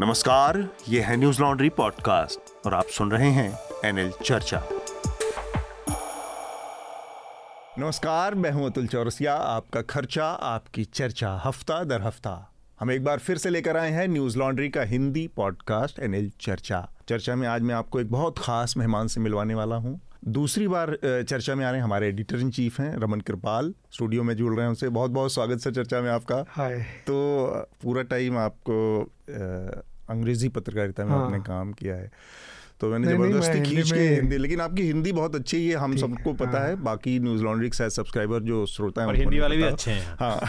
नमस्कार ये है न्यूज़ लॉन्ड्री पॉडकास्ट और आप सुन रहे हैं एनएल चर्चा। नमस्कार मैं हूँ अतुल चौरसिया आपका खर्चा आपकी चर्चा हफ़्ता दर हफ़्ता। हम एक बार फिर से लेकर आए हैं न्यूज़ लॉन्ड्री का हिंदी पॉडकास्ट एनएल चर्चा। चर्चा में आज मैं आपको एक बहुत खास मेहमान से मिलवाने वाला हूँ। दूसरी बार चर्चा में आ रहे हैं हमारे एडिटर इन चीफ हैं रमन कृपाल। स्टूडियो में जुड़ रहे हैं उनसे। बहुत बहुत स्वागत सर चर्चा में आपका। हाय। तो पूरा टाइम आपको अंग्रेज़ी पत्रकारिता में हाँ। आपने काम किया है। तो मैंने ज़बरदस्ती खींच के हिंदी लेकिन आपकी हिंदी बहुत अच्छी है हम सबको पता हाँ। है। बाकी न्यूज़ लॉन्ड्री के सब्सक्राइबर जो श्रोता हैं हिंदी वाले भी अच्छे हैं। हाँ।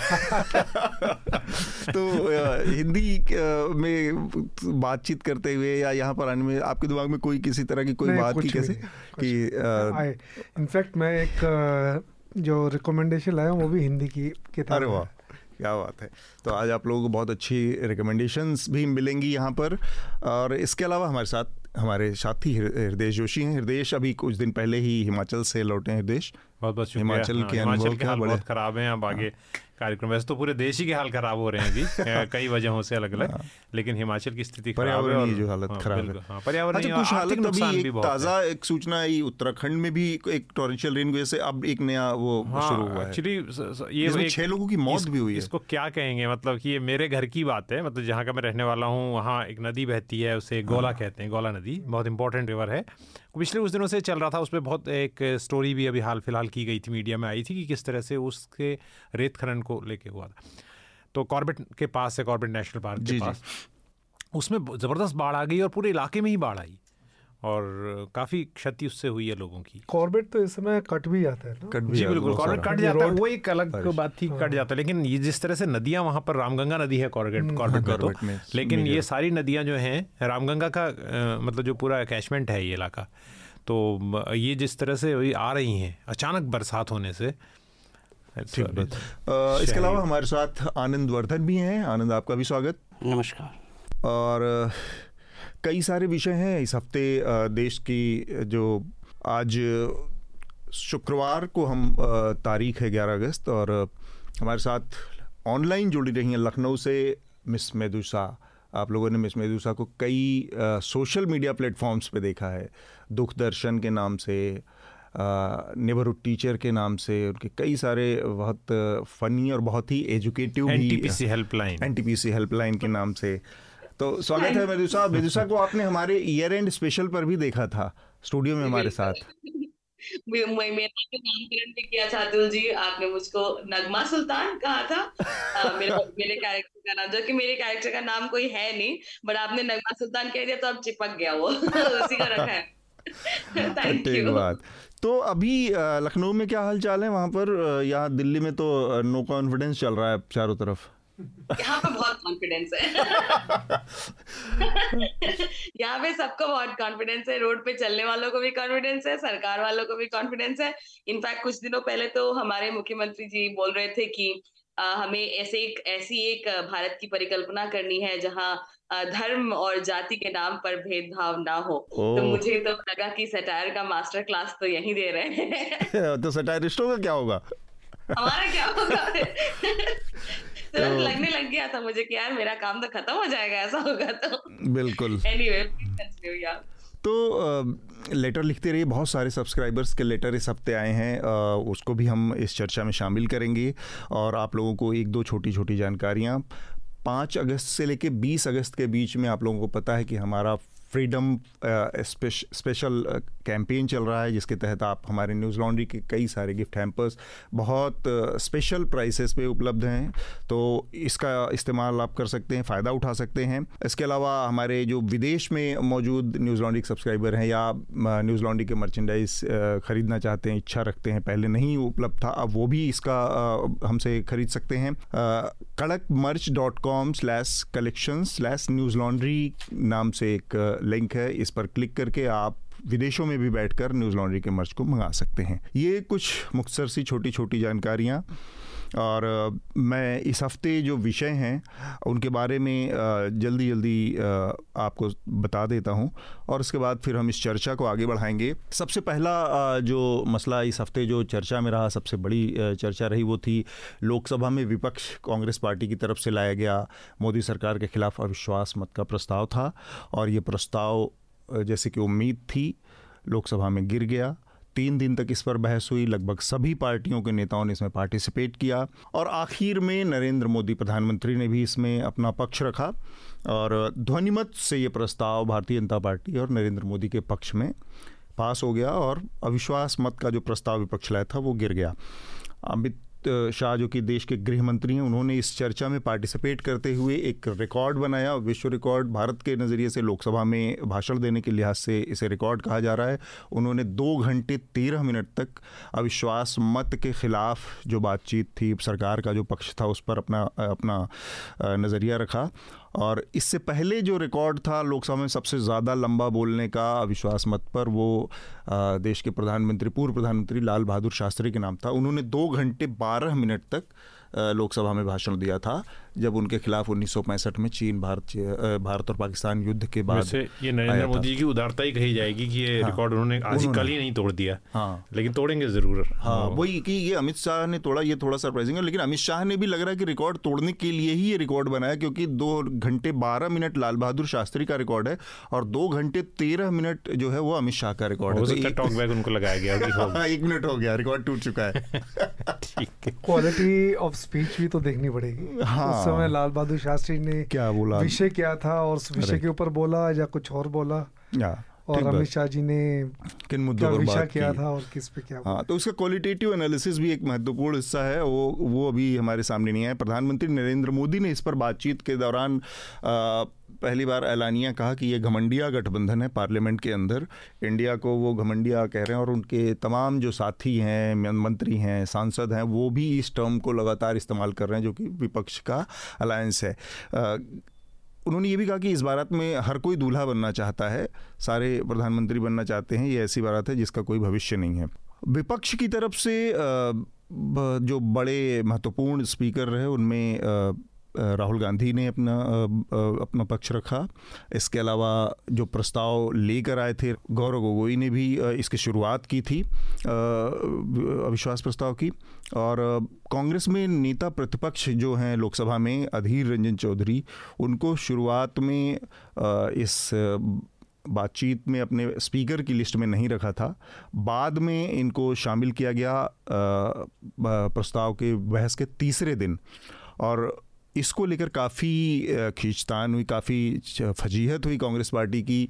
तो हिंदी में बातचीत करते हुए या यहाँ पर आने में आपके दिमाग में कोई किसी तरह की कोई बात की कैसे कि इनफैक्ट मैं एक जो रिकमेंडेशन लाया वो भी हिंदी की किताब अरे वाह। क्या बात है। तो आज आप लोगों को बहुत अच्छी रिकमेंडेशंस भी मिलेंगी यहाँ पर। और इसके अलावा हमारे साथ हमारे साथी हृदय जोशी हैं। हृदय अभी कुछ दिन पहले ही हिमाचल से लौटे हैं। हृदय बहुत बहुत हिमाचल के अनुभव क्या बहुत खराब हैं अब आगे हाँ। कार्यक्रम। वैसे तो पूरे देश ही के हाल खराब हो रहे हैं अभी। कई वजहों से अलग अलग हाँ। लेकिन हिमाचल की स्थिति पर्यावरण जो हालत हाँ, खराब है। पर्यावरण अच्छा, कुछ हालत अभी एक ताज़ा एक सूचना आई उत्तराखंड में भी एक टॉरेंशियल रेन वजह से अब एक नया वो शुरू हुआ एक्चुअली ये छह लोगों की मौत भी हुई है। इसको क्या कहेंगे? मतलब कि ये मेरे घर की बात है मतलब जहाँ का मैं रहने वाला हूँ वहाँ एक नदी बहती है उसे गोला कहते हैं गोला नदी बहुत इंपॉर्टेंट रिवर है। पिछले कुछ दिनों से चल रहा था उस पर बहुत एक स्टोरी भी अभी हाल फ़िलहाल की गई थी मीडिया में आई थी कि किस तरह से उसके रेत खनन को लेके हुआ था। तो कॉर्बेट के पास है कॉर्बेट नेशनल पार्क के पास। उसमें ज़बरदस्त बाढ़ आ गई और पूरे इलाके में ही बाढ़ आई। और काफ़ी क्षति उससे हुई है लोगों की। कॉर्बेट तो इस समय कट भी जाता है ना? कट भी जी बिल्कुल कॉर्बेट कट जाता है वो एक अलग बात थी हाँ। कट जाता है लेकिन ये जिस तरह से नदियाँ वहाँ पर रामगंगा नदी है कॉर्बेट कॉर्बेट में तो लेकिन ये सारी नदियाँ जो हैं रामगंगा का मतलब जो पूरा कैचमेंट है ये इलाका तो ये जिस तरह से आ रही हैं अचानक बरसात होने से ठीक इसके अलावा हमारे साथ आनंद वर्धन भी हैं। आनंद आपका भी स्वागत। नमस्कार। और कई सारे विषय हैं इस हफ़्ते देश की जो आज शुक्रवार को हम तारीख है ग्यारह अगस्त और हमारे साथ ऑनलाइन जुड़ी रही हैं लखनऊ से मिस मेदुसा। आप लोगों ने मिस मेदुसा को कई सोशल मीडिया प्लेटफॉर्म्स पे देखा है। दुख दर्शन के नाम से नेबरहुड टीचर के नाम से उनके कई सारे बहुत फनी और बहुत ही एजुकेटिव भी एनटीपीसी हेल्पलाइन। एनटीपीसी हेल्पलाइन के नाम से। तो स्वागत है मेदुसा। मेदुसा को आपने हमारे ईयर एंड स्पेशल पर भी देखा था स्टूडियो में हमारे साथ। मेरा नामकरण भी किया था अतुल जी आपने मुझको नगमा सुल्तान कहा था। मेरे मेरे कैरेक्टर का नाम जो कि मेरे कैरेक्टर का नाम कोई है नहीं बट आपने नगमा सुल्तान कह दिया तो अब चिपक गया वो। उसी का रखा है। थैंक यू बात। तो अभी लखनऊ में क्या हाल चाल है वहाँ पर? यहाँ दिल्ली में तो नो कॉन्फिडेंस चल रहा है चारों तरफ़? यहाँ पे बहुत कॉन्फिडेंस है। यहाँ पे सबको बहुत कॉन्फिडेंस है। रोड पे चलने वालों को भी कॉन्फिडेंस है सरकार वालों को भी कॉन्फिडेंस है। इनफैक्ट कुछ दिनों पहले तो हमारे मुख्यमंत्री जी बोल रहे थे कि आ, हमें ऐसे एक ऐसी एक भारत की परिकल्पना करनी है जहाँ धर्म और जाति के नाम पर भेदभाव ना हो। तो मुझे तो लगा कि सटायर का मास्टर क्लास तो यही दे रहे हैं। तो सटायरिस्टों का क्या होगा? हमारा क्या होगा? तो लगने लग गया था मुझे कि यार मेरा काम तो खत्म हो जाएगा ऐसा होगा तो। बिल्कुल। एनीवे तो लेटर लिखते रहिए बहुत सारे सब्सक्राइबर्स के लेटर इस हफ़्ते आए हैं उसको भी हम इस चर्चा में शामिल करेंगे और आप लोगों को एक दो छोटी छोटी जानकारियाँ। पाँच अगस्त से लेकर बीस अगस्त के बीच में आप लोगों को पता है कि हमारा फ्रीडम स्पेशल कैंपेन चल रहा है, जिसके तहत आप हमारे न्यूज़ लॉन्ड्री के कई सारे गिफ्ट हैम्पर्स बहुत स्पेशल प्राइसेस पे उपलब्ध हैं। तो इसका इस्तेमाल आप कर सकते हैं, फ़ायदा उठा सकते हैं। इसके अलावा हमारे जो विदेश में मौजूद न्यूज़ लॉन्ड्री सब्सक्राइबर हैं या न्यूज़ लॉन्ड्री के मर्चेंडाइज ख़रीदना चाहते हैं, इच्छा रखते हैं, पहले नहीं उपलब्ध था, अब वो भी इसका हमसे ख़रीद सकते हैं। Kadak merch dot com slash collection slash news laundry नाम से एक लिंक है, इस पर क्लिक करके आप विदेशों में भी बैठकर न्यूज़ लॉन्ड्री के मर्च को मंगा सकते हैं। ये कुछ मुख्तर सी छोटी छोटी जानकारियाँ। और मैं इस हफ़्ते जो विषय हैं, उनके बारे में जल्दी जल्दी आपको बता देता हूँ और उसके बाद फिर हम इस चर्चा को आगे बढ़ाएँगे। सबसे पहला जो मसला इस हफ़्ते जो चर्चा में रहा, सबसे बड़ी चर्चा रही वो थी लोकसभा में विपक्ष कांग्रेस पार्टी की तरफ़ से लाया गया, मोदी सरकार के खिलाफ अविश्वास मत का प्रस्ताव था और ये प्रस्ताव जैसे कि उम्मीद थी, लोकसभा में गिर गया। तीन दिन तक इस पर बहस हुई। लगभग सभी पार्टियों के नेताओं ने इसमें पार्टिसिपेट किया और आखिर में नरेंद्र मोदी प्रधानमंत्री ने भी इसमें अपना पक्ष रखा। और ध्वनिमत से ये प्रस्ताव भारतीय जनता पार्टी और नरेंद्र मोदी के पक्ष में पास हो गया और अविश्वास मत का जो प्रस्ताव विपक्ष लाया था, वो गिर गया। अमित शाह जो कि देश के गृह मंत्री हैं, उन्होंने इस चर्चा में पार्टिसिपेट करते हुए एक रिकॉर्ड बनाया विश्व रिकॉर्ड भारत के नज़रिए से लोकसभा में भाषण देने के लिहाज से इसे रिकॉर्ड कहा जा रहा है। उन्होंने दो घंटे तेरह मिनट तक अविश्वास मत के खिलाफ जो बातचीत थी, सरकार का जो पक्ष था, उस पर अपना अपना नज़रिया रखा। और इससे पहले जो रिकॉर्ड था लोकसभा में सबसे ज़्यादा लंबा बोलने का अविश्वास मत पर वो देश के प्रधानमंत्री, पूर्व प्रधानमंत्री लाल बहादुर शास्त्री के नाम था। उन्होंने दो घंटे बारह मिनट तक लोकसभा में भाषण दिया था। जब उनके खिलाफ उन्नीस सौ पैंसठ में चीन भारत भारत और पाकिस्तान युद्ध के बाद ये नरेंद्र मोदी की उदारता ही कही जाएगी कि ये हाँ, रिकॉर्ड उन्होंने आज कल ही नहीं तोड़ दिया। हाँ। लेकिन तोड़ेंगे ज़रूर। हाँ, हाँ। वही कि ये अमित शाह ने तोड़ा ये थोड़ा सरप्राइजिंग है लेकिन अमित शाह ने भी लग रहा है कि रिकॉर्ड तोड़ने के लिए ही ये रिकॉर्ड बनाया क्योंकि दो घंटे बारह मिनट लाल बहादुर शास्त्री का रिकॉर्ड है और दो घंटे तेरह मिनट जो है वो अमित शाह का रिकॉर्ड है। टॉक बैग उनको लगाया गया एक मिनट हो गया रिकॉर्ड टूट चुका है। क्वालिटी ऑफ़ स्पीच भी तो देखनी पड़ेगी। हाँ। उस समय लाल बहादुर शास्त्री ने क्या बोला? विषय क्या था और उस विषय के ऊपर बोला या कुछ और बोला? और अमित शाह जी ने किन मुद्दों पर बात किया था और किस पे क्या हाँ तो उसका क्वालिटेटिव एनालिसिस भी एक महत्वपूर्ण हिस्सा है। वो वो अभी हमारे सामने नहीं आया। प्रधानमंत्री नरेंद्र मोदी ने इस पर बातचीत के दौरान आ, पहली बार ऐलानिया कहा कि ये घमंडिया गठबंधन है पार्लियामेंट के अंदर। इंडिया को वो घमंडिया कह रहे हैं और उनके तमाम जो साथी हैं मंत्री हैं सांसद हैं वो भी इस टर्म को लगातार इस्तेमाल कर रहे हैं जो कि विपक्ष का अलायंस है। उन्होंने ये भी कहा कि इस बारात में हर कोई दूल्हा बनना चाहता है, सारे प्रधानमंत्री बनना चाहते हैं, ये ऐसी बारात है जिसका कोई भविष्य नहीं है। विपक्ष की तरफ़ से जो बड़े महत्वपूर्ण स्पीकर रहे, उनमें राहुल गांधी ने अपना अपना पक्ष रखा। इसके अलावा जो प्रस्ताव लेकर आए थे, गौरव गोगोई ने भी इसकी शुरुआत की थी अविश्वास प्रस्ताव की। और कांग्रेस में नेता प्रतिपक्ष जो हैं लोकसभा में, अधीर रंजन चौधरी, उनको शुरुआत में इस बातचीत में अपने स्पीकर की लिस्ट में नहीं रखा था। बाद में इनको शामिल किया गया प्रस्ताव के बहस के तीसरे दिन। और इसको लेकर काफ़ी खींचतान हुई, काफ़ी फजीहत हुई कांग्रेस पार्टी की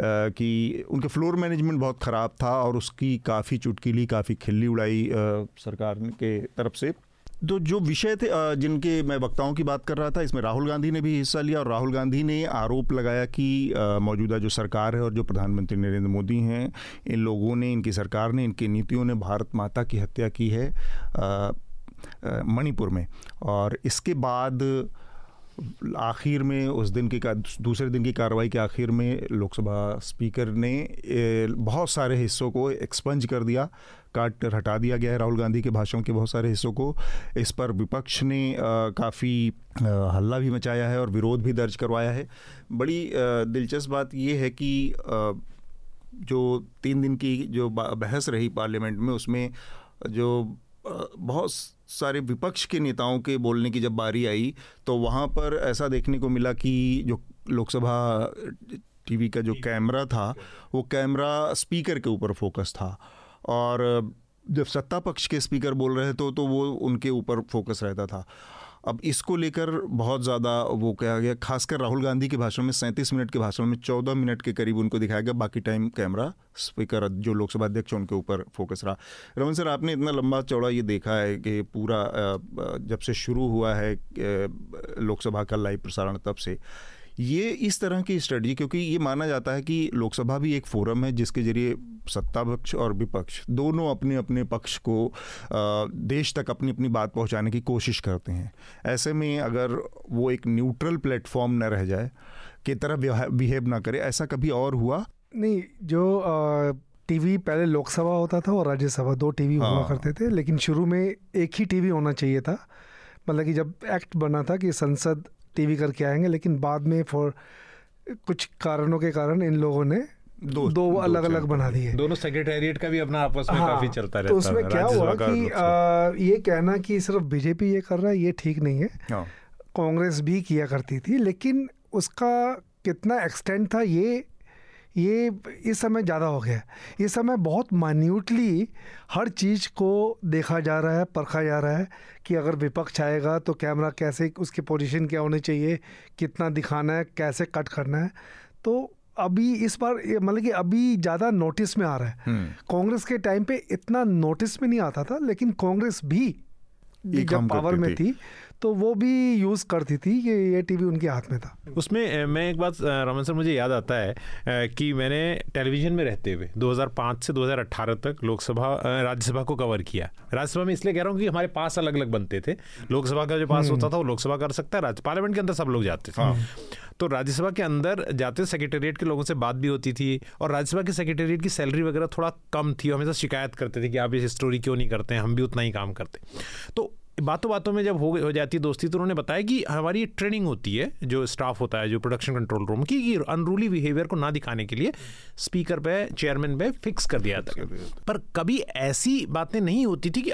कि उनके फ्लोर मैनेजमेंट बहुत ख़राब था और उसकी काफ़ी चुटकीली, काफ़ी खिल्ली उड़ाई सरकार के तरफ़ से। तो जो विषय थे जिनके मैं वक्ताओं की बात कर रहा था, इसमें राहुल गांधी ने भी हिस्सा लिया और राहुल गांधी ने आरोप लगाया कि मौजूदा जो सरकार है और जो प्रधानमंत्री नरेंद्र मोदी हैं, इन लोगों ने, इनकी सरकार ने, इनकी नीतियों ने भारत माता की हत्या की है। मणिपुर में। और इसके बाद आखिर में, उस दिन की दूसरे दिन की कार्रवाई के आखिर में लोकसभा स्पीकर ने बहुत सारे हिस्सों को एक्सपंज कर दिया, काट हटा दिया गया है। राहुल गांधी के भाषण के बहुत सारे हिस्सों को इस पर विपक्ष ने काफ़ी हल्ला भी मचाया है और विरोध भी दर्ज करवाया है। बड़ी दिलचस्प बात यह है कि जो तीन दिन की जो बहस रही पार्लियामेंट में, उसमें जो बहुत सारे विपक्ष के नेताओं के बोलने की जब बारी आई तो वहाँ पर ऐसा देखने को मिला कि जो लोकसभा, टीवी का जो कैमरा था, वो कैमरा स्पीकर के ऊपर फोकस था। और जब सत्ता पक्ष के स्पीकर बोल रहे थे तो वो उनके ऊपर फोकस रहता था। अब इसको लेकर बहुत ज़्यादा वो कहा गया, खासकर राहुल गांधी के भाषण में, सैंतीस मिनट के भाषण में चौदह मिनट के करीब उनको दिखाया गया। बाकी टाइम कैमरा, स्पीकर, जो लोकसभा अध्यक्ष, उनके ऊपर फोकस रहा। रमन सर, आपने इतना लंबा चौड़ा ये देखा है कि पूरा जब से शुरू हुआ है लोकसभा का लाइव प्रसारण, तब से। ये इस तरह की स्टडी क्योंकि ये माना जाता है कि लोकसभा भी एक फोरम है जिसके ज़रिए सत्ता पक्ष और विपक्ष दोनों अपने अपने पक्ष को देश तक अपनी अपनी बात पहुँचाने की कोशिश करते हैं। ऐसे में अगर वो एक न्यूट्रल प्लेटफॉर्म न रह जाए की तरह बिहेव ना करे ऐसा कभी और हुआ? नहीं जो आ, टीवी पहले लोकसभा होता था और राज्यसभा दो टीवी हुआ हाँ। करते थे लेकिन शुरू में एक ही टीवी होना चाहिए था। मतलब कि जब एक्ट बना था कि संसद टीवी करके आएँगे लेकिन बाद में फॉर कुछ कारणों के कारण इन लोगों ने दो- दो, दो अलग अलग बना दिए। दोनों सेक्रेटेरिएट का भी अपना आपस में हाँ, काफ़ी चलता रहता तो उसमें क्या हुआ का। आ, ये कहना कि सिर्फ़ बीजेपी ये कर रहा है ये ठीक नहीं है। हाँ। कांग्रेस भी किया करती थी लेकिन उसका कितना एक्सटेंड था ये ये इस समय ज़्यादा हो गया है। इस समय बहुत मान्यूटली हर चीज़ को देखा जा रहा है परखा जा रहा है कि अगर विपक्ष आएगा तो कैमरा कैसे उसकी पोजीशन क्या होनी चाहिए कितना दिखाना है कैसे कट करना है। तो अभी इस बार मतलब कि अभी ज़्यादा नोटिस में आ रहा है। हम्म। कांग्रेस के टाइम पे इतना नोटिस में नहीं आता था लेकिन कांग्रेस भी जब पावर में थी। थी तो वो भी यूज़ करती थी कि ये टीवी उनके हाथ में था। उसमें मैं एक बात रमन सर मुझे याद आता है कि मैंने टेलीविज़न में रहते हुए 2005 से 2018 तक लोकसभा राज्यसभा को कवर किया। राज्यसभा में इसलिए कह रहा हूँ कि हमारे पास अलग अलग बनते थे। लोकसभा का जो पास होता था वो लोकसभा कर सकता है राज्य पार्लियामेंट के अंदर सब लोग जाते थे। तो राज्यसभा के अंदर जाते सेक्रेटेरिएट के लोगों से बात भी होती थी और राज्यसभा के सेक्रेटेरिएट की सैलरी वगैरह थोड़ा कम थी हमेशा शिकायत करते थे कि आप इस स्टोरी क्यों नहीं करते हैं हम भी उतना ही काम करते। तो बातों बातों में जब हो हो जाती है दोस्ती तो उन्होंने बताया कि हमारी ट्रेनिंग होती है जो स्टाफ होता है जो प्रोडक्शन कंट्रोल रूम की कि अनरूली बिहेवियर को ना दिखाने के लिए स्पीकर पे चेयरमैन पे फिक्स कर दिया था। पर कभी ऐसी बातें नहीं होती थी कि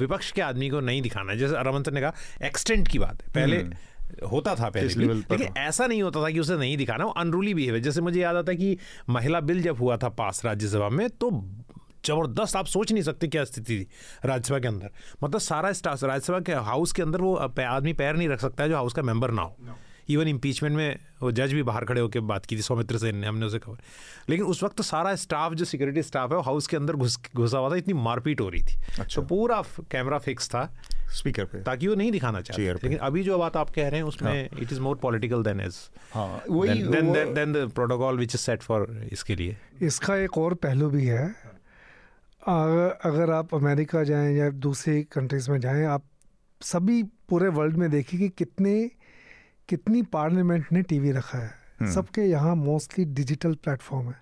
विपक्ष के आदमी को नहीं दिखाना। जैसे रमन ने कहा एक्सटेंट की बात है। पहले होता था पहले लेकिन ऐसा नहीं होता था कि उसे नहीं दिखाना वो अनरूली बिहेवियर जैसे मुझे याद आता है कि महिला बिल जब हुआ था पास राज्यसभा में तो ज़बरदस्त आप सोच नहीं सकते क्या स्थिति थी राज्यसभा के अंदर। मतलब सारा स्टाफ राज्यसभा के हाउस के अंदर वो आदमी पैर नहीं रख सकता है जो हाउस का मेंबर ना हो। इवन इम्पीचमेंट में वो जज भी बाहर खड़े होकर बात की थी सौमित्र सेन ने हमने उसे खबर। लेकिन उस वक्त तो सारा स्टाफ जो सिक्योरिटी स्टाफ है वो हाउस के अंदर घुस घुसा हुआ था इतनी मारपीट हो रही थी। अच्छा। तो पूरा कैमरा फिक्स था स्पीकर पे। ताकि वो नहीं दिखाना चाहिए लेकिन अभी जो बात आप कह रहे हैं उसमें it is more political than age हाँ वही than the protocol which is set for इसके लिए। इसका एक और पहलू भी है अगर आप अमेरिका जाएँ या दूसरी कंट्रीज़ में जाएँ आप सभी पूरे वर्ल्ड में देखिए कि कितने कितनी पार्लियामेंट ने टीवी रखा है। सबके यहाँ मोस्टली डिजिटल प्लेटफॉर्म है।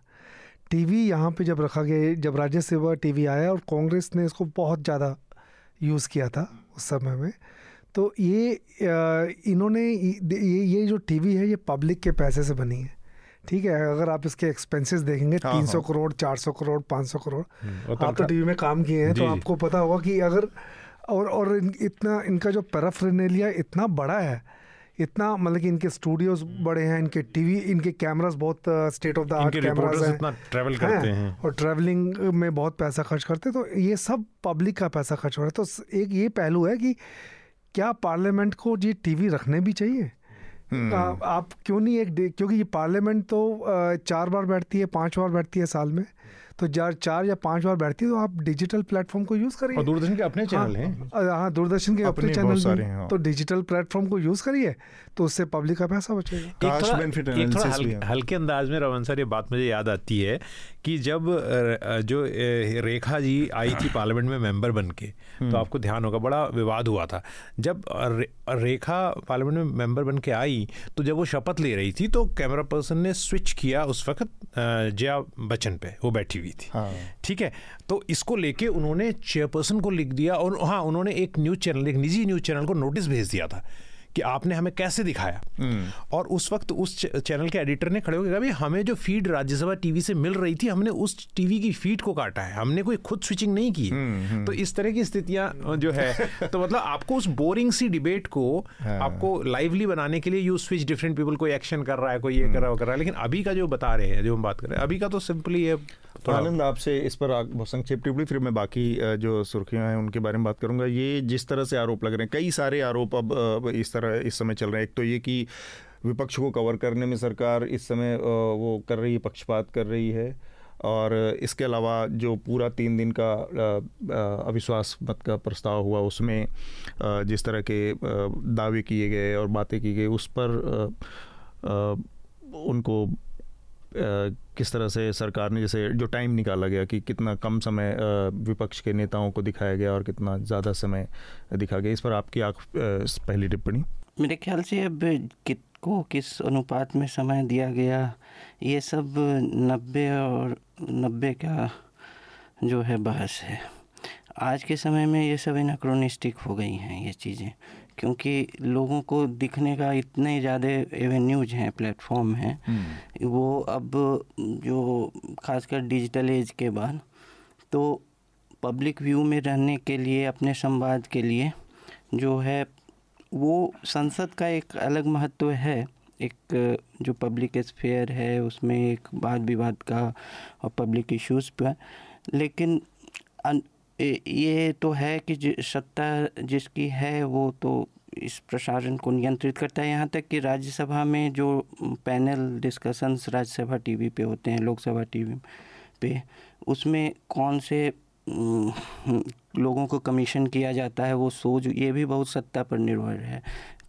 टीवी यहाँ पे जब रखा गया जब राज्य राज्यसभा टीवी आया और कांग्रेस ने इसको बहुत ज़्यादा यूज़ किया था उस समय में तो ये इन्होंने ये ये जो टीवी है ये पब्लिक के पैसे से बनी है। ठीक है अगर आप इसके एक्सपेंसेस देखेंगे हाँ, तीन सौ हाँ। करोड़ चार सौ करोड़ पाँच सौ करोड़ तो आप तो टीवी में काम किए हैं तो आपको पता होगा कि अगर और और इन, इतना इनका जो पैराफ्रेनेलिया इतना बड़ा है इतना मतलब कि इनके स्टूडियोज बड़े हैं इनके टीवी इनके कैमरास बहुत state of the art cameras हैं। इतना ट्रैवल करते हैं। और ट्रैवलिंग में बहुत पैसा खर्च करते हैं तो ये सब पब्लिक का पैसा खर्च हो रहा है। तो एक ये पहलू है कि क्या पार्लियामेंट को जी टीवी रखने भी चाहिए? हम्म। आप क्यों नहीं एक क्योंकि ये पार्लियामेंट तो चार बार बैठती है, पाँच बार बैठती है साल में तो चार चार या पाँच बार बैठती है तो आप डिजिटल प्लेटफॉर्म को यूज़ करिए। दूरदर्शन के अपने चैनल हैं। हाँ? हाँ दूरदर्शन के अपने अपने चैनल सारे हैं, हाँ। तो डिजिटल प्लेटफॉर्म को यूज़ करिए तो उससे पब्लिक का पैसा बचेगा। एक थोड़ा, एक थोड़ा analysis भी हल, है। हल्के अंदाज में रमन सर ये बात मुझे याद आती है कि जब जो रेखा जी आई थी पार्लियामेंट में मेंबर बन के तो आपको ध्यान होगा बड़ा विवाद हुआ था। जब रे, रेखा पार्लियामेंट में मेंबर बन के आई तो जब वो शपथ ले रही थी तो कैमरा पर्सन ने स्विच किया उस वक्त जया बच्चन पे वो बैठी हुई थी। ठीक हाँ। ठीक है? तो इसको लेके उन्होंने चेयरपर्सन को लिख दिया और हाँ उन्होंने एक न्यूज़ चैनल एक निजी न्यूज़ चैनल को नोटिस भेज दिया था। कि आपने हमें कैसे दिखाया? और उस वक्त उस चैनल के एडिटर ने खड़े होकर कहा भाई हमें जो फ़ीड राज्यसभा टीवी से मिल रही थी हमने उस टीवी की फ़ीड को काटा है। हमने कोई खुद स्विचिंग नहीं की। तो इस तरह की स्थितियाँ जो है तो मतलब आपको उस बोरिंग सी डिबेट को आपको लाइवली बनाने के लिए यू स्विच डिफरेंट पीपल कोई एक्शन कर रहा है कोई ये कर रहा है कर रहा है। लेकिन अभी का जो बता रहे हैं जो हम बात कर रहे हैं अभी का तो सिंपली है तो आनंद आपसे इस पर संक्षेप टिप्पणी फिर मैं बाकी जो सुर्खियाँ हैं उनके बारे में बात करूँगा। ये जिस तरह से आरोप लग रहे हैं कई सारे आरोप अब अब इस तरह इस समय चल रहे हैं। एक तो ये कि विपक्ष को कवर करने में सरकार इस समय वो कर रही है, पक्षपात कर रही है। और इसके अलावा जो पूरा तीन दिन का अविश्वास मत का प्रस्ताव हुआ, उसमें जिस तरह के दावे किए गए और बातें की गई, उस पर उनको किस तरह से सरकार ने जैसे जो टाइम निकाला गया कि कितना कम समय विपक्ष के नेताओं को दिखाया गया और कितना ज़्यादा समय दिखा गया, इस पर आपकी आख पहली टिप्पणी? मेरे ख्याल से अब कित, को किस अनुपात में समय दिया गया, ये सब नब्बे और नब्बे का जो है बहस है। आज के समय में ये सब इनाक्रोनिस्टिक हो गई हैं ये चीज़ें। क्योंकि लोगों को दिखने का इतने ज़्यादा एवेन्यूज हैं प्लेटफॉर्म हैं। हम्म। वो अब जो खासकर डिजिटल एज के बाद तो पब्लिक व्यू में रहने के लिए अपने संवाद के लिए जो है वो संसद का एक अलग महत्व है। एक जो पब्लिक स्फेयर है उसमें एक वाद विवाद का और पब्लिक इश्यूज़ पर। लेकिन ये तो है कि सत्ता जिसकी है, वो तो इस प्रशासन को नियंत्रित करता है। यहाँ तक कि राज्यसभा में जो पैनल डिस्कशंस राज्यसभा टीवी पे होते हैं, लोकसभा टीवी पे, उसमें कौन से लोगों को कमीशन किया जाता है, वो सोच, ये भी बहुत सत्ता पर निर्भर है।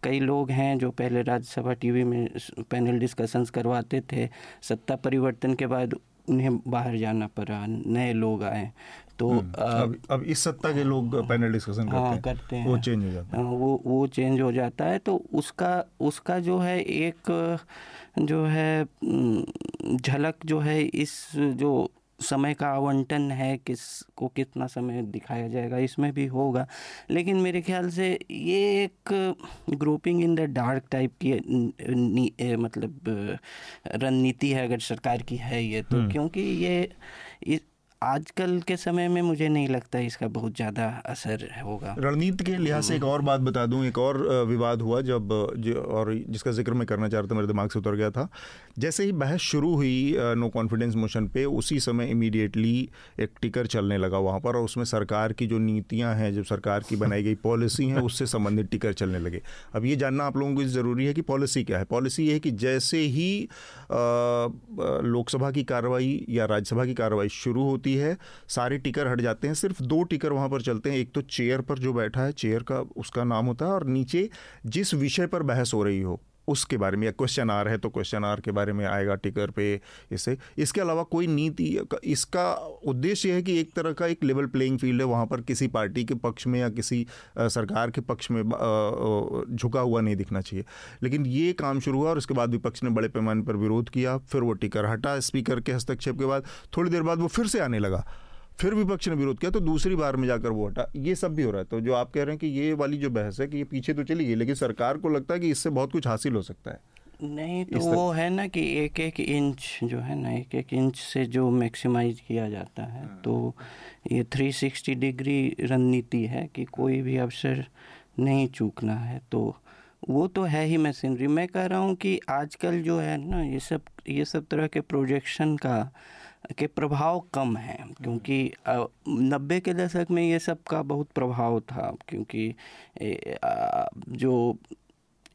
कई लोग हैं जो पहले राज्यसभा टीवी में पैनल डिस्कशंस करवाते थे, सत्ता परिवर्तन के बाद उन्हें बाहर जाना पड़ा, नए लोग आए। तो अब अब इस सत्ता के लोग पैनल डिस्कशन हाँ, करते हैं करते हैं। वो चेंज हो जाता है। हाँ, वो वो चेंज हो जाता है तो उसका उसका जो है एक जो है झलक जो है इस जो समय का आवंटन है किस को कितना समय दिखाया जाएगा इसमें भी होगा। लेकिन मेरे ख्याल से ये एक grouping in the dark type की न- नी- ए, मतलब रणनीति है अगर सरकार की है ये तो। क्योंकि ये इस आजकल के समय में मुझे नहीं लगता इसका बहुत ज़्यादा असर होगा। रणनीति के लिहाज से एक और बात बता दूँ, एक और विवाद हुआ जब, जो, और जिसका ज़िक्र मैं करना चाह रहा था, मेरे दिमाग से उतर गया था। जैसे ही बहस शुरू हुई नो कॉन्फिडेंस मोशन पे, उसी समय इमीडिएटली एक टिकर चलने लगा वहाँ पर और उसमें सरकार की जो नीतियाँ हैं जो सरकार की बनाई गई पॉलिसी हैं, उससे संबंधित टिकर चलने लगे। अब ये जानना आप लोगों को ज़रूरी है कि पॉलिसी क्या है? पॉलिसी ये है कि जैसे ही लोकसभा की कार्रवाई या राज्यसभा की कार्रवाई शुरू होती है, सारे टिकर हट जाते हैं, सिर्फ़ दो टिकर वहाँ पर चलते हैं, एक तो चेयर पर जो बैठा है, चेयर का उसका नाम होता है, और नीचे जिस विषय पर बहस हो रही हो उसके बारे में या क्वेश्चन आर है तो क्वेश्चन आर के बारे में आएगा टिकर पे इससे इसके अलावा कोई नीति इसका उद्देश्य यह है कि एक तरह का एक लेवल प्लेइंग फ़ील्ड है, वहाँ पर किसी पार्टी के पक्ष में या किसी सरकार के पक्ष में झुका हुआ नहीं दिखना चाहिए। लेकिन ये काम शुरू हुआ और उसके बाद विपक्ष ने बड़े पैमाने पर विरोध किया, फिर वो टिकर हटा स्पीकर के हस्तक्षेप के बाद थोड़ी देर बाद वो फिर से आने लगा। फिर विपक्ष ने विरोध किया तो दूसरी बार में जाकर वो हटा। ये सब भी हो रहा है। तो जो आप कह रहे हैं कि ये वाली जो बहस है कि ये पीछे तो चली गई लेकिन सरकार को लगता है कि इससे बहुत कुछ हासिल हो सकता है। नहीं तो वो है ना कि एक एक इंच जो है ना एक एक इंच से जो मैक्सिमाइज किया जाता है तो ये 360 डिग्री रणनीति है कि कोई भी अवसर नहीं चूकना है। तो वो तो है ही मशीनरी मैं कह रहा हूँ कि आजकल जो है ना ये सब ये सब तरह के प्रोजेक्शन का के प्रभाव कम हैं, क्योंकि नब्बे के दशक में ये सब का बहुत प्रभाव था, क्योंकि जो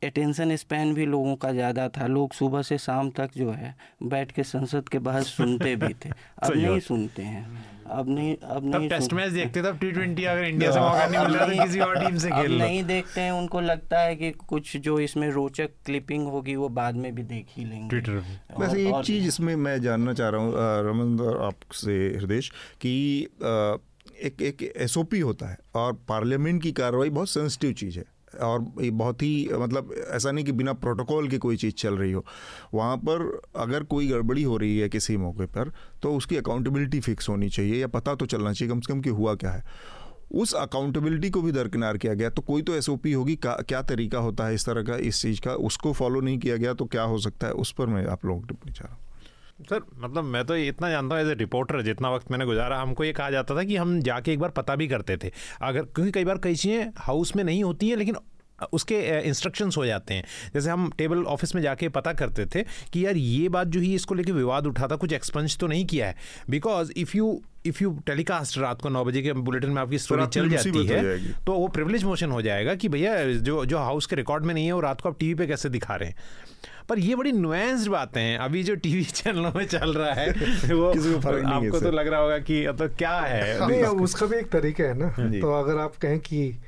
अटेंशन स्पैन भी लोगों का ज़्यादा था। लोग सुबह से शाम तक जो है बैठ के संसद के बाहर सुनते भी थे। अब नहीं सुनते हैं। अब नहीं अब तब नहीं टेस्ट मैच देखते तब टी ट्वेंटी अगर इंडिया से मौका नहीं मिल रहा तो किसी और टीम से खेल नहीं देखते हैं। उनको लगता है कि कुछ जो इसमें रोचक क्लिपिंग होगी वो बाद में भी देख ही लेंगे। ट्विटर वैसे एक चीज़ इसमें मैं जानना चाह रहा हूँ रमन और आपसे हृदय कि एक एक एस होता है और पार्लियामेंट की कार्रवाई बहुत सेंसिटिव चीज़ है। और ये बहुत ही मतलब ऐसा नहीं कि बिना प्रोटोकॉल के कोई चीज़ चल रही हो। वहाँ पर अगर कोई गड़बड़ी हो रही है किसी मौके पर तो उसकी अकाउंटेबिलिटी फिक्स होनी चाहिए, या पता तो चलना चाहिए कम से कम कि हुआ क्या है। उस अकाउंटेबिलिटी को भी दरकिनार किया गया तो कोई तो एसओपी होगी क्या तरीका होता है इस तरह का, इस चीज़ का, उसको फॉलो नहीं किया गया तो क्या हो सकता है, उस पर मैं आप लोगों को टिप्पणी चाह रहा हूँ। सर मतलब मैं तो इतना जानता हूँ एज ए रिपोर्टर जितना वक्त मैंने गुजारा हमको ये कहा जाता था कि हम जाके एक बार पता भी करते थे। अगर क्योंकि कई बार कई चीज़ें हाउस में नहीं होती हैं लेकिन उसके इंस्ट्रक्शंस हो जाते हैं। जैसे हम टेबल ऑफ़िस में जाके पता करते थे कि यार ये बात जो ही इसको लेके विवाद उठा था कुछ एक्सपंज तो नहीं किया है। Because if you if you telecast रात को नौ बजे के बुलेटिन में आपकी स्टोरी चल जाती है तो वो प्रिविलेज मोशन हो जाएगा कि भैया जो जो हाउस के रिकॉर्ड में नहीं है वो रात को आप टीवी पे कैसे दिखा रहे हैं? पर ये बड़ी नुएंस्ड बातें हैं। अभी जो टीवी चैनलों में चल रहा है वो किसी को फ़र्क नहीं आपको तो लग रहा होगा कि तो क्या है। नहीं उसका भी एक तरीका है ना। तो अगर आप कहें कि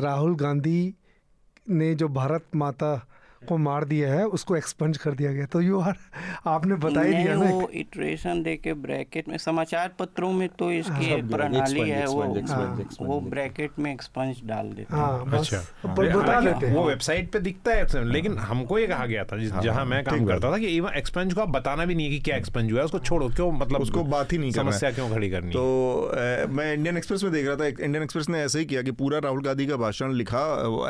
राहुल गांधी ने जो भारत माता को मार दिया है उसको एक्सपंज कर दिया गया। तो यू आर आपने बता ही दिया वो इटरेशन दे के ब्रैकेट में समाचार पत्रों में तो इसकी हाँ, प्रणाली है वो हाँ, वो ब्रैकेट में एक्सपंज डाल देते हैं हाँ। अच्छा। बता देते हैं। वो वेबसाइट पे दिखता है लेकिन हमको ये कहा गया था हाँ, जहाँ मैं काम करता था कि इवन एक्सपेंज को आप बताना भी नहीं है कि क्या एक्सपेंज हुआ है उसको छोड़ो क्यों मतलब उसको बात ही नहीं करना समस्या क्यों खड़ी करनी तो मैं इंडियन एक्सप्रेस में देख रहा था इंडियन एक्सप्रेस ने ऐसे ही किया कि पूरा राहुल गांधी का भाषण लिखा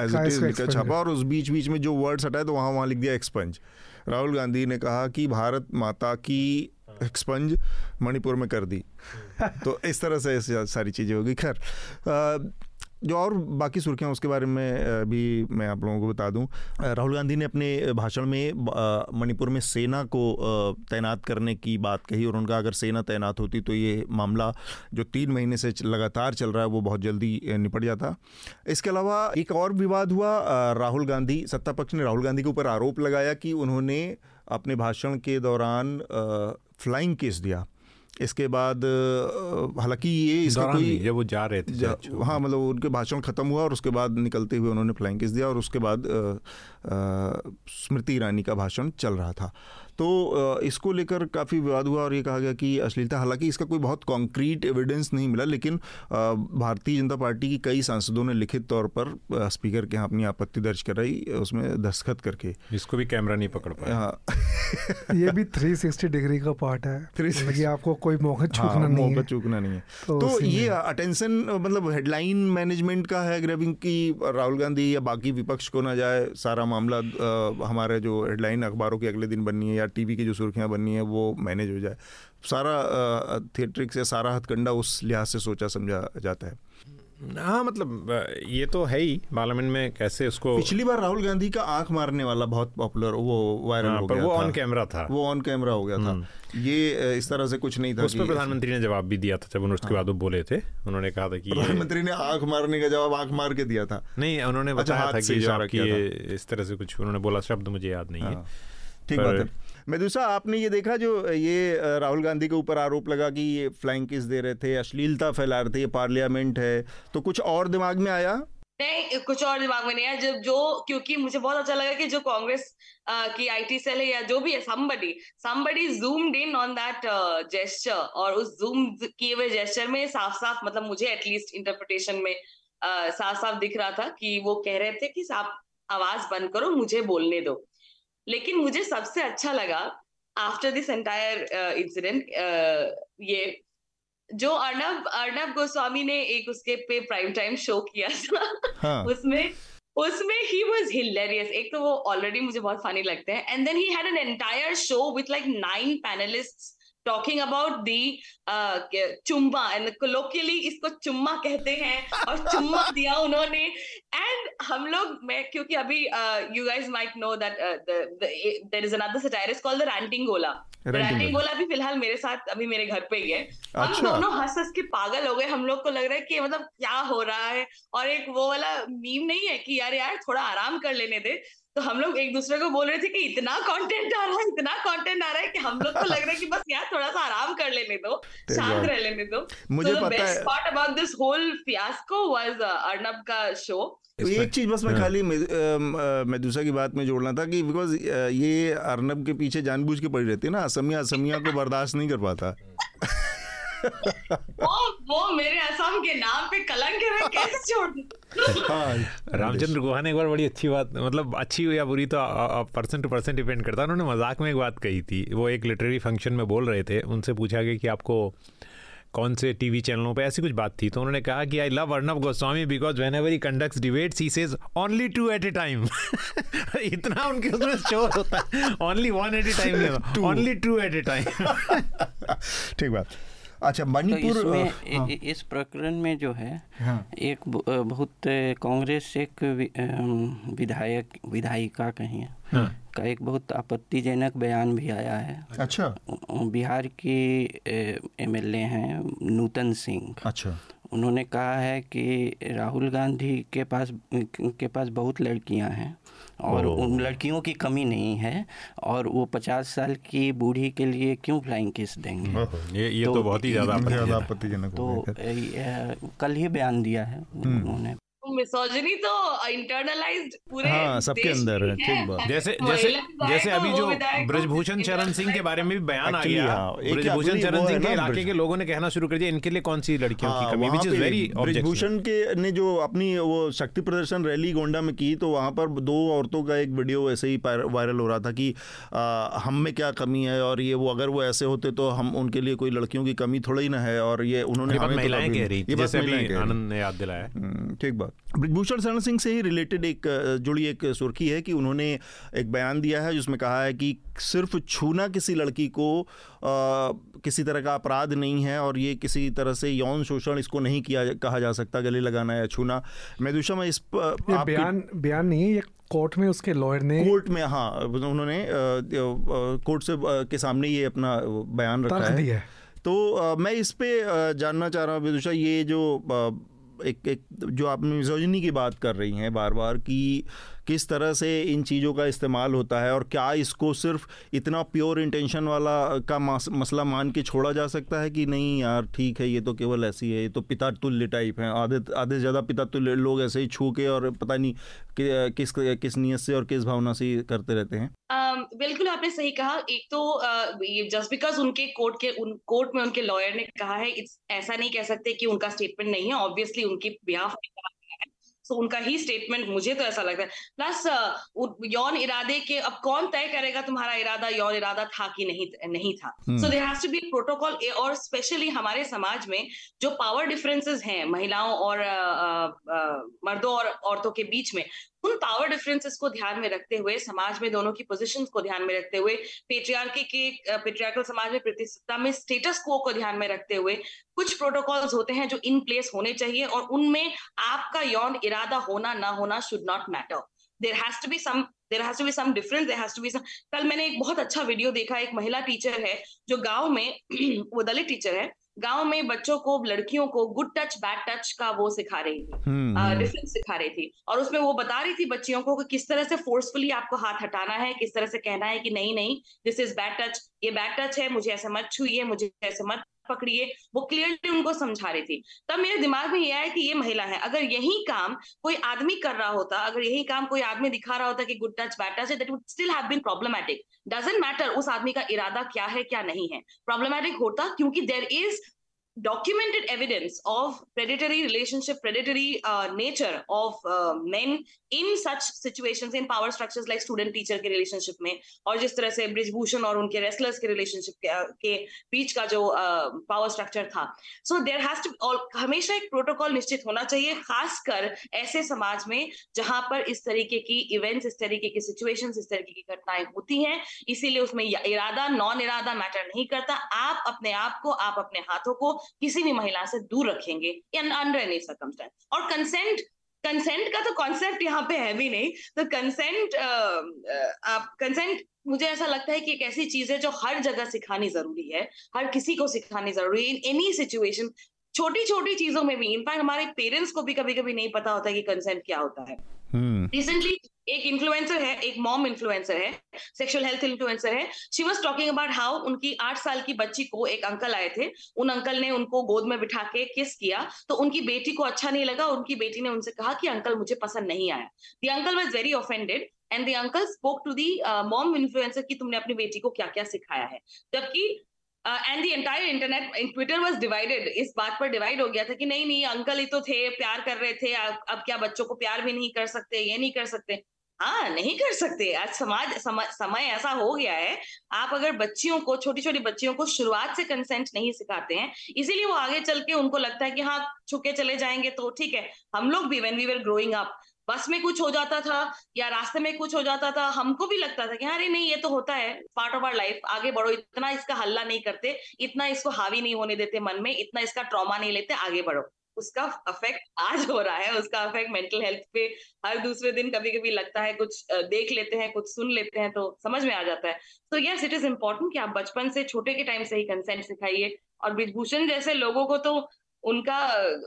एज हाँ, इट इज़ लिखा छापा और उस बीच बीच में जो वर्ड्स हटाए तो वहाँ वहाँ लिख दिया एक्सपंज राहुल गांधी ने कहा कि भारत माता की एक्सपंज मणिपुर में कर दी. तो इस तरह से सारी चीज़ें होगी. खैर जो और बाकी सुर्खियाँ उसके बारे में भी मैं आप लोगों को बता दूँ। राहुल गांधी ने अपने भाषण में मणिपुर में सेना को तैनात करने की बात कही और उनका अगर सेना तैनात होती तो ये मामला जो तीन महीने से लगातार चल रहा है, वो बहुत जल्दी निपट जाता। इसके अलावा एक और विवाद हुआ राहुल गांधी, सत्ता पक्ष ने राहुल गांधी के ऊपर आरोप लगाया कि उन्होंने अपने भाषण के दौरान फ्लाइंग केस दिया। इसके बाद हालाँकि ये इसका कोई जब वो जा रहे थे जा- हाँ मतलब उनके भाषण खत्म हुआ और उसके बाद निकलते हुए उन्होंने फ्लाइंग किस दिया और उसके बाद स्मृति ईरानी का भाषण चल रहा था। तो इसको लेकर काफ़ी विवाद हुआ और ये कहा गया कि अश्लीलता हालाँकि इसका कोई बहुत कॉन्क्रीट एविडेंस नहीं मिला लेकिन भारतीय जनता पार्टी की कई सांसदों ने लिखित तौर पर स्पीकर के यहाँ अपनी आपत्ति दर्ज कराई उसमें दस्तखत करके। इसको भी कैमरा नहीं पकड़ पाया। हाँ। ये भी 360 डिग्री का पार्ट है। 360 मतलब आपको कोई मौका चूकना हाँ, नहीं मौका है। चूकना नहीं है। तो तो ये अटेंशन मतलब हेडलाइन मैनेजमेंट का है ग्रैबिंग की राहुल गांधी या बाकी विपक्ष को ना जाए सारा मामला हमारे जो हेडलाइन अखबारों के अगले दिन बननी है या टीवी की जो सुर्खियाँ बननी है वो मैनेज हो जाए। सारा थिएट्रिक्स या सारा हथकंडा उस लिहाज से सोचा समझा जाता है। हाँ मतलब ये तो है ही। पार्लियामेंट में कैसे उसको पिछली बार राहुल गांधी का आँख मारने वाला बहुत पॉपुलर वो वायरल हाँ, हो गया वो ऑन कैमरा था। वो ऑन कैमरा हो गया था। ये इस तरह से कुछ नहीं था उस पर प्रधानमंत्री ने जवाब भी दिया था जब उन्होंने उसके बाद वो बोले थे। उन्होंने कहा था कि प्रधानमंत्री ने आँख मारने का जवाब आँख मार के दिया था। नहीं उन्होंने अच्छा, बताया था कि इस तरह से कुछ उन्होंने बोला शब्द मुझे याद नहीं है। हाँ, ठीक बात है। मेदुसा आपने ये देखा जो ये राहुल गांधी के ऊपर आरोप लगा कि ये फ्लाइंग किस दे रहे थे अश्लीलता फैला रहे थे ये पार्लियामेंट है तो कुछ और दिमाग में आया? नहीं कुछ और दिमाग में नहीं है जब जो क्योंकि मुझे बहुत अच्छा लगा कि जो कांग्रेस की आईटी सेल है या जो भी है somebody zoomed in on that uh, gesture और उस जूम किए हुए जेस्चर में साफ़ साफ़ मतलब मुझे एटलीस्ट इंटरप्रिटेशन में साफ़ साफ़ दिख रहा था कि वो कह रहे थे कि आप आवाज़ बंद करो मुझे बोलने दो। लेकिन मुझे सबसे अच्छा लगा आफ्टर दिस एंटायर इंसिडेंट ये जो अर्नब अर्नब गोस्वामी ने एक उसके पे प्राइम टाइम शो किया था। हाँ। उसमें उसमें ही वॉज़ हिलेरियस एक तो वो ऑलरेडी मुझे बहुत फनी लगते हैं। And then he had an entire show with like nine panelists talking about the चुम्मा एंड कोलोकियली इसको चुम्मा कहते हैं और चुम्मा दिया उन्होंने एंड हम लोग मैं क्योंकि अभी you guys might know that there is another satirist called the ranting Gola ranting Gola भी फ़िलहाल मेरे साथ अभी मेरे घर पे ही है हम अच्छा। दोनों हंस हंस के पागल हो गए हम लोग को लग रहा है कि मतलब क्या हो रहा है और एक वो वाला मीम नहीं है कि यार यार थोड़ा आराम कर लेने दे तो हम लोग एक दूसरे को बोल रहे थे कि इतना कंटेंट आ रहा है इतना कंटेंट आ रहा है कि हम लोग को लग रहा है कि बस यार थोड़ा सा आराम कर लेने दो शांत रह लेने दो। मुझे so पता है part about this whole fiasco was uh, Arnab का शो तो एक चीज़ बस मैं हाँ। खाली मेदुसा की बात में जोड़ना था कि बिकॉज़ ये अर्नब के पीछे जानबूझ के पड़ी रहती है ना असमिया असमिया को बर्दाश्त नहीं कर पाता। वो वो मेरे असम के नाम पे कलंक है मैं कैसे छोड़ दूँ? हाँ रामचंद्र गुहा ने एक बार बड़ी अच्छी बात मतलब अच्छी हो या बुरी तो पर्सन टू पर्सन डिपेंड करता है। उन्होंने मज़ाक में एक बात कही थी वो एक लिटरेरी फ़ंक्शन में बोल रहे थे उनसे पूछा गया कि आपको कौन से टीवी चैनलों पे ऐसी कुछ बात थी तो उन्होंने कहा कि I love Arnab Goswami because whenever he conducts debates he says only two at a time इतना उनके उसमें शोर होता है। Only one at a time only two at a time ठीक बात। अच्छा तो मणिपुर इसमें अ, हाँ, इस प्रकरण में जो है हाँ। एक बहुत कांग्रेस एक विधायक विधायिका कहीं। हाँ। का एक बहुत आपत्तिजनक बयान भी आया है। अच्छा। बिहार की एमएलए हैं नूतन सिंह। अच्छा। उन्होंने कहा है कि राहुल गांधी के पास के पास बहुत लड़कियाँ हैं। और उन लड़कियों की कमी नहीं है और वो पचास साल की बूढ़ी के लिए क्यों फ्लाइंग किस देंगे? ये ये तो, तो बहुत ही ज़्यादा तो कल ही बयान दिया है उन्होंने। मिसोजनी तो इंटरनलाइज्ड पूरे हाँ, सबके अंदर है, ठीक बात। जैसे जैसे जैसे अभी जो ब्रजभूषण चरण सिंह के बारे में भी बयान आ गया हाँ, ब्रजभूषण चरण सिंह के इलाके के लोगों ने कहना शुरू कर दिया इनके लिए कौन सी लड़कियों की हाँ, कमी? इज़ वेरी ब्रिजभूषण के ने जो अपनी वो शक्ति प्रदर्शन रैली गोंडा में की तो वहाँ पर दो औरतों का एक वीडियो ऐसे ही वायरल हो रहा था कि हम में क्या कमी है और ये वो अगर वो ऐसे होते तो हम उनके लिए कोई लड़कियों की कमी थोड़ी ना है और ये उन्होंने तो महिलाएँ कह रही जैसे अभी आनंद ने याद दिलाया। हम्म, ठीक बात। ब्रिजभूषण शरण सिंह से ही रिलेटेड एक जुड़ी एक सुर्खी है कि उन्होंने एक बयान दिया है जिसमें कहा है कि सिर्फ़ छूना किसी लड़की को आ, किसी तरह का अपराध नहीं है और ये किसी तरह से यौन शोषण इसको नहीं किया कहा जा सकता गले लगाना या छूना। मैदुषा मैं इस प- ये आपकी- बयान बयान नहीं है ये कोर्ट में उसके लॉयर ने कोर्ट में हाँ उन्होंने कोर्ट से के सामने ये अपना बयान रखा है। तो अ, मैं इस पे जानना चाह रहा हूँ विदुषा ये जो एक एक जो आप मिजोजनी की बात कर रही हैं बार बार कि किस तरह से इन चीज़ों का इस्तेमाल होता है और क्या इसको सिर्फ़ इतना प्योर इंटेंशन वाला का मसला मान के छोड़ा जा सकता है कि नहीं यार ठीक है ये तो केवल ऐसी है ये तो पिता तुल्य टाइप हैं। आधे आधे ज़्यादा पिता तुल्य लोग ऐसे ही छू के और पता नहीं कि, किस किस नीयत से और किस भावना से करते रहते हैं। बिल्कुल आपने सही कहा। एक तो जस्ट बिकॉज़ उनके कोर्ट के उन कोर्ट में उनके लॉयर ने कहा है ऐसा नहीं कह सकते कि उनका स्टेटमेंट नहीं है। ऑब्वियसली उनकी बिहाफ सो उनका ही स्टेटमेंट मुझे तो ऐसा लगता है। प्लस यौन इरादे के अब कौन तय करेगा तुम्हारा इरादा यौन इरादा था कि नहीं नहीं था? So there has to be protocol और स्पेशली हमारे समाज में जो पावर डिफरेंसेस हैं महिलाओं और अ, अ, मर्दों और औरतों के बीच में उन पावर डिफरेंसेस को ध्यान में रखते हुए, समाज में दोनों की पोजीशंस को ध्यान में रखते हुए पेट्रियार्की के पेट्रियार्कल समाज में प्रतिष्ठा में स्टेटस को को ध्यान में रखते हुए कुछ प्रोटोकॉल्स होते हैं जो इन प्लेस होने चाहिए और उनमें आपका यौन इरादा होना, ना होना should not matter there has be some there has to be some difference there has to be कल मैंने एक बहुत अच्छा वीडियो देखा एक महिला टीचर है जो गाँव में वो दलित टीचर है गाँव में बच्चों को लड़कियों को गुड टच बैड टच का वो सिखा रही थी हम्म, हम्म। डिफरेंस सिखा रही थी और उसमें वो बता रही थी बच्चियों को कि किस तरह से फोर्सफुली आपको हाथ हटाना है किस तरह से कहना है कि नहीं नहीं दिस इज़ बैड टच ये बैड टच है मुझे ऐसे मत छुइए मुझे ऐसे मत पकड़िए, वो क्लियरली उनको समझा रही थी। तब मेरे दिमाग में ये आया कि ये महिला है। अगर यही काम कोई आदमी कर रहा होता, अगर यही काम कोई आदमी दिखा रहा होता कि good touch bad touch that would still have been problematic doesn't matter उस आदमी का इरादा क्या है, क्या नहीं है। प्रॉब्लमैटिक होता क्योंकि there is documented evidence of predatory relationship predatory uh, nature of uh, men in such situations in power structures like student teacher के relationship में और जिस तरह से ब्रिजभूषण और उनके रेसलर्स के relationship के, के बीच का जो पावर uh, स्ट्रक्चर था। सो देर हैज़ टू हमेशा एक प्रोटोकॉल निश्चित होना चाहिए खासकर ऐसे समाज में जहाँ पर इस तरीके की इवेंट्स इस तरीके की सिचुएशंस इस तरीके की घटनाएँ होती हैं। इसीलिए उसमें इरादा नॉन इरादा मैटर नहीं करता। आप अपने आप को आप अपने हाथों को किसी भी महिला से दूर रखेंगे अंडर एनी सर्कमस्टेंस और कंसेंट कंसेंट का तो कॉन्सेप्ट यहाँ पे है भी नहीं. तो कंसेंट आप कंसेंट मुझे ऐसा लगता है कि एक ऐसी चीज़ है जो हर जगह सिखानी ज़रूरी है. हर किसी को सिखानी ज़रूरी है. इन एनी सिचुएशन छोटी छोटी चीज़ों में भी इनफैक्ट हमारे पेरेंट्स को भी कभी कभी नहीं पता होता कि कंसेंट क्या होता है. रिसेंटली एक इन्फ्लुएंसर है, एक मॉम इन्फ्लुएंसर है सेक्सुअल हेल्थ इन्फ्लुएंसर है. She was talking about how उनकी आठ साल की बच्ची को एक अंकल आए थे. उन अंकल ने उनको गोद में बिठा के किस किया. तो उनकी बेटी को अच्छा नहीं लगा उनकी बेटी ने उनसे कहा कि अंकल मुझे पसंद नहीं आया. The uncle was very offended and the uncle spoke to the mom influencer की तुमने अपनी बेटी को क्या क्या सिखाया है. जबकि and the entire internet Twitter was divided इस बात पर डिवाइड हो गया था कि नहीं नहीं अंकल ही तो थे प्यार कर रहे थे अब, अब क्या बच्चों को प्यार भी नहीं कर सकते ये नहीं कर सकते। हाँ नहीं कर सकते। आज समाज सम, समय ऐसा हो गया है आप अगर बच्चियों को छोटी छोटी बच्चियों को शुरुआत से कंसेंट नहीं सिखाते हैं इसीलिए वो आगे चल के उनको लगता है कि हाँ छुके चले जाएँगे तो ठीक है। हम लोग भी when we were growing up bus में कुछ हो जाता था या रास्ते में कुछ हो जाता था, हमको भी लगता था कि अरे नहीं, ये तो होता है पार्ट ऑफ़ आर लाइफ आगे बढ़ो, इतना इसका हल्ला नहीं करते, इतना इसको हावी नहीं होने देते मन में, इतना इसका ट्रॉमा नहीं लेते, आगे बढ़ो। उसका अफेक्ट आज हो रहा है, उसका अफेक्ट मेंटल हेल्थ पे हर दूसरे दिन कभी कभी लगता है, कुछ देख लेते हैं, कुछ सुन लेते हैं तो समझ में आ जाता है। तो यस इट इज़ इम्पोर्टेंट कि आप बचपन से, छोटे के टाइम से ही कंसेंट सिखाइए। और ब्रिजभूषण जैसे लोगों को तो उनका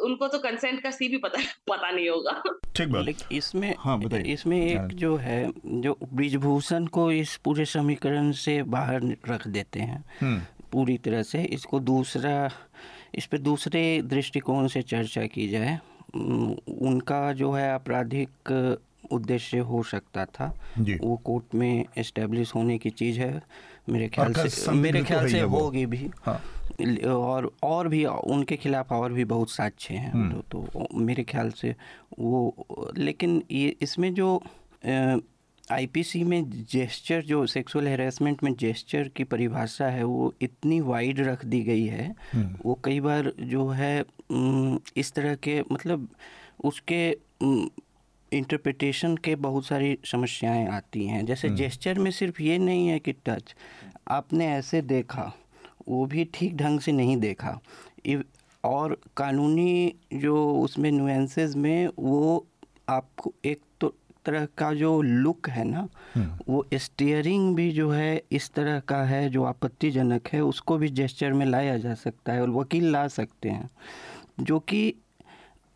उनको तो कंसेंट का सी भी पता पता नहीं होगा। ठीक बात। लेकिन इसमें हाँ, बताइए। इसमें एक जो है जो ब्रिजभूषण को इस पूरे समीकरण से बाहर रख देते हैं पूरी तरह से इसको दूसरा इस पे दूसरे दृष्टिकोण से चर्चा की जाए उनका जो है आपराधिक उद्देश्य हो सकता था। वो कोर्ट में एस्टेब्लिश होने की चीज़ है। मेरे ख्याल से मेरे ख्याल से होगी भी। हाँ। और और भी उनके खिलाफ और भी बहुत साक्ष्य हैं। तो, तो मेरे ख्याल से वो लेकिन ये इसमें जो आईपीसी में जेस्चर जो सेक्सुअल हेरासमेंट में जेस्चर की परिभाषा है वो इतनी वाइड रख दी गई है। वो कई बार जो है इस तरह के मतलब उसके इंटरप्रिटेशन के बहुत सारी समस्याएँ आती हैं। जैसे जेस्चर में सिर्फ़ ये नहीं है कि टच आपने ऐसे देखा वो भी ठीक ढंग से नहीं देखा। और कानूनी जो उसमें नुएंसेस में वो आपको एक तो तरह का जो लुक है ना वो स्टीयरिंग भी जो है इस तरह का है जो आपत्तिजनक है उसको भी जेस्चर में लाया जा सकता है और वकील ला सकते हैं। जो कि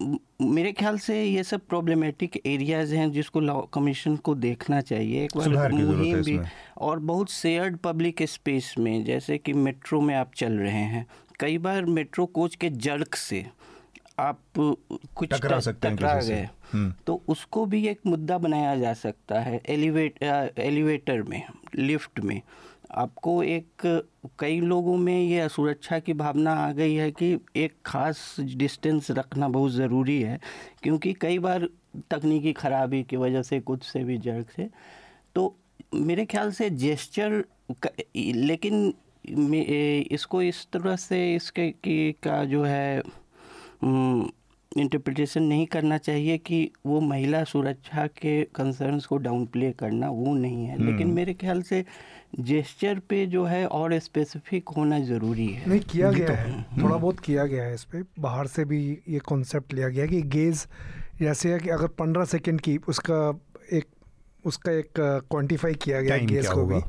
मेरे ख्याल से ये सब प्रॉब्लमेटिक एरियाज़ हैं जिसको लॉ कमीशन को देखना चाहिए। एक बार मुहिम भी और बहुत शेयर्ड पब्लिक स्पेस में जैसे कि मेट्रो में आप चल रहे हैं। कई बार मेट्रो कोच के जर्क से आप कुछ टकरा सकते हैं टकरा गए। हम्म। तो उसको भी एक मुद्दा बनाया जा सकता है एलिवेट एलिवेटर में लिफ्ट में। आपको एक कई लोगों में ये असुरक्षा की भावना आ गई है कि एक खास डिस्टेंस रखना बहुत ज़रूरी है क्योंकि कई बार तकनीकी खराबी की वजह से कुछ से भी जर्क से। तो मेरे ख्याल से जेस्चर लेकिन इसको इस तरह से इसके की का जो है इंटरप्रिटेशन नहीं करना चाहिए कि वो महिला सुरक्षा के कंसर्न्स को डाउन प्ले करना वो नहीं है। लेकिन मेरे ख्याल से जेस्चर पे जो है और स्पेसिफिक होना ज़रूरी है। नहीं किया गया है। थोड़ा बहुत किया गया है इस पर बाहर से भी ये कॉन्सेप्ट लिया गया है कि गेज जैसे है कि अगर पंद्रह सेकेंड की उसका एक उसका एक क्वान्टिफाई किया गया है गेज को भी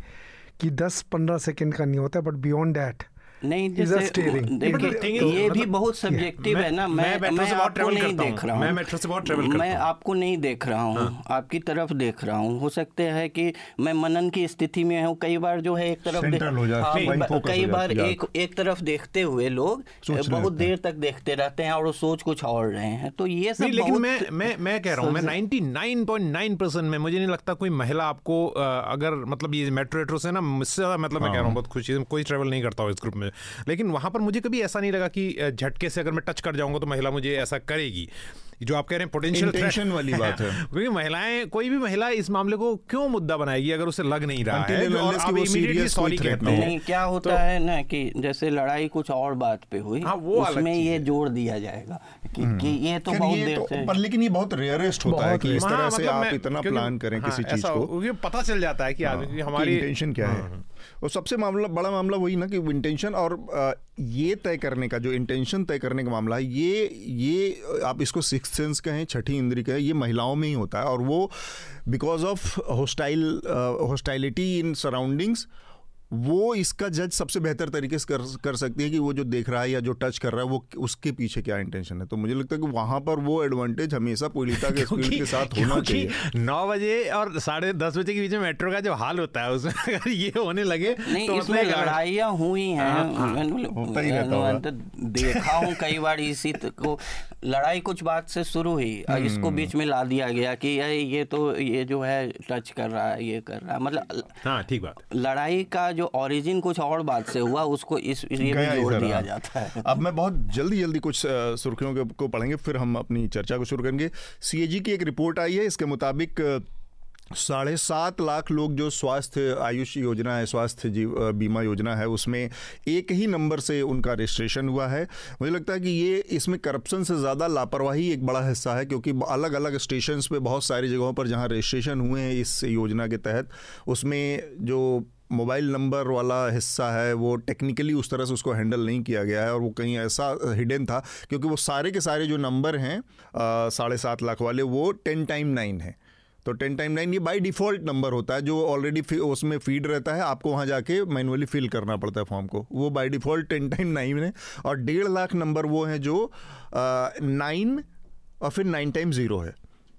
कि दस पंद्रह सेकेंड का नहीं होता बट बियॉन्ड दैट नहीं जैसे ये भी मतलब- बहुत सब्जेक्टिव है ना मैं मैं मैं आपको नहीं देख रहा हूँ। मैं मेट्रो से बहुत travel मैं आपको नहीं देख रहा हूँ आपकी तरफ़ देख रहा हूँ। हो सकते है कि मैं मनन की स्थिति में हूँ कई बार जो है एक तरफ़ हो हाँ, कई बार एक एक तरफ़ देखते हुए लोग बहुत देर तक देखते रहते हैं और वो सोच कुछ और रहे हैं। तो ये सब लेकिन मैं मैं मैं कह रहा हूँ मैं 99.9 परसेंट में मुझे नहीं लगता कोई महिला आपको अगर मतलब ये मेट्रो वेट्रो से ना मुझसे मतलब मैं कह रहा हूँ बहुत खुशी कोई ट्रेवल नहीं करता हूँ इस ग्रुप में। लेकिन वहाँ पर मुझे कभी ऐसा नहीं लगा कि झटके से अगर मैं टच कर जाऊँगा तो महिला मुझे ऐसा करेगी। जो आप कह रहे हैं पोटेंशियल Intention वाली बात है। क्योंकि महिलाएँ कोई भी महिला इस मामले को क्यों मुद्दा बनाएगी अगर उसे लग नहीं रहा है? और आप sorry threat कहते हैं। नहीं क्या होता तो- है ना कि जैसे लड़ाई कुछ और बात पे हुई हाँ, वो उसमें ये जोड़ दिया जाएगा कि, कि ये तो बहुत देर तो से पर लेकिन ये बहुत रेयरेस्ट होता है कि इस हाँ, तरह से मतलब आप इतना प्लान करें हाँ, किसी चीज़ को। क्योंकि पता चल जाता है कि हाँ, आदमी हमारी इंटेंशन क्या है। और सबसे मामला, बड़ा मामला वही ना कि इंटेंशन और ये तय करने का, जो इंटेंशन तय करने का मामला है, ये ये आप इसको सिक्स सेंस कहें, छठी इंद्री कहें, ये महिलाओं में ही होता है। और वो because of hostile hostility in surroundings वो इसका जज सबसे बेहतर तरीके से कर कर सकती है कि वो जो देख रहा है या जो टच कर रहा है वो उसके पीछे क्या इंटेंशन है। तो मुझे लगता है कि वहाँ पर वो एडवांटेज हमेशा पीड़िता के स्पीड के साथ होना चाहिए। नौ बजे और साढ़े दस बजे के बीच में मेट्रो का जो हाल होता है उसमें अगर ये होने लगे नहीं तो इसमें मतलब लड़ाइयाँ हुई हैं। हाँ, हाँ, ही होगा। तो देखा हूँ कई बार इसी को लड़ाई कुछ बात से शुरू हुई और इसको बीच में ला दिया गया कि ये ये तो ये जो है टच कर रहा है ये कर रहा है। मतलब हाँ ठीक बात। लड़ाई का जो ओरिजिन कुछ और बात से हुआ उसको इस ये भी जोड़ दिया। जाता है। अब मैं बहुत जल्दी जल्दी कुछ सुर्खियों को पढ़ेंगे फिर हम अपनी चर्चा को शुरू करेंगे। सीएजी की एक रिपोर्ट आई है इसके मुताबिक साढ़े सात लाख लोग जो स्वास्थ्य आयुष योजना है स्वास्थ्य जीव बीमा योजना है उसमें एक ही नंबर से उनका रजिस्ट्रेशन हुआ है। मुझे लगता है कि ये इसमें करप्शन से ज़्यादा लापरवाही एक बड़ा हिस्सा है क्योंकि अलग अलग स्टेशन पे बहुत सारी जगहों पर जहाँ रजिस्ट्रेशन हुए हैं इस योजना के तहत उसमें जो मोबाइल नंबर वाला हिस्सा है, वो टेक्निकली उस तरह से उसको हैंडल नहीं किया गया है और वो कहीं ऐसा हिडन था क्योंकि वो सारे के सारे जो नंबर हैं साढ़े सात लाख वाले, वो टेन टाइम नाइन है। तो टेन टाइम नाइन ये बाय डिफ़ॉल्ट नंबर होता है, जो ऑलरेडी उसमें फ़ीड रहता है, आपको वहाँ जाके मैनुअली फिल करना पड़ता है फॉर्म को। वो by default ten time nine है और डेढ़ लाख नंबर वो हैं जो नाइन और फिर नाइन टाइम ज़ीरो है।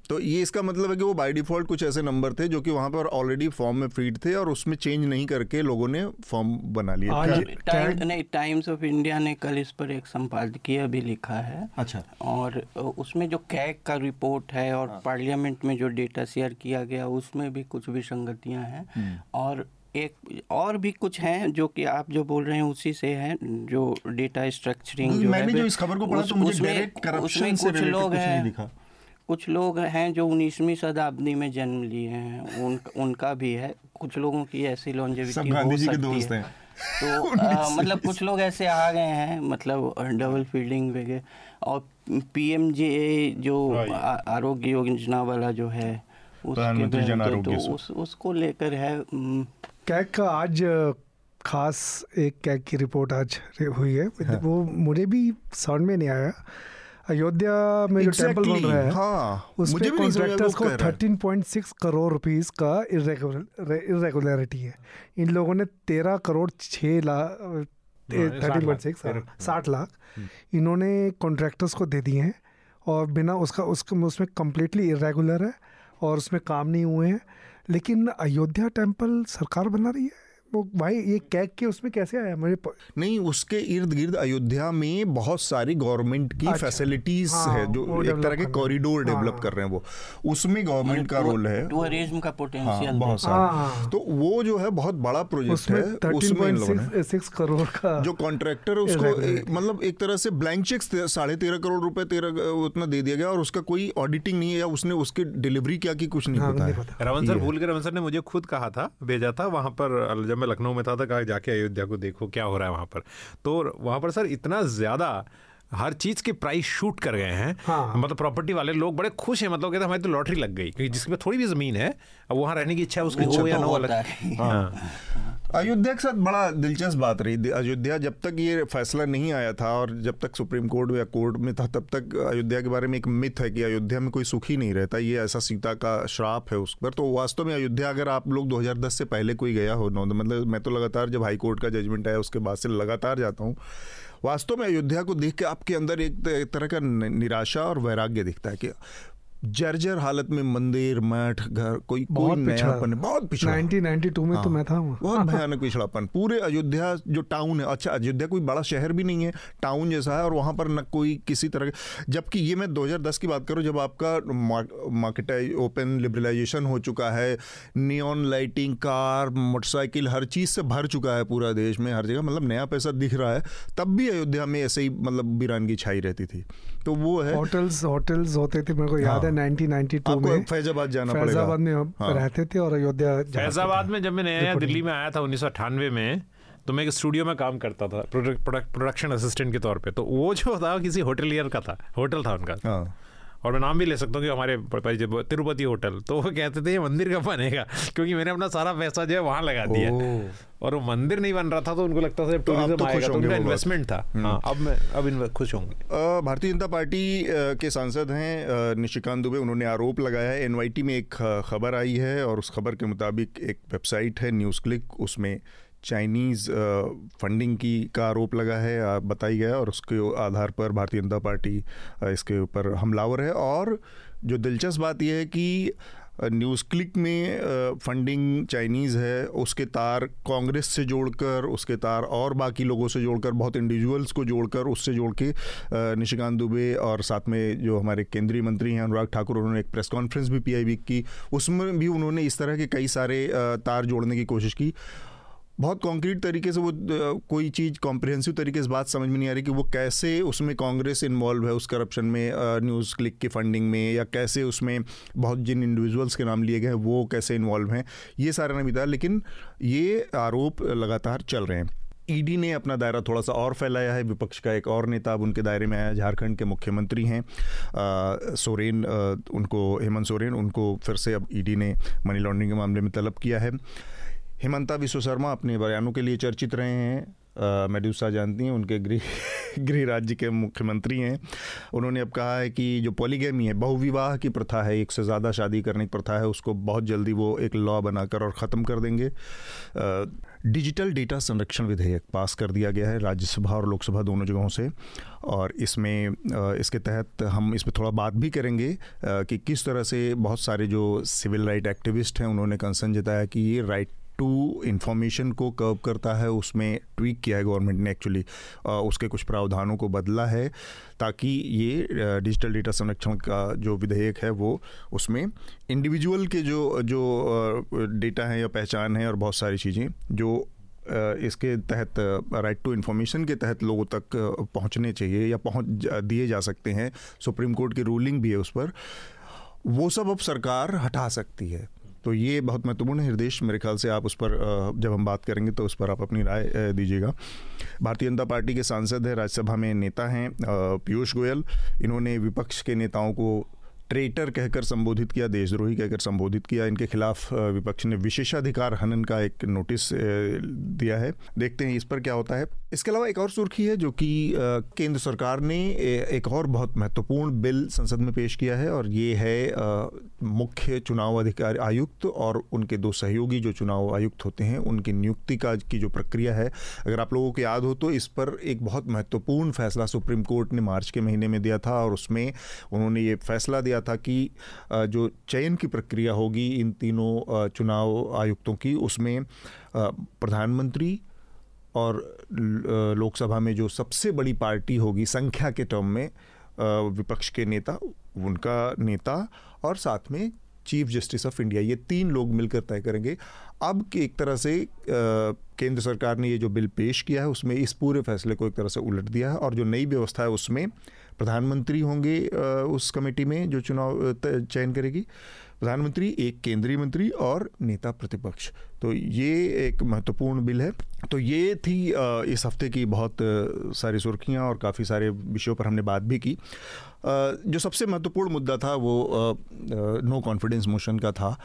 तो ये इसका मतलब है कि वो बाय डिफ़ॉल्ट कुछ ऐसे नंबर थे जो कि वहाँ पर ऑलरेडी फॉर्म में फ़ीड थे और उसमें चेंज नहीं करके लोगों ने फॉर्म बना लिया। टाइम नहीं टाइम्स ऑफ़ इंडिया ने कल इस पर एक संपादकीय भी लिखा है। अच्छा। और उसमें जो कैग का रिपोर्ट है और हाँ। पार्लियामेंट में जो डेटा शेयर किया गया उसमें भी कुछ विसंगतियाँ हैं। हम्म। और एक और भी कुछ हैं जो कि आप जो बोल रहे हैं उसी से हैं जो डेटा स्ट्रक्चरिंग जो मैंने है जो इस खबर को पढ़ा तो मुझे उसमें- डायरेक्ट करप्शन उसमें से कुछ लोग कुछ नहीं हैं। दिखा। कुछ लोग हैं जो 19वीं शताब्दी में जन्म लिए हैं। उन उनका भी है। कुछ लोगों की ऐसी लॉन्जेविटी हो जी के दोस्त है। हैं। तो आ, मतलब कुछ लोग ऐसे आ गए हैं मतलब डबल फील्डिंग वगैरह। और पीएमजे जो आरोग्य योजना वाला जो है उसके जन तो- आरोग्य तो उस, उसको लेकर है कैग का आज खास एक कैक की रिपोर्ट आज हुई है। हाँ। वो मुझे भी समझ में नहीं आया। अयोध्या में जो टेंपल बन रहा है हाँ उस मुझे पे भी नहीं समझ में आया, कॉन्ट्रैक्टर्स को कह रहा है। 13.6 करोड़ रुपीस का इरेगुलरिटी है। इन लोगों ने 13 करोड़ 6 लाख हाँ, थर्टीन पॉइंट सिक्स साठ लाख इन्होंने कॉन्ट्रैक्टर्स को दे दिए हैं और बिना उसका उसका उसमें कम्प्लीटली इरेगुलर है और उसमें काम नहीं हुए हैं। लेकिन अयोध्या टेंपल सरकार बना रही है? वो भाई ये कैग के उसमें कैसे आया? मुझे प- नहीं उसके इर्द गिर्द अयोध्या में बहुत सारी गवर्नमेंट की अच्छा, फैसिलिटीज़ हाँ, है जो एक तरह के कॉरिडोर डेवलप हाँ। कर रहे हैं वो। उसमें गवर्नमेंट का रोल है। टूरिज़्म का हाँ पोटेंशियल बहुत हाँ। तो वो जो है बहुत बड़ा प्रोजेक्ट है उसमें 13.6 करोड़ का जो कॉन्ट्रैक्टर है उसको मतलब एक तरह से ब्लैंक चेक्स साढ़े तेरह करोड़ रुपए तेरह उतना दे दिया गया और उसका कोई ऑडिटिंग नहीं है या उसने उसकी डिलीवरी क्या की कुछ नहीं हाँ, पता। है रमन सर। भूल गए रमन सर ने मुझे खुद कहा था भेजा था वहाँ पर जब मैं लखनऊ में था तो कहा जाके अयोध्या को देखो, क्या हो रहा है वहाँ पर। तो वहाँ पर सर इतना ज़्यादा हर चीज़ के प्राइस शूट कर गए हैं। हाँ। मतलब प्रॉपर्टी वाले लोग बड़े खुश हैं मतलब कहते हैं हमारी तो लॉटरी लग गई। क्योंकि जिसके पास थोड़ी भी ज़मीन है अब वहाँ रहने की इच्छा है उसकी हो या तो ना हो अलग। हाँ। अयोध्या के साथ बड़ा दिलचस्प बात रही। अयोध्या जब तक ये फैसला नहीं आया था और जब तक सुप्रीम कोर्ट या कोर्ट में था तब तक अयोध्या के बारे में एक मिथ है कि अयोध्या में कोई सुखी नहीं रहता। ये ऐसा सीता का श्राप है उस पर। तो वास्तव में अयोध्या अगर आप लोग 2010 से पहले कोई गया हो नौ मतलब मैं तो लगातार जब हाई कोर्ट का जजमेंट आया उसके बाद से लगातार जाता हूँ वास्तव में अयोध्या को देख के आपके अंदर एक तरह का निराशा और वैराग्य दिखता है कि जर्जर हालत में मंदिर मठ घर कोई कोई बहुत पिछड़ा। नयापन बहुत पिछड़ा। 1992 में तो हाँ। मैं था वहाँ। बहुत भयानक पिछड़ापन। पूरे अयोध्या जो टाउन है अच्छा अयोध्या कोई बड़ा शहर भी नहीं है टाउन जैसा है और वहाँ पर न कोई किसी तरह जबकि ये मैं 2010 की बात करूँ जब आपका मार्केट ओपन लिबरलाइजेशन हो चुका है नियॉन लाइटिंग कार मोटरसाइकिल हर चीज़ से भर चुका है पूरा देश में हर जगह मतलब नया पैसा दिख रहा है तब भी अयोध्या में ऐसे ही मतलब वीरानगी छाई रहती थी। तो वो है। होटल्स होटल्स होते थे मेरे को याद है 1992 में। फैजाबाद जाना पड़ेगा। फैजाबाद में हम हाँ। रहते थे और अयोध्या फैजाबाद में जब मैं नया नया दिल्ली में आया था उन्नीस सौ अठानवे में तो मैं एक स्टूडियो में काम करता था प्रोडक्शन असिस्टेंट के तौर पे। तो वो जो था किसी होटलियर का था होटल था उनका। हाँ। और मैं नाम भी ले सकता हूँ कि हमारे परिचय तिरुपति होटल। तो वो कहते थे ये मंदिर कब बनेगा? क्योंकि मैंने अपना सारा पैसा जो है वहाँ लगा दिया और वो मंदिर नहीं बन रहा था तो उनको लगता था जब तो आप तो खुश आएगा तो उनका इन्वेस्टमेंट था। हाँ अब मैं अब खुश होंगे। भारतीय जनता पार्टी के सांसद हैं निशिकांत दुबे। उन्होंने आरोप लगाया है। एनवाईटी में एक खबर आई है और उस खबर के मुताबिक एक वेबसाइट है न्यूज़ क्लिक उसमें चाइनीज़ फंडिंग की, का आरोप लगा है बताई गया और उसके आधार पर भारतीय जनता पार्टी इसके ऊपर हमलावर है। और जो दिलचस्प बात यह है कि न्यूज़ क्लिक में फंडिंग चाइनीज़ है, उसके तार कांग्रेस से जोड़कर, उसके तार और बाकी लोगों से जोड़कर, बहुत इंडिविजुअल्स को जोड़कर, उससे जोड़ के निशिकांत दुबे और साथ में जो हमारे केंद्रीय मंत्री हैं अनुराग ठाकुर, उन्होंने एक प्रेस कॉन्फ्रेंस भी पीआईबी की, उसमें भी उन्होंने इस तरह के कई सारे तार जोड़ने की कोशिश की। बहुत कॉन्क्रीट तरीके से वो कोई चीज़ कॉम्प्रिहेंसिव तरीके से बात समझ में नहीं आ रही कि वो कैसे उसमें कांग्रेस इन्वॉल्व है उस करप्शन में न्यूज़ क्लिक की फंडिंग में या कैसे उसमें बहुत जिन इंडिविजुअल्स के नाम लिए गए हैं वो कैसे इन्वॉल्व हैं ये सारा नहीं बताया लेकिन ये आरोप लगातार चल रहे हैं। ईडी ने अपना दायरा थोड़ा सा और फैलाया है। विपक्ष का एक और नेता अब उनके दायरे में आया झारखंड के मुख्यमंत्री हैं सोरेन अ, उनको हेमंत सोरेन उनको फिर से अब ईडी ने मनी लॉन्ड्रिंग के मामले में तलब किया है। हिमंता विश्व शर्मा अपने बयानों के लिए चर्चित रहे हैं। मेडूसा जानती हैं, उनके गृह गृह राज्य के मुख्यमंत्री हैं। उन्होंने अब कहा है कि जो पॉलीगेमी है, बहुविवाह की प्रथा है, एक से ज़्यादा शादी करने की प्रथा है, उसको बहुत जल्दी वो एक लॉ बनाकर और ख़त्म कर देंगे। डिजिटल डेटा संरक्षण विधेयक पास कर दिया गया है राज्यसभा और लोकसभा दोनों जगहों से। और इसमें इसके तहत हम इस पर थोड़ा बात भी करेंगे कि किस तरह से बहुत सारे जो सिविल राइट एक्टिविस्ट हैं, उन्होंने कंसर्न जताया कि ये राइट टू इन्फॉर्मेशन को कर्व करता है, उसमें ट्वीक किया है गवर्नमेंट ने एक्चुअली उसके कुछ प्रावधानों को बदला है ताकि ये डिजिटल डेटा संरक्षण का जो विधेयक है वो उसमें इंडिविजुअल के जो जो डेटा है या पहचान है और बहुत सारी चीज़ें जो इसके तहत राइट टू इन्फॉर्मेशन के तहत लोगों तक पहुँचने चाहिए या पहुँच दिए जा सकते हैं, सुप्रीम कोर्ट की रूलिंग भी है उस पर, वो सब अब सरकार हटा सकती है। तो ये बहुत महत्वपूर्ण है। निर्देश मेरे ख्याल से आप उस पर जब हम बात करेंगे तो उस पर आप अपनी राय दीजिएगा। भारतीय जनता पार्टी के सांसद हैं, राज्यसभा में नेता हैं पीयूष गोयल। इन्होंने विपक्ष के नेताओं को ट्रेटर कहकर संबोधित किया, देशद्रोही कहकर संबोधित किया। इनके खिलाफ विपक्ष ने विशेषाधिकार हनन का एक नोटिस दिया है। देखते हैं इस पर क्या होता है। इसके अलावा एक और सुर्खी है जो कि केंद्र सरकार ने एक और बहुत महत्वपूर्ण बिल संसद में पेश किया है और ये है मुख्य चुनाव अधिकारी आयुक्त और उनके दो सहयोगी जो चुनाव आयुक्त होते हैं, उनकी नियुक्ति का, की जो प्रक्रिया है। अगर आप लोगों को याद हो तो इस पर एक बहुत महत्वपूर्ण फैसला सुप्रीम कोर्ट ने मार्च के महीने में दिया था और उसमें उन्होंने ये फैसला दिया था कि जो चयन की प्रक्रिया होगी इन तीनों चुनाव आयुक्तों की, उसमें प्रधानमंत्री और लोकसभा में जो सबसे बड़ी पार्टी होगी संख्या के टर्म में विपक्ष के नेता, उनका नेता और साथ में चीफ जस्टिस ऑफ़ इंडिया, ये तीन लोग मिलकर तय करेंगे। अब एक तरह से केंद्र सरकार ने ये जो बिल पेश किया है, उसमें इस पूरे फैसले को एक तरह से उलट दिया है और जो नई व्यवस्था है, उसमें प्रधानमंत्री होंगे उस कमेटी में जो चुनाव चयन करेगी। प्रधानमंत्री, एक केंद्रीय मंत्री और नेता प्रतिपक्ष। तो ये एक महत्वपूर्ण बिल है। तो ये थी इस हफ़्ते की बहुत सारी सुर्खियाँ और काफ़ी सारे विषयों पर हमने बात भी की। जो सबसे महत्वपूर्ण मुद्दा था वो नो कॉन्फिडेंस मोशन का था।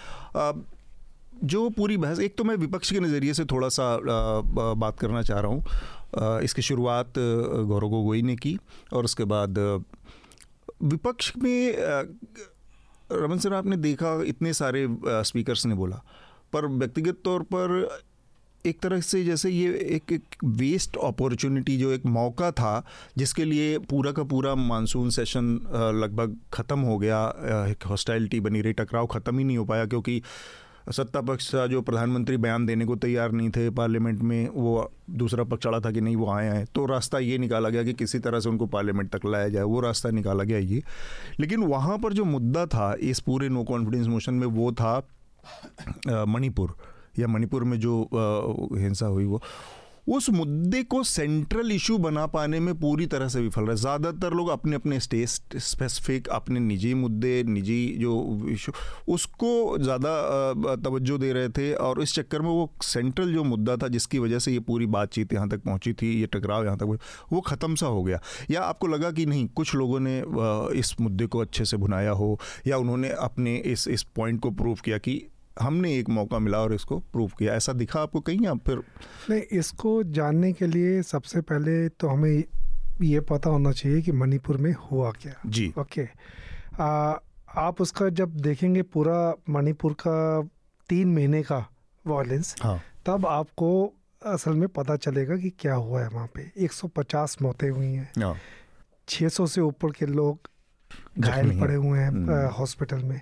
जो पूरी बहस, एक तो मैं विपक्ष के नज़रिए से थोड़ा सा बात करना चाह रहा हूँ। इसकी शुरुआत गौरव गोगोई ने की और उसके बाद विपक्ष में रमन सर आपने देखा, इतने सारे स्पीकर्स ने बोला। पर व्यक्तिगत तौर पर एक तरह से जैसे ये एक एक वेस्ट अपॉर्चुनिटी जो एक मौका था, जिसके लिए पूरा का पूरा मानसून सेशन लगभग ख़त्म हो गया एक हॉस्टाइलिटी बनी रही, टकराव ख़त्म ही नहीं हो पाया, क्योंकि सत्ता पक्ष का जो प्रधानमंत्री बयान देने को तैयार नहीं थे पार्लियामेंट में, वो दूसरा पक्ष चढ़ा था कि नहीं, वो आए हैं। तो रास्ता ये निकाला गया कि किसी तरह से उनको पार्लियामेंट तक लाया जाए, वो रास्ता निकाला गया ये। लेकिन वहाँ पर जो मुद्दा था, इस पूरे नो कॉन्फिडेंस मोशन में, वो था मणिपुर। या मणिपुर में जो हिंसा हुई वो। उस मुद्दे को सेंट्रल इशू बना पाने में पूरी तरह से विफल रहे। ज़्यादातर लोग अपने अपने स्टेट स्पेसिफिक अपने निजी मुद्दे, निजी जो इशू उसको ज़्यादा तवज्जो दे रहे थे और इस चक्कर में वो सेंट्रल जो मुद्दा था जिसकी वजह से ये पूरी बातचीत यहाँ तक पहुँची थी, ये टकराव यहाँ तक वो ख़त्म सा हो गया। या आपको लगा कि नहीं, कुछ लोगों ने इस मुद्दे को अच्छे से भुनाया हो या उन्होंने अपने इस इस पॉइंट को प्रूव किया कि हमने एक मौका मिला और इसको प्रूव किया। ऐसा दिखा आपको कहीं आप फिर नहीं इसको जानने के लिए सबसे पहले तो हमें ये पता होना चाहिए कि मणिपुर में हुआ क्या। जी। ओके। आ, आप उसका जब देखेंगे पूरा मणिपुर का तीन महीने का वायलेंस हाँ। तब आपको असल में पता चलेगा कि क्या हुआ है वहाँ पे। 150 मौतें हुई हैं। हाँ। 600 हाँ। से ऊपर के लोग घायल पड़े हुए हैं हम्म। हॉस्पिटल में।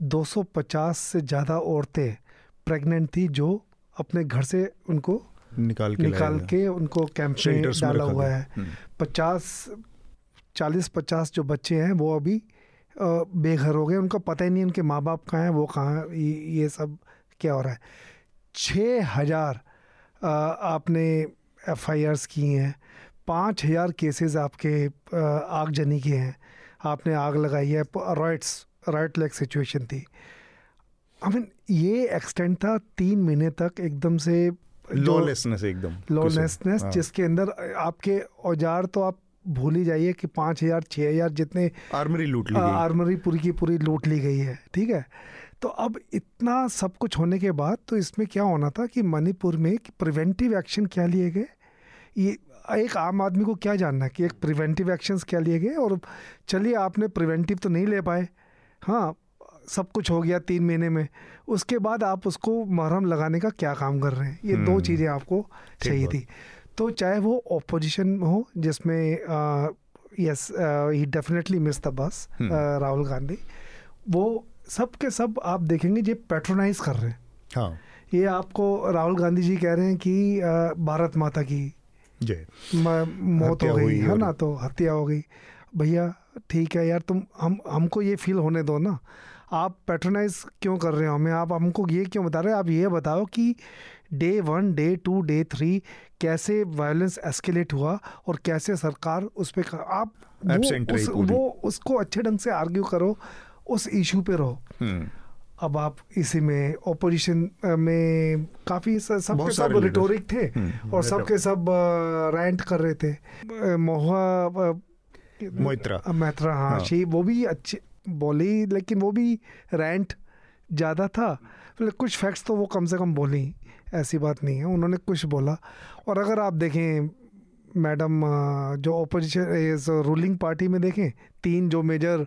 250 से ज़्यादा औरतें प्रेग्नेंट थी जो अपने घर से उनको निकाल के निकाल के उनको कैंप में डाला हुआ है। हम्म। पचास चालीस पचास जो बच्चे हैं वो अभी बेघर हो गए। उनको पता ही नहीं उनके माँ बाप कहाँ हैं वो कहाँ ये सब क्या हो रहा है। छः हज़ार आपने एफ़ आई आर्स की हैं। पाँच हज़ार केसेस आपके आगजनी के हैं। आपने आग लगाई है रॉयट्स। राइट लेग सिचुएशन थी। आई मीन ये एक्सटेंड था तीन महीने तक एकदम से लॉलेसनेस एकदम लॉलेसनेस हाँ। जिसके अंदर आपके औज़ार तो आप भूल ही जाइए कि पाँच हज़ार छः हज़ार जितने आर्मरी लूट ली गई। आर्मरी पूरी की पूरी लूट ली गई है ठीक है? तो अब इतना सब कुछ होने के बाद तो इसमें क्या होना था कि मणिपुर में प्रिवेंटिव एक्शन क्या लिए गए? ये एक आम आदमी को क्या जानना है कि एक प्रिवेंटिव एक्शंस क्या लिए गए? और चलिए आपने प्रिवेंटिव तो नहीं ले पाए। हाँ सब कुछ हो गया तीन महीने में। उसके बाद आप उसको मरहम लगाने का क्या काम कर रहे हैं? ये दो हम्म। चीज़ें आपको चाहिए थी। तो चाहे वो ऑपोजिशन हो जिसमें yes he definitely miss the bus. Rahul Gandhi. वो सब के सब आप देखेंगे ये पेट्रोनाइज कर रहे हैं। हाँ। ये आपको राहुल गांधी जी कह रहे हैं कि भारत माता की जय। मौत हो गई है ना? तो हत्या हो गई। भैया ठीक है यार तुम हम हमको ये फील होने दो ना। आप पेट्रोनाइज क्यों कर रहे हो हमें? आप हमको ये क्यों बता रहे हो? आप ये बताओ कि day one day two day three कैसे वायलेंस एस्केलेट हुआ और कैसे सरकार उस पर आप वो, उस, वो उसको अच्छे ढंग से आर्ग्यू करो उस इशू पे रहो। हम्म, अब आप इसी में ओपोजिशन में काफ़ी सबके बहुत सारे सब leaders। रिटोरिक थे हम्म, और सबके सब रैंट कर रहे थे। महुआ मोइत्रा। अ, मैत्रा हाँ हाँ। शी वो भी अच्छी बोली लेकिन वो भी रेंट ज़्यादा था। मतलब कुछ फैक्ट्स तो वो कम से कम बोली ऐसी बात नहीं है उन्होंने कुछ बोला। और अगर आप देखें मैडम जो ओपोजिशन रूलिंग पार्टी में देखें तीन जो major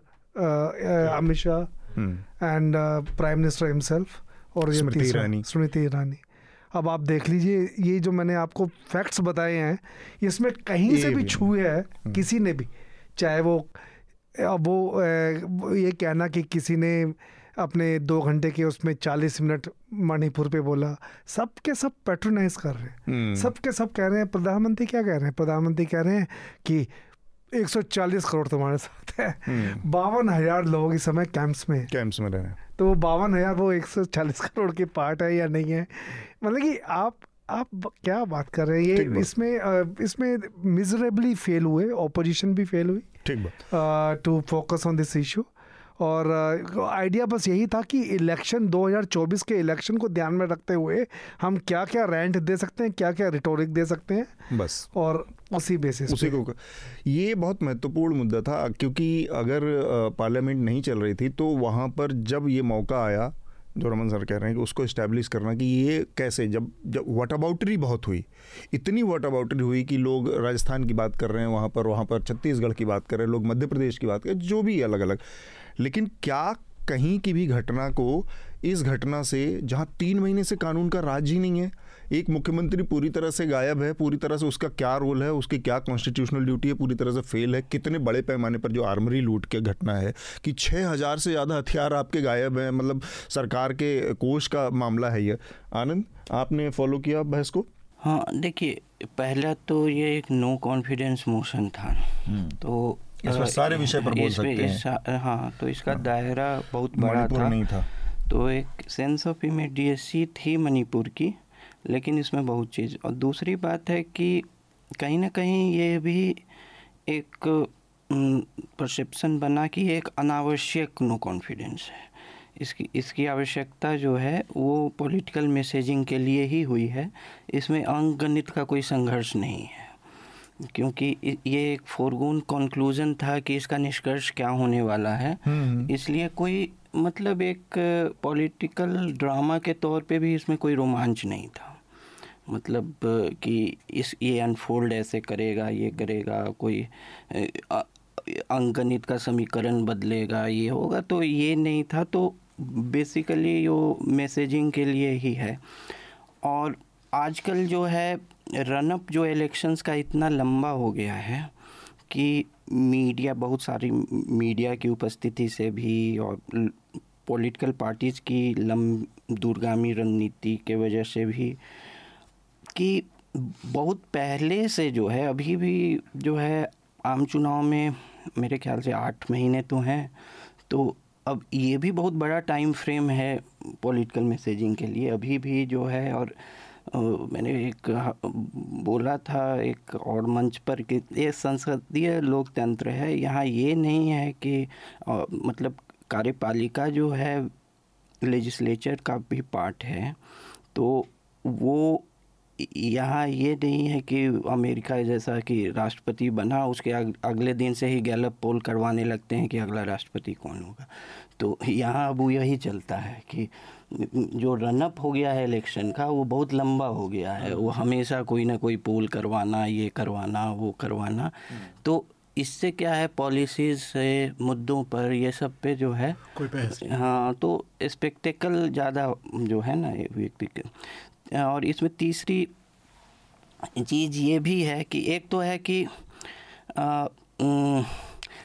Amit Shah hmm, and prime minister himself और स्मृति ईरानी। स्मृति ईरानी। अब आप देख लीजिए ये जो मैंने आपको फैक्ट्स बताए हैं इसमें कहीं से भी भी छुए है किसी ने भी। चाहे वो अब वो ये कहना कि किसी ने अपने दो घंटे के उसमें चालीस मिनट मणिपुर पे बोला सब के सब पेट्रोनाइज कर रहे हैं। हम्म, सब के सब कह रहे हैं प्रधानमंत्री क्या कह रहे हैं? प्रधानमंत्री कह रहे हैं कि 140 करोड़ तुम्हारे साथ है। हम्म, बावन हज़ार लोग इस समय कैंप्स में कैंप्स में रहे। तो वो बावन हज़ार वो एक सौ चालीस करोड़ के पार्ट है या नहीं है? मतलब कि आप आप क्या बात कर रहे हैं? ये इसमें इसमें मिजरेबली फेल हुए ऑपोजिशन भी फेल हुई ठीक बात। To focus on this issue और आइडिया बस यही था कि इलेक्शन 2024 के इलेक्शन को ध्यान में रखते हुए हम क्या क्या रेंट दे सकते हैं क्या क्या रिटोरिक दे सकते हैं बस। और उसी बेसिस उसी को ये बहुत महत्वपूर्ण मुद्दा था क्योंकि अगर पार्लियामेंट नहीं चल रही थी तो वहाँ पर जब ये मौका आया जो रमन सर कह रहे हैं कि उसको इस्टेब्लिश करना कि ये कैसे, जब जब वाट अबाउटरी बहुत हुई। इतनी वाट अबाउटरी हुई कि लोग राजस्थान की बात कर रहे हैं, वहाँ पर वहाँ पर छत्तीसगढ़ की बात कर रहे हैं, लोग मध्य प्रदेश की बात कर जो भी अलग अलग लेकिन क्या कहीं की भी घटना को इस घटना से, जहाँ तीन महीने से कानून का राज ही नहीं है एक मुख्यमंत्री पूरी तरह से गायब है पूरी तरह से उसका क्या रोल है उसकी क्या कॉन्स्टिट्यूशनल ड्यूटी है पूरी तरह से फेल है कितने बड़े पैमाने पर जो आर्मरी लूट के घटना है कि छः हज़ार से ज़्यादा हथियार आपके गायब हैं मतलब सरकार के कोष का मामला है ये। आनंद आपने फॉलो किया बहस को? हाँ देखिए पहला तो ये एक नो कॉन्फिडेंस मोशन था। तो इसमें अ, सारे विषय पर बोल सकते हैं। हाँ तो इसका हाँ। दायरा बहुत बड़ा था। नहीं था। तो एक सेंस ऑफ़ इमीडिएसी थी मणिपुर की। लेकिन इसमें बहुत चीज़। और दूसरी बात है कि कहीं ना कहीं ये भी एक परसेप्शन बना कि एक अनावश्यक नो कॉन्फिडेंस है। इसकी इसकी आवश्यकता जो है वो पॉलिटिकल मैसेजिंग के लिए ही हुई है। इसमें अंक गणित का कोई संघर्ष नहीं है। क्योंकि ये एक फोरगोन कंक्लूजन था कि इसका निष्कर्ष क्या होने वाला है। इसलिए कोई मतलब एक पॉलिटिकल ड्रामा के तौर पे भी इसमें कोई रोमांच नहीं था। मतलब कि इस, ये अनफोल्ड ऐसे करेगा, ये करेगा, कोई अंकगणित का समीकरण बदलेगा, ये होगा तो ये नहीं था तो बेसिकली यो मैसेजिंग के लिए ही है। और आजकल जो है रनअप जो इलेक्शंस का इतना लंबा हो गया है, कि मीडिया बहुत सारी मीडिया की उपस्थिति से भी और पॉलिटिकल पार्टीज़ की लम दूरगामी रणनीति के वजह से भी कि बहुत पहले से जो है, अभी भी जो है, आम चुनाव में मेरे ख्याल से आठ महीने तो हैं। तो अब ये भी बहुत बड़ा टाइम फ्रेम है पॉलिटिकल मैसेजिंग के लिए। अभी भी जो है, और मैंने एक बोला था एक और मंच पर कि ये संसदीय लोकतंत्र है। यहाँ ये नहीं है कि मतलब कार्यपालिका जो है लेजिस्लेचर का भी पार्ट है। तो वो यहाँ ये नहीं है कि अमेरिका जैसा कि राष्ट्रपति बना उसके अगले दिन से ही गैलप पोल करवाने लगते हैं कि अगला राष्ट्रपति कौन होगा। तो यहाँ अब यही चलता है कि जो रनअप हो गया है इलेक्शन का वो बहुत लंबा हो गया है। वो हमेशा कोई ना कोई पोल करवाना ये करवाना वो करवाना। तो इससे क्या है पॉलिसीज़ से मुद्दों पर ये सब पे जो है कोई हाँ तो स्पेक्टेकल ज़्यादा जो है ना व्यक्ति के और इसमें तीसरी चीज़ ये भी है कि एक तो है कि आ,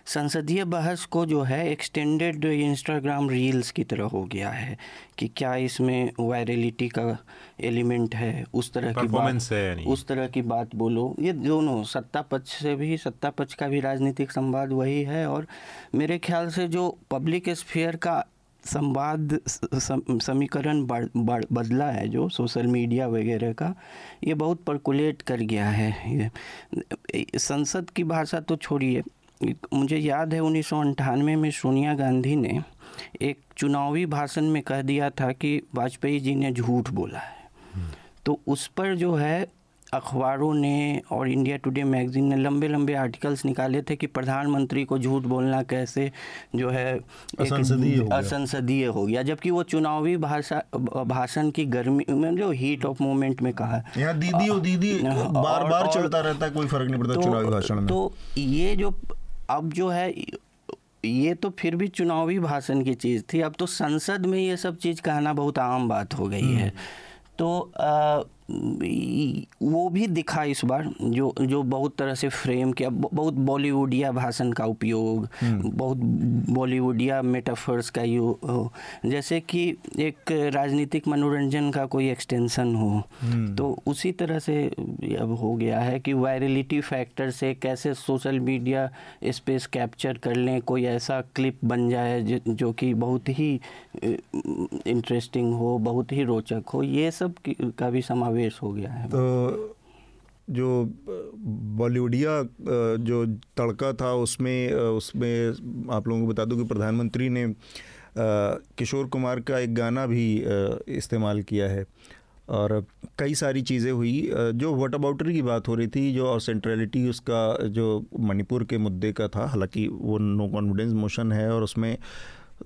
संसदीय बहस को जो है एक्सटेंडेड इंस्टाग्राम रील्स की तरह हो गया है कि क्या इसमें वायरलिटी का एलिमेंट है उस तरह की बात है उस तरह की बात बोलो। ये दोनों सत्ता पक्ष से भी सत्ता पक्ष का भी राजनीतिक संवाद वही है और मेरे ख्याल से जो पब्लिक स्फीयर का संवाद समीकरण बदला है जो सोशल मीडिया वगैरह का ये बहुत परकुलेट कर गया है ये। संसद की भाषा तो छोड़िए। मुझे याद है उन्नीस में सोनिया गांधी ने एक चुनावी भाषण में कह दिया था कि वाजपेयी जी ने झूठ बोला है। तो उस पर जो है अखबारों ने और इंडिया टुडे मैगजीन ने लंबे लंबे आर्टिकल्स निकाले थे कि प्रधानमंत्री को झूठ बोलना कैसे जो है असंसदीय हो, हो गया जबकि वो चुनावी भाषा भाषण की गर्मी में जो हीट ऑफ़ मोमेंट में कहा। है दीदी ओ दीदी बार बार चलता रहता है कोई फ़र्क नहीं पड़ता तो, चुनावी भाषण में। तो ये जो अब जो है ये तो फिर भी चुनावी भाषण की चीज़ थी। अब तो संसद में ये सब चीज़ कहना बहुत आम बात हो गई है। हम्म। तो वो भी दिखा इस बार जो जो बहुत तरह से फ्रेम किया बहुत बॉलीवुडिया भाषण का उपयोग हम्म। बहुत बॉलीवुडिया मेटाफर्स का यू जैसे कि एक राजनीतिक मनोरंजन का कोई एक्सटेंशन हो हम्म। तो उसी तरह से अब हो गया है कि वायरलिटी फैक्टर से कैसे सोशल मीडिया स्पेस कैप्चर कर लें कोई ऐसा क्लिप बन जाए जो, जो कि बहुत ही इंटरेस्टिंग हो बहुत ही रोचक हो ये सब का भी समावेश समावेश हो गया है। तो जो बॉलीवुडिया, जो तड़का था उसमें उसमें आप लोगों को बता दूँ कि प्रधानमंत्री ने किशोर कुमार का एक गाना भी इस्तेमाल किया है। और कई सारी चीज़ें हुई। जो वट अबाउटरी की बात हो रही थी, जो और सेंट्रलिटी उसका, जो मणिपुर के मुद्दे का था, हालाँकि वो नो कॉन्फिडेंस मोशन है और उसमें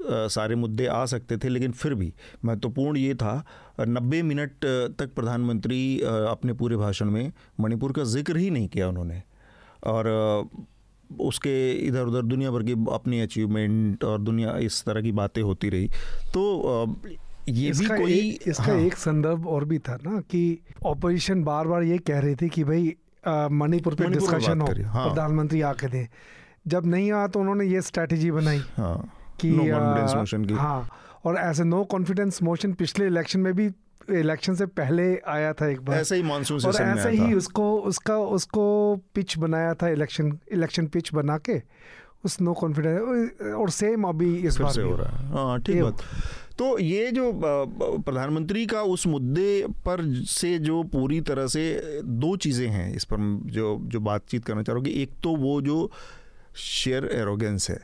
सारे मुद्दे आ सकते थे लेकिन फिर भी महत्वपूर्ण ये था नब्बे मिनट तक प्रधानमंत्री अपने पूरे भाषण में मणिपुर का ज़िक्र ही नहीं किया उन्होंने। और उसके इधर उधर दुनिया भर की अपनी अचीवमेंट और दुनिया इस तरह की बातें होती रही। तो ये भी कोई एक, इसका हाँ। एक संदर्भ और भी था ना कि ऑपोजिशन बार बार ये कह रही थी कि भाई मणिपुर पे डिस्कशन हो हाँ। प्रधानमंत्री आके दे। जब नहीं आया तो उन्होंने ये स्ट्रेटेजी बनाई। हाँ। कि नो कॉन्फिडेंस मोशन की। हाँ और ऐसे नो कॉन्फिडेंस मोशन पिछले इलेक्शन में भी इलेक्शन से पहले आया था एक बार। ऐसे ही मानसून से और ऐसे ही उसको उसका उसको पिच बनाया था इलेक्शन इलेक्शन पिच बना के उस नो कॉन्फिडेंस और सेम अभी इस बार से हो रहा है। हाँ ठीक बात। तो ये जो प्रधानमंत्री का उस मुद्दे पर से जो पूरी तरह से दो चीज़ें हैं इस पर जो जो बातचीत करना चाह रहा हूँ कि एक तो वो जो शेयर एरोगेंस है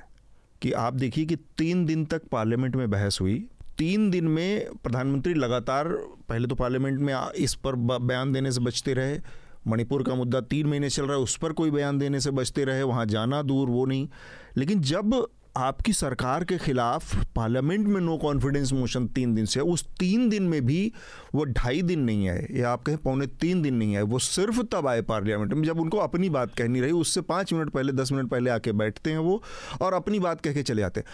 कि आप देखिए कि तीन दिन तक पार्लियामेंट में बहस हुई। तीन दिन में प्रधानमंत्री लगातार पहले तो पार्लियामेंट में इस पर बयान देने से बचते रहे। मणिपुर का मुद्दा तीन महीने चल रहा है, उस पर कोई बयान देने से बचते रहे। वहाँ जाना दूर, वो नहीं। लेकिन जब आपकी सरकार के खिलाफ पार्लियामेंट में नो कॉन्फिडेंस मोशन तीन दिन से उस तीन दिन में भी वो ढाई दिन नहीं आए, या आप कहें पौने तीन दिन नहीं आए। वो सिर्फ़ तब आए पार्लियामेंट में, जब उनको अपनी बात कहनी रही, उससे पाँच मिनट पहले, दस मिनट पहले आके बैठते हैं वो और अपनी बात कह के चले जाते हैं।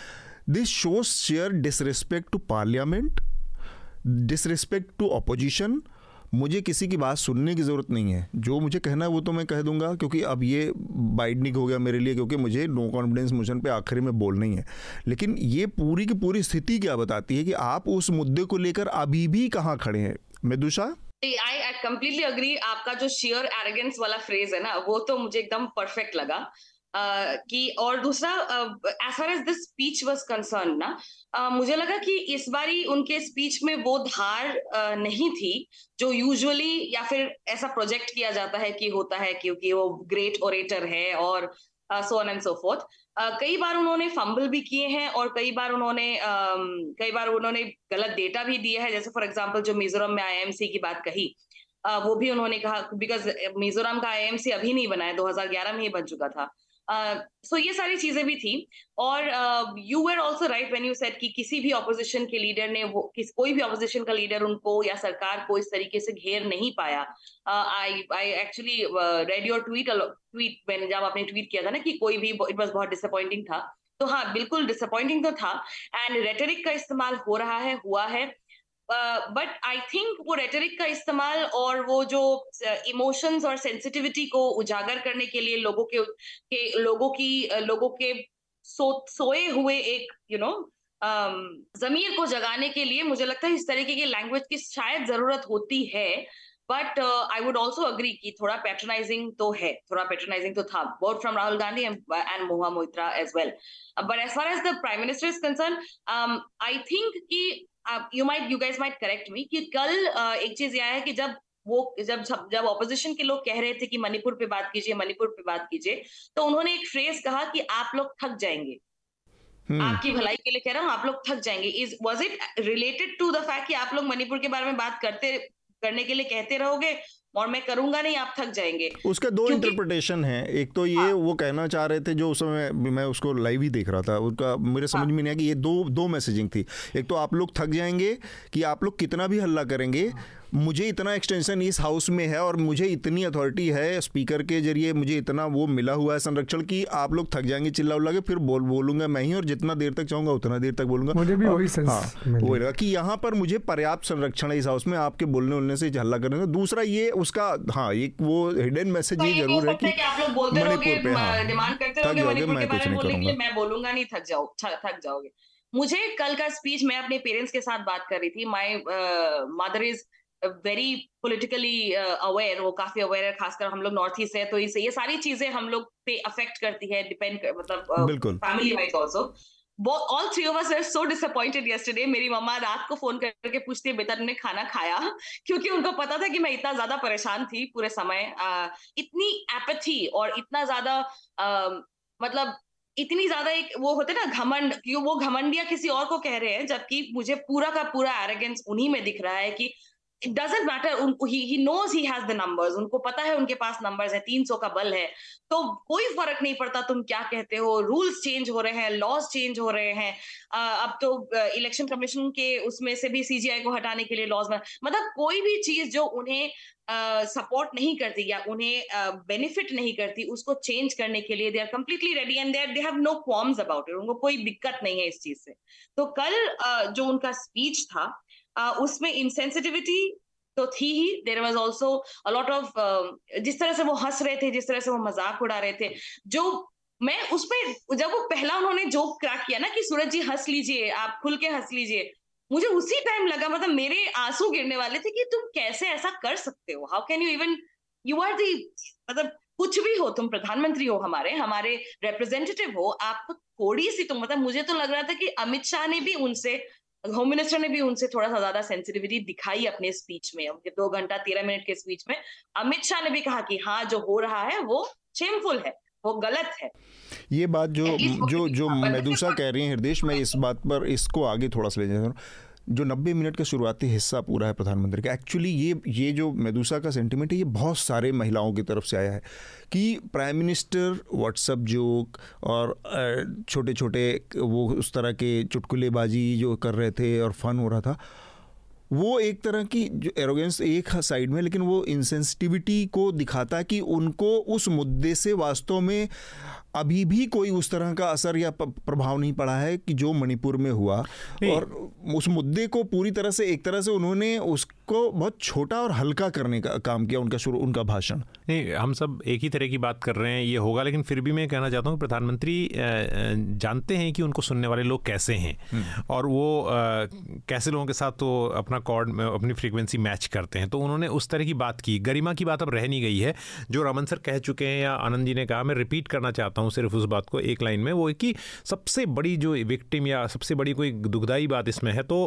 This shows sheer disrespect to parliament disrespect to opposition मुझे किसी की बात सुनने की ज़रूरत नहीं है। जो मुझे कहना है वो तो मैं कह दूँगा, क्योंकि अब ये बाइडनिक हो गया मेरे लिए, क्योंकि मुझे नो कॉन्फिडेंस मोशन पे आखिरी में बोलना ही है। लेकिन ये पूरी की पूरी स्थिति क्या बताती है कि आप उस मुद्दे को लेकर अभी भी कहाँ खड़े हैं? मेदुषा आई आई कंप्लीटली अग्री आपका जो शेयर एरोगेंस वाला फ्रेज है ना, वो तो मुझे एकदम परफेक्ट लगा। कि और दूसरा as far as this speech was concern ना uh, मुझे लगा कि इस बारी उनके स्पीच में वो धार uh, नहीं थी जो यूजुअली या फिर ऐसा प्रोजेक्ट किया जाता है कि होता है क्योंकि वो ग्रेट ओरेटर है और so on and so forth कई बार उन्होंने फंबल भी किए हैं और कई बार उन्होंने uh, कई बार उन्होंने गलत डेटा भी दिया है। जैसे फॉर एग्ज़ाम्पल जो मिजोरम में आईएमसी की बात कही uh, वो भी उन्होंने कहा बिकॉज़ मिजोरम का आईएमसी अभी नहीं बना है 2011 में ही बन चुका था। सो uh, ये सारी चीज़ें भी थी। और you were also right when you said कि किसी भी ऑपोजिशन के लीडर ने वो किस कोई भी ऑपोजिशन का लीडर उनको या सरकार को इस तरीके से घेर नहीं पाया। I I actually read your tweet tweet मैंने जब आपने ट्वीट किया था ना कि कोई भी इट वॉज़ बहुत डिसअपॉइंटिंग था। तो हाँ बिल्कुल डिसअपॉइंटिंग तो था। एंड रेटरिक का इस्तेमाल हो रहा है हुआ है। बट आई थिंक वो रेटरिक का इस्तेमाल और वो जो इमोशंस और सेंसिटिविटी को उजागर करने के लिए लोगों के, के लोगों की लोगों के सो, सोए हुए एक यू you नो know, जमीर को जगाने के लिए मुझे लगता है इस तरीके की लैंग्वेज की शायद ज़रूरत होती है but I would also agree कि थोड़ा पैट्रनाइजिंग तो है थोड़ा पैट्रनाइजिंग तो था both from Rahul Gandhi and Mahua Moitra as well but as far as the prime minister is concern I think कि you might you guys might correct me कि कल uh, एक चीज़ यह है कि जब वो जब जब ऑपोजिशन के लोग कह रहे थे कि मणिपुर पे बात कीजिए मणिपुर पे बात कीजिए तो उन्होंने एक फ्रेज कहा कि आप लोग थक जाएँगे। Hmm. आपकी भलाई के लिए कह रहा हूँ आप लोग थक जाएँगे। Is was it related to the fact कि आप लोग मणिपुर के बारे में बात करते करने के लिए कहते रहोगे? और मैं करूँगा नहीं आप थक जाएँगे। उसके दो इंटरप्रिटेशन हैं। एक तो ये हाँ, वो कहना चाह रहे थे जो उस समय मैं उसको लाइव ही देख रहा था। उनका मेरे समझ हाँ, में नहीं आया कि ये दो दो मैसेजिंग थी। एक तो आप लोग थक जाएँगे कि आप लोग कितना भी हल्ला करेंगे हाँ, मुझे इतना एक्सटेंशन इस हाउस में है और मुझे इतनी अथॉरिटी है स्पीकर के ज़रिए मुझे इतना वो मिला हुआ है संरक्षण कि आप लोग थक जाएँगे चिल्ला उल्ला के फिर बोल बोलूँगा मैं ही और जितना देर तक चाहूँगा उतना देर तक बोलूँगा। मुझे भी वही सेंस हाँ लगा कि यहाँ पर मुझे पर्याप्त संरक्षण है इस हाउस में आपके बोलने उलने से हल्ला करने का दूसरा ये उसका हाँ एक वो हिडन मैसेज ये ज़रूर है कि मणिपुर पे हाँ। थक जाओगे मैं कुछ नहीं करूँगा। मैं बोलूँगा नहीं थक जाओ थक जाओगे। मुझे कल का स्पीच मैं अपने पेरेंट्स के साथ बात कर रही थी। My mother is very politically aware वो काफ़ी अवेयर है खासकर हम लोग नॉर्थ ईस्ट है तो इसे ये सारी चीज़ें हम लोग पे अफेक्ट करती है डिपेंड मतलब family wise also all three of us are so disappointed yesterday मेरी मम्मा रात को फ़ोन करके पूछती है बेटा तुमने खाना खाया? क्योंकि उनको पता था कि मैं इतना ज़्यादा परेशान थी पूरे समय। uh, इतनी एपथी और इतना ज़्यादा uh, मतलब इतनी ज़्यादा एक वो होते ना घमंड वो घमंडिया किसी और को कह रहे हैं जबकि मुझे पूरा का पूरा एरोगेंस उन्हीं में दिख रहा है कि doesn't matter he knows he has the numbers उनको पता है उनके पास नंबर्स है तीन सौ का बल है। तो कोई फ़र्क नहीं पड़ता तुम क्या कहते हो। रूल्स चेंज हो रहे हैं लॉज चेंज हो रहे हैं। अब तो इलेक्शन कमीशन के उसमें से भी सीजीआई को हटाने के लिए लॉज मतलब कोई भी चीज़ जो उन्हें सपोर्ट uh, नहीं करती या उन्हें बेनिफिट uh, नहीं करती उसको चेंज करने के लिए they are completely ready and they have no qualms about it उनको कोई दिक्कत नहीं है इस चीज़ से। तो कल uh, जो उनका स्पीच था उसमें इंसेंसिटिविटी तो थी ही. There was also a lot of जिस तरह से वो हंस रहे थे, जिस तरह से वो मज़ाक उड़ा रहे थे. जो मैं उसमें, जब वो पहला उन्होंने जोक क्रैक किया ना कि सूरज जी हंस लीजिए, आप खुल के हंस लीजिए, मुझे उसी टाइम लगा मतलब मेरे आँसू गिरने वाले थे कि तुम कैसे ऐसा कर सकते हो? How can you even you are the मतलब कुछ भी हो, तुम प्रधानमंत्री हो हमारे हमारे रिप्रेजेंटेटिव हो, आप थोड़ी सी तुम मतलब मुझे तो लग रहा था कि अमित शाह ने भी उनसे होम मिनिस्टर ने भी उनसे थोड़ा सा ज़्यादा सेंसिटिविटी दिखाई अपने स्पीच में उनके दो घंटा तेरह मिनट के स्पीच में। अमित शाह ने भी कहा कि हाँ जो हो रहा है वो शेमफुल है वो गलत है। ये बात जो जो जो मैदूसा कह रही है हृदय मैं इस बात पर इसको आगे थोड़ा सा ले जाता हूँ। जो 90 मिनट का शुरुआती हिस्सा पूरा है प्रधानमंत्री का एक्चुअली ये ये जो मेदूसा का सेंटिमेंट है, ये बहुत सारे महिलाओं की तरफ़ से आया है कि प्राइम मिनिस्टर व्हाट्सअप जोक और छोटे छोटे वो उस तरह के चुटकुलेबाजी जो कर रहे थे और फन हो रहा था, वो एक तरह की जो एरोगेंस एक साइड में लेकिन वो इंसेंसिटिविटी को दिखाता है कि उनको उस मुद्दे से वास्तव में अभी भी कोई उस तरह का असर या प्रभाव नहीं पड़ा है कि जो मणिपुर में हुआ और उस मुद्दे को पूरी तरह से एक तरह से उन्होंने उसको बहुत छोटा और हल्का करने का काम किया उनका शुरू उनका भाषण। नहीं हम सब एक ही तरह की बात कर रहे हैं ये होगा लेकिन फिर भी मैं कहना चाहता हूँ प्रधानमंत्री जानते हैं कि उनको सुनने वाले लोग कैसे हैं। हम्म। और वो कैसे लोगों के साथ तो अपना कॉर्ड अपनी फ्रीक्वेंसी मैच करते हैं। तो उन्होंने उस तरह की बात की। गरिमा की बात अब रह नहीं गई है। जो रमन सर कह चुके हैं या आनंद जी ने कहा मैं रिपीट करना चाहता हूँ सिर्फ़ उस बात को एक लाइन में वो कि सबसे बड़ी जो विक्टिम या सबसे बड़ी कोई दुखदाई बात इसमें है तो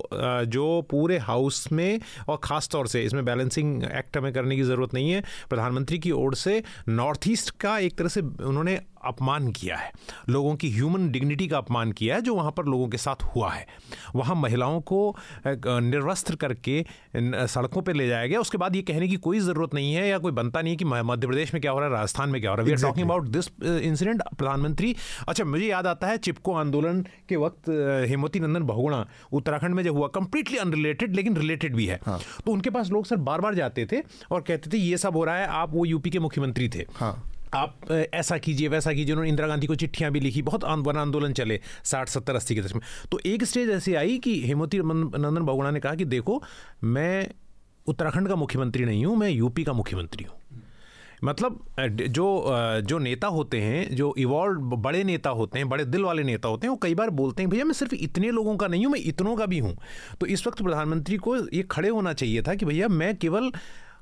जो पूरे हाउस में और ख़ास तौर से इसमें बैलेंसिंग एक्ट हमें करने की ज़रूरत नहीं है। प्रधानमंत्री की ओर से नॉर्थ ईस्ट का एक तरह से उन्होंने अपमान किया है। लोगों की ह्यूमन डिग्निटी का अपमान किया है जो वहाँ पर लोगों के साथ हुआ है। वहाँ महिलाओं को निर्वस्त्र करके सड़कों पर ले जाया गया। उसके बाद ये कहने की कोई ज़रूरत नहीं है या कोई बनता नहीं है कि मध्य प्रदेश में क्या हो रहा है राजस्थान में क्या हो रहा है। We are talking about this incident प्रधानमंत्री। अच्छा मुझे याद आता है चिपको आंदोलन के वक्त हेमवती नंदन बहुगुणा उत्तराखंड में जब हुआ कंप्लीटली अनरिलेटेड लेकिन रिलेटेड भी है। हाँ। तो उनके पास लोग सर बार बार जाते थे और कहते थे ये सब हो रहा है आप वो यूपी के मुख्यमंत्री थे। हाँ। आप ऐसा कीजिए, वैसा कीजिए। उन्होंने इंदिरा गांधी को चिट्ठियाँ भी लिखी। बहुत वन आंदोलन चले, साठ, सत्तर, अस्सी के दशक में। तो एक स्टेज ऐसी आई कि हेमवती नंदन बहुगुणा ने कहा कि देखो, मैं उत्तराखंड का मुख्यमंत्री नहीं हूँ, मैं यूपी का मुख्यमंत्री हूँ। मतलब जो जो नेता होते हैं, जो इवॉल्व बड़े नेता होते हैं, बड़े दिल वाले नेता होते हैं, वो कई बार बोलते हैं, भैया, मैं सिर्फ़ इतने लोगों का नहीं हूँ, मैं इतनों का भी हूँ। तो इस वक्त प्रधानमंत्री को ये खड़े होना चाहिए था कि, भैया, मैं केवल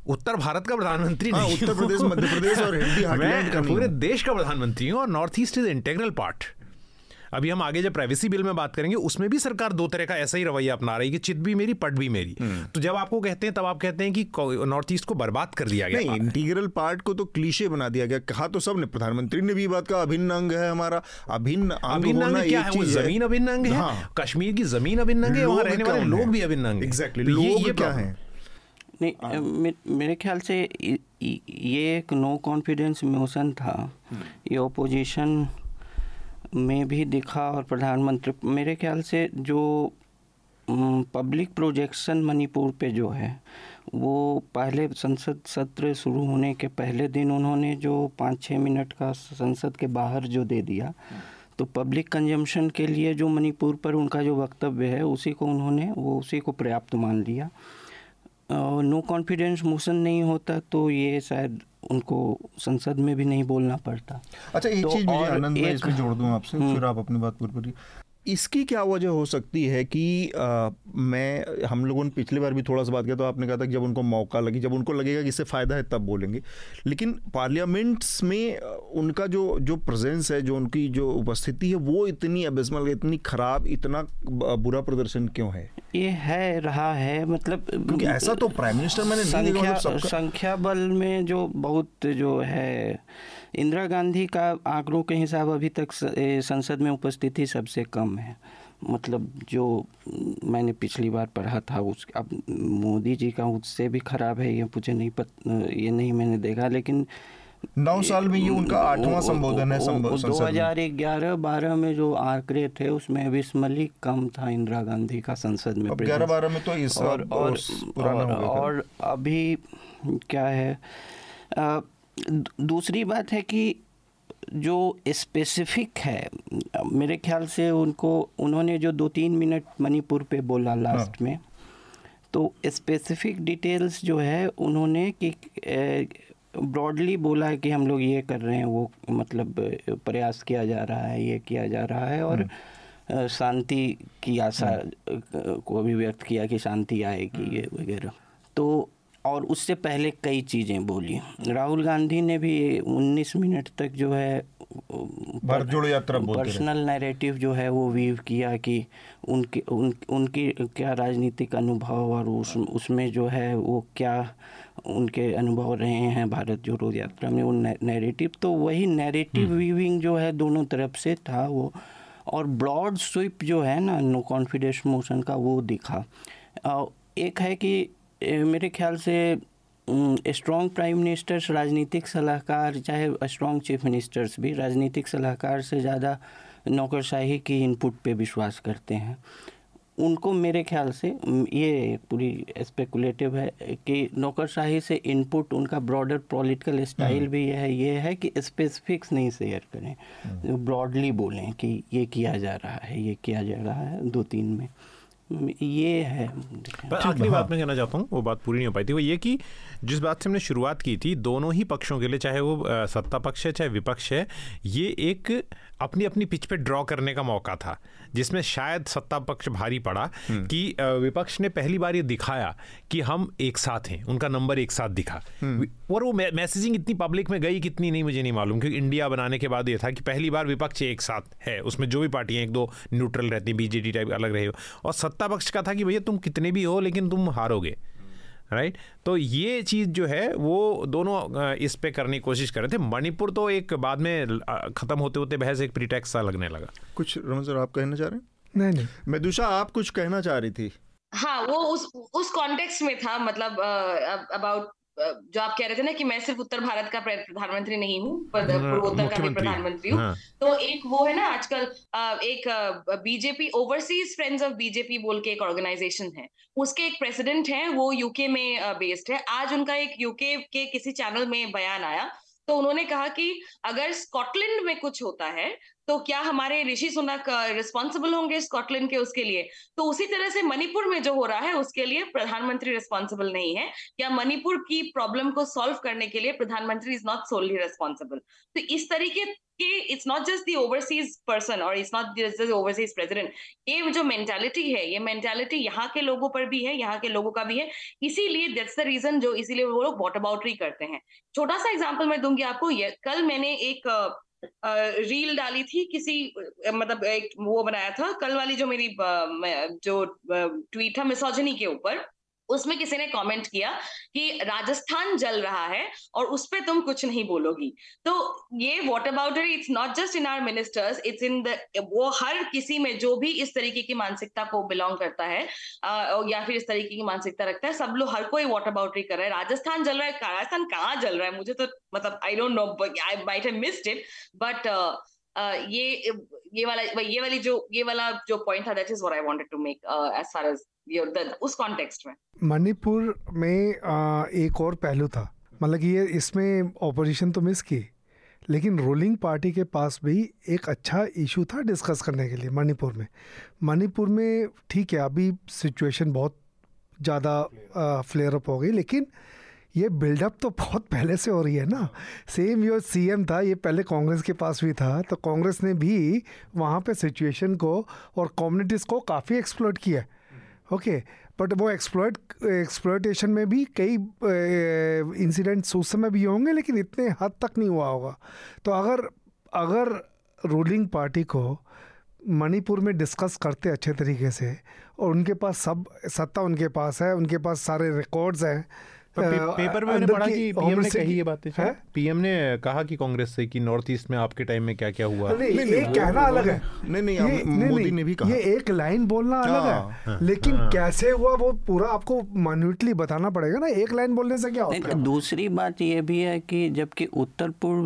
उत्तर भारत का प्रधानमंत्री हाँ, नहीं उत्तर प्रदेश मध्य प्रदेश और मैं पूरे देश का प्रधानमंत्री हूँ और North East is integral part. अभी हम आगे जब प्राइवेसी बिल में बात करेंगे उसमें भी सरकार दो तरह का ऐसा ही रवैया अपना रही है कि चित भी मेरी पट भी मेरी। हम्म। तो जब आपको कहते हैं तब आप कहते हैं कि नॉर्थ ईस्ट को बर्बाद कर दिया गया। नहीं इंटीग्रल पार्ट को तो क्लीशे बना दिया गया। कहा तो सबने प्रधानमंत्री ने भी बात कहा अभिन्न अंग है हमारा अभिन्न अभिन्न अंग क्या है? ज़मीन अभिन्न अंग है। हाँ। कश्मीर की ज़मीन अभिन्न अंग है वहाँ रहने वाले लोग भी अभिन्न अंग एग्जैक्टली लोग क्या है? नहीं हाँ। मे, मेरे ख्याल से ये एक नो कॉन्फिडेंस मोशन था हम्म। ये ओपोजिशन में भी दिखा और प्रधानमंत्री मेरे ख्याल से जो पब्लिक प्रोजेक्शन मणिपुर पे जो है वो पहले संसद सत्र शुरू होने के पहले दिन उन्होंने जो पाँच छः मिनट का संसद के बाहर जो दे दिया हम्म। तो पब्लिक कंजम्पशन के लिए जो मणिपुर पर उनका जो वक्तव्य है उसी को उन्होंने वो उसी को पर्याप्त मान लिया नो कॉन्फिडेंस मोशन नहीं होता तो ये शायद उनको संसद में भी नहीं बोलना पड़ता अच्छा एक तो चीज़ मुझे आनंद एक... इसमें जोड़ दूँ आपसे हम्म। फिर आप अपनी बात पूरी करिए इसकी क्या वजह हो सकती है कि आ, मैं हम लोगों ने पिछली बार भी थोड़ा सा बात किया तो आपने कहा था कि जब उनको मौका लगी जब उनको लगेगा कि इससे फ़ायदा है तब बोलेंगे। लेकिन पार्लियामेंट्स में उनका जो जो प्रेजेंस है जो उनकी जो उपस्थिति है वो इतनी अबिस्मल इतनी खराब इतना बुरा प्रदर्शन क्यों है? ये है रहा है मतलब क्योंकि ऐसा तो प्राइम मिनिस्टर मैंने संख्या, मतलब संख्या बल में जो बहुत जो है इंदिरा गांधी का आंकड़ों के हिसाब अभी तक संसद में उपस्थिति सबसे कम है। मतलब जो मैंने पिछली बार पढ़ा था उस अब मोदी जी का उससे भी ख़राब है ये मुझे नहीं पत ये नहीं मैंने देखा लेकिन नौ साल में ये उनका आठवां संबोधन है दो हज़ार ग्यारह बारह में जो आंकड़े थे उसमें विस्मली कम था इंदिरा गांधी का संसद में ग्यारह बारह में तो इस और और, और, और अभी क्या है आ, दूसरी बात है कि जो स्पेसिफिक है मेरे ख्याल से उनको उन्होंने जो दो तीन मिनट मणिपुर पे बोला लास्ट हाँ। में तो स्पेसिफिक डिटेल्स जो है उन्होंने कि ब्रॉडली बोला है कि हम लोग ये कर रहे हैं वो मतलब प्रयास किया जा रहा है ये किया जा रहा है और हाँ। शांति की आशा हाँ। को भी व्यक्त किया कि शांति आएगी ये वगैरह तो और उससे पहले कई चीज़ें बोली। राहुल गांधी ने भी 19 मिनट तक जो है भारत यात्रा पर्सनल नैरेटिव जो है वो वीव किया कि उनके उन उनकी क्या राजनीतिक अनुभव और उस उसमें जो है वो क्या उनके अनुभव रहे हैं भारत जोड़ो यात्रा में। वो नैरेटिव तो वही नैरेटिव वीविंग हम्म। जो है दोनों तरफ़ से था वो। और ब्रॉड स्विप जो है ना नो कॉन्फिडेंस मोशन का वो दिखा। एक है कि मेरे ख्याल से स्ट्रॉन्ग प्राइम मिनिस्टर्स राजनीतिक सलाहकार चाहे स्ट्रॉन्ग चीफ मिनिस्टर्स भी राजनीतिक सलाहकार से ज़्यादा नौकरशाही की इनपुट पे विश्वास करते हैं। उनको मेरे ख्याल से ये पूरी स्पेकुलेटिव है कि नौकरशाही से इनपुट उनका ब्रॉडर पॉलिटिकल स्टाइल भी यह है ये है कि स्पेसिफिक्स नहीं शेयर करें। Broadly hmm. बोलें कि ये किया जा रहा है ये किया जा रहा है दो तीन में। ये है। आखिरी बात मैं कहना चाहता हूँ वो बात पूरी नहीं हो पाई थी। वो ये कि जिस बात से हमने शुरुआत की थी दोनों ही पक्षों के लिए चाहे वो सत्ता पक्ष है चाहे विपक्ष है ये एक अपनी अपनी पिच पे ड्रॉ करने का मौका था जिसमें शायद सत्ता पक्ष भारी पड़ा हम्म। कि विपक्ष ने पहली बार ये दिखाया कि हम एक साथ हैं उनका नंबर एक साथ दिखा हम्म। और वो मैसेजिंग इतनी पब्लिक में गई कितनी नहीं मुझे नहीं मालूम क्योंकि इंडिया बनाने के बाद ये था कि पहली बार विपक्ष एक साथ है उसमें जो भी पार्टियाँ एक दो न्यूट्रल रहती हैं बीजेडी टाइप अलग रहे हो और सत्ता पक्ष का था कि भैया तुम कितने भी हो लेकिन तुम हारोगे राइट तो ये चीज़ जो है वो दोनों इस पे करने की कोशिश कर रहे थे। मणिपुर तो एक बाद में ख़त्म होते होते बहस एक प्रीटेक्स सा लगने लगा। कुछ रमन सर आप कहना चाह रहे हैं? नहीं नहीं। मधुषा आप कुछ कहना चाह रही थी? हाँ वो उस उस कॉन्टेक्स्ट में था मतलब अबाउट जो आप कह रहे थे ना कि मैं सिर्फ़ उत्तर भारत का प्रधानमंत्री नहीं हूँ हाँ, पूर्वोत्तर का भी प्रधानमंत्री हूँ। हाँ। तो एक वो है ना आजकल एक BJP overseas friends of BJP बोल के एक ऑर्गेनाइजेशन है। उसके एक प्रेसिडेंट हैं वो यूके में बेस्ड है। आज उनका एक यूके के किसी चैनल में बयान आया तो उन्होंने कहा कि अगर स्कॉटलैंड में कुछ होता है तो क्या हमारे ऋषि सुनक रिस्पॉन्सिबल होंगे स्कॉटलैंड के उसके लिए? तो उसी तरह से मणिपुर में जो हो रहा है, उसके लिए प्रधानमंत्री रिस्पॉन्सिबल नहीं है। या मणिपुर की प्रॉब्लम को सॉल्व करने के लिए प्रधानमंत्री इज़ नॉट सोलली रिस्पॉन्सिबल तो इस तरीके के it's not just the overseas person और it's not just overseas president ये जो मेंटालिटी है, ये मेंटालिटी यहाँ के लोगों पर भी है, यहाँ के लोगों का भी है। इसीलिए दैट्स द रीजन जो इसीलिए वो लोग वॉटर बाउटरी करते हैं। छोटा सा एग्ज़ाम्पल मैं दूँगी आपको। ये, कल मैंने एक रील डाली थी, किसी मतलब एक वो बनाया था, कल वाली जो मेरी जो ट्वीट था मिसोजनी के ऊपर उसमें किसी ने कमेंट किया कि राजस्थान जल रहा है और उस पर तुम कुछ नहीं बोलोगी। तो ये what about it's not just in our ministers it's in the वो हर किसी में जो भी इस तरीके की मानसिकता को बिलोंग करता है आ, या फिर इस तरीके की मानसिकता रखता है सब लोग हर कोई वॉटर बाउटरी कर रहा है। राजस्थान जल रहा है राजस्थान कहाँ जल रहा है? मुझे तो मतलब I don't know I might have missed it but ये ये वाला ये वाली जो ये वाला जो पॉइंट था that is what I wanted to make as far as उस कॉन्टेक्स्ट में। मणिपुर में आ, एक और पहलू था। मतलब ये इसमें ऑपोजिशन तो मिस की लेकिन रूलिंग पार्टी के पास भी एक अच्छा इशू था डिस्कस करने के लिए मणिपुर में। मणिपुर में ठीक है अभी सिचुएशन बहुत ज़्यादा फ्लेयर अप हो गई लेकिन ये बिल्डअप तो बहुत पहले से हो रही है ना। सेम जो सीएम था, ये पहले कांग्रेस के पास भी था तो कांग्रेस ने भी वहाँ पे सिचुएशन को और कम्युनिटीज़ को काफ़ी एक्सप्लोर किया है। ओके बट वो एक्सप्लॉयट एक्सप्लोटेशन में भी कई इंसिडेंट्स उस समय भी होंगे, लेकिन इतने हद तक नहीं हुआ होगा। तो अगर अगर रूलिंग पार्टी को मणिपुर में डिस्कस करते अच्छे तरीके से, और उनके पास सब, सत्ता उनके पास है, उनके पास सारे रिकॉर्ड्स हैं पेपर में मैंने पढ़ा कि पीएम ने कही ये बातें पीएम ने कहा कि कांग्रेस से कि नॉर्थ ईस्ट में आपके टाइम में क्या क्या हुआ नहीं, नहीं, नहीं, कहना अलग है। नहीं नहीं मोदी ने भी कहा। ये एक लाइन बोलना अलग है। हाँ, हाँ। लेकिन हाँ। कैसे हुआ वो पूरा आपको मान्यूटली बताना पड़ेगा ना एक लाइन बोलने से क्या होता है? दूसरी बात ये भी है कि जबकि उत्तर पूर्व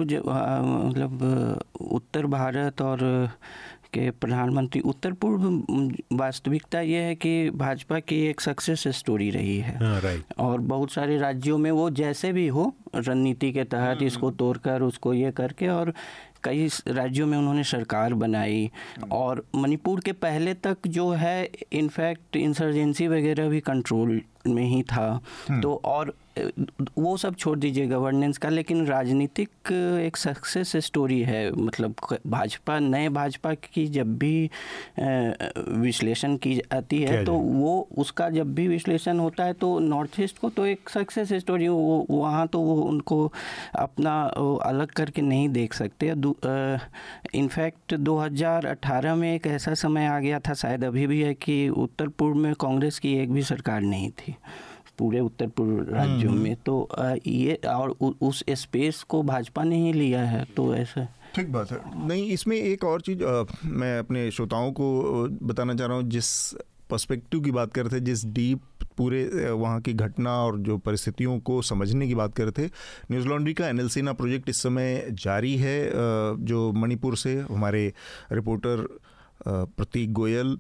मतलब उत्तर भारत और के प्रधानमंत्री उत्तर पूर्व वास्तविकता ये है कि भाजपा की एक सक्सेस स्टोरी रही है हाँ, और बहुत सारे राज्यों में वो जैसे भी हो रणनीति के तहत हम्म। इसको तोड़कर उसको ये करके और कई राज्यों में उन्होंने सरकार बनाई हम्म। और मणिपुर के पहले तक जो है इनफैक्ट इंसर्जेंसी वगैरह भी कंट्रोल में ही था हम्म। तो और वो सब छोड़ दीजिए गवर्नेंस का लेकिन राजनीतिक एक सक्सेस स्टोरी है। मतलब भाजपा नए भाजपा की जब भी विश्लेषण की जाती है तो वो उसका जब भी विश्लेषण होता है तो नॉर्थ ईस्ट को तो एक सक्सेस स्टोरी वो वहाँ तो वो उनको अपना अलग करके नहीं देख सकते। इनफैक्ट 2018 में एक ऐसा समय आ गया था शायद अभी भी है कि उत्तर पूर्व में कांग्रेस की एक भी सरकार नहीं थी। पूरे उत्तर पूर्व राज्यों हम्म। में तो ये और उस स्पेस को भाजपा ने ही लिया है तो ऐसा ठीक बात है नहीं इसमें एक और चीज़ मैं अपने श्रोताओं को बताना चाह रहा हूँ जिस पर्सपेक्टिव की बात कर रहे थे जिस डीप पूरे वहाँ की घटना और जो परिस्थितियों को समझने की बात कर रहे थे न्यूज़ लॉन्ड्री का एनएलसीना प्रोजेक्ट इस समय जारी है जो मणिपुर से हमारे रिपोर्टर प्रतीक गोयल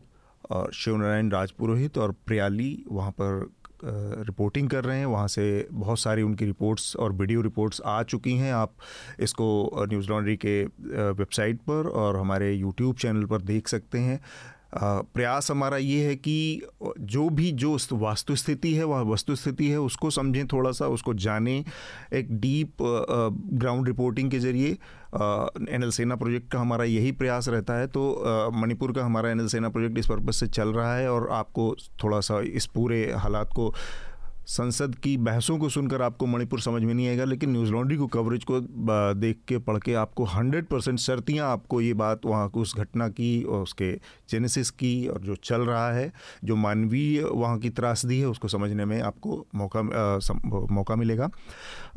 और शिव नारायण राजपुरोहित और प्रियाली वहाँ पर रिपोर्टिंग कर रहे हैं, वहाँ से बहुत सारी उनकी रिपोर्ट्स और वीडियो रिपोर्ट्स आ चुकी हैं। आप इसको न्यूज़ लॉन्ड्री के वेबसाइट पर और हमारे यूट्यूब चैनल पर देख सकते हैं। प्रयास हमारा ये है कि जो भी जो वास्तु स्थिति है, वह वस्तु स्थिति है, उसको समझें थोड़ा सा उसको जानें। एक डीप ग्राउंड रिपोर्टिंग के ज़रिए एन एल सेना प्रोजेक्ट का हमारा यही प्रयास रहता है। तो मणिपुर का हमारा एन एल सेना प्रोजेक्ट इस पर्पज़ से चल रहा है और आपको थोड़ा सा इस पूरे हालात को संसद की बहसों को सुनकर आपको मणिपुर समझ में नहीं आएगा लेकिन न्यूज़ लॉन्ड्री को कवरेज को देख के पढ़ के आपको हंड्रेड परसेंट शर्तियाँ आपको ये बात वहाँ को उस घटना की और उसके जेनेसिस की और जो चल रहा है जो मानवीय वहाँ की त्रासदी है उसको समझने में आपको मौका आ, सम, मौका मिलेगा।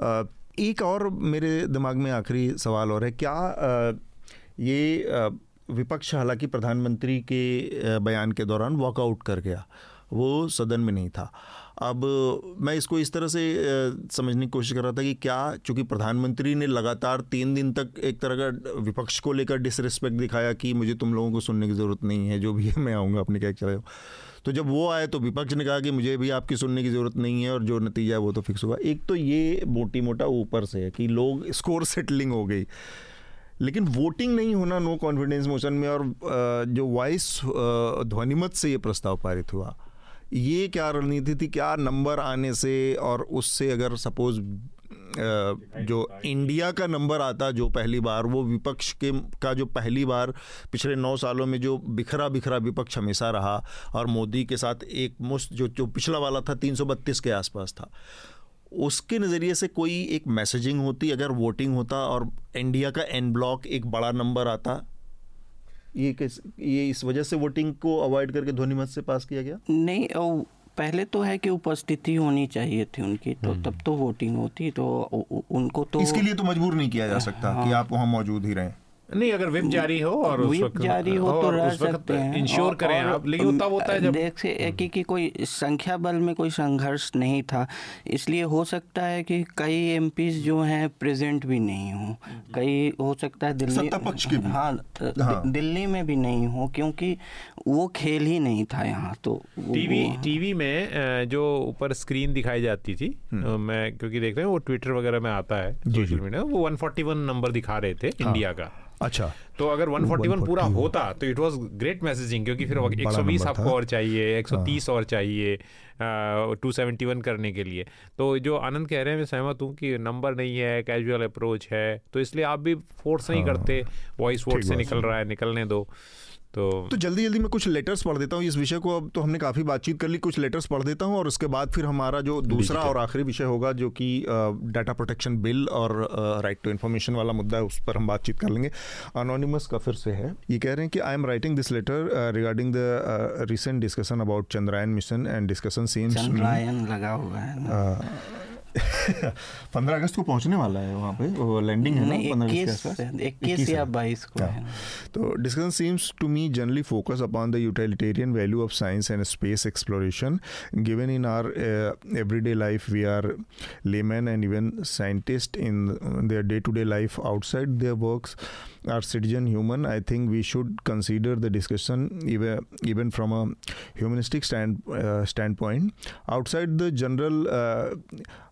आ, एक और मेरे दिमाग में आखिरी सवाल और है क्या आ, ये आ, विपक्ष हालाँकि प्रधानमंत्री के बयान के दौरान वॉकआउट कर गया वो सदन में नहीं था। अब मैं इसको इस तरह से समझने की कोशिश कर रहा था कि क्या, चूँकि प्रधानमंत्री ने लगातार तीन दिन तक एक तरह का विपक्ष को लेकर डिसरिस्पेक्ट दिखाया कि मुझे तुम लोगों को सुनने की ज़रूरत नहीं है, जो भी है, मैं आऊँगा, अपने क्या चले तो जब वो आए तो विपक्ष ने कहा कि मुझे भी आपकी सुनने की ज़रूरत नहीं है और जो नतीजा है वो तो फिक्स होगा। एक तो ये मोटी मोटा ऊपर से है कि लोग स्कोर सेटलिंग हो गई। लेकिन वोटिंग नहीं होना नो कॉन्फिडेंस मोशन में और जो वॉइस ध्वनिमत से ये प्रस्ताव पारित हुआ। ये क्या रणनीति थी? क्या नंबर आने से और उससे अगर सपोज़ जो इंडिया का नंबर आता जो पहली बार, वो विपक्ष के, का जो पहली बार पिछले नौ सालों में जो बिखरा बिखरा विपक्ष हमेशा रहा और मोदी के साथ एक मुश्त, जो जो पिछला वाला था 332 के आसपास था, उसके नज़रिए से कोई एक मैसेजिंग होती? अगर वोटिंग होता और इंडिया का एन ब्लॉक एक बड़ा नंबर आता ये किस ये इस वजह से वोटिंग को अवॉइड करके ध्वनि मत से पास किया गया नहीं ओ, पहले तो है कि उपस्थिति होनी चाहिए थी उनकी तो हम्म। तब तो वोटिंग होती तो उनको तो इसके लिए तो मजबूर नहीं किया जा सकता हाँ। कि आप वहाँ मौजूद ही रहें नहीं अगर विप जारी हो और विप जारी हो तो रह सकते हैं। इंश्योर करें आप। लेकिन होता होता है जब देख से एक की कोई संख्या बल में कोई संघर्ष नहीं था। इसलिए हो सकता है कि कई एम जो हैं प्रेजेंट भी नहीं हो। कई हो सकता है दिल्ली पक्ष की हाँ, हाँ। दिल्ली में भी नहीं हो क्योंकि वो खेल ही नहीं था यहाँ तो टीवी टीवी में जो ऊपर स्क्रीन दिखाई जाती थी हम्म। मैं क्योंकि देख रहे हैं वो ट्विटर वगैरह में आता है सोशल मीडिया वो 141 नंबर दिखा रहे थे हाँ। इंडिया का। अच्छा। तो अगर 141 पूरा होता तो इट वाज ग्रेट मैसेजिंग क्योंकि फिर 120 आपको और चाहिए 130 हाँ। और चाहिए टू सेवेंटी वन करने के लिए। तो जो आनंद कह रहे हैं मैं सहमत हूँ कि नंबर नहीं है कैजुअल अप्रोच है तो इसलिए आप भी फोर्स नहीं हाँ। करते वॉइस वोट से निकल रहा है निकलने दो। तो तो जल्दी जल्दी मैं कुछ लेटर्स पढ़ देता हूँ इस विषय को। अब तो हमने काफ़ी बातचीत कर ली कुछ लेटर्स पढ़ देता हूँ और उसके बाद फिर हमारा जो दूसरा और आखिरी विषय होगा जो कि डाटा प्रोटेक्शन बिल और राइट टू इन्फॉर्मेशन वाला मुद्दा है उस पर हम बातचीत कर लेंगे। अनोनिमस का फिर से है। ये कह रहे हैं कि I am writing this letter regarding the recent discussion about Chandrayaan mission and discussion seems लगा हुआ है पंद्रह अगस्त को पहुँचने वाला है वहाँ पे। वो लैंडिंग है ना इक्कीस या बाईस को हाँ। तो discussion seems to me generally focus upon the utilitarian value of science and space exploration given in our everyday life we are layman and even scientist in their day to day life outside their works are citizen human i think we should consider the discussion even even from a humanistic stand uh, standpoint outside the general uh,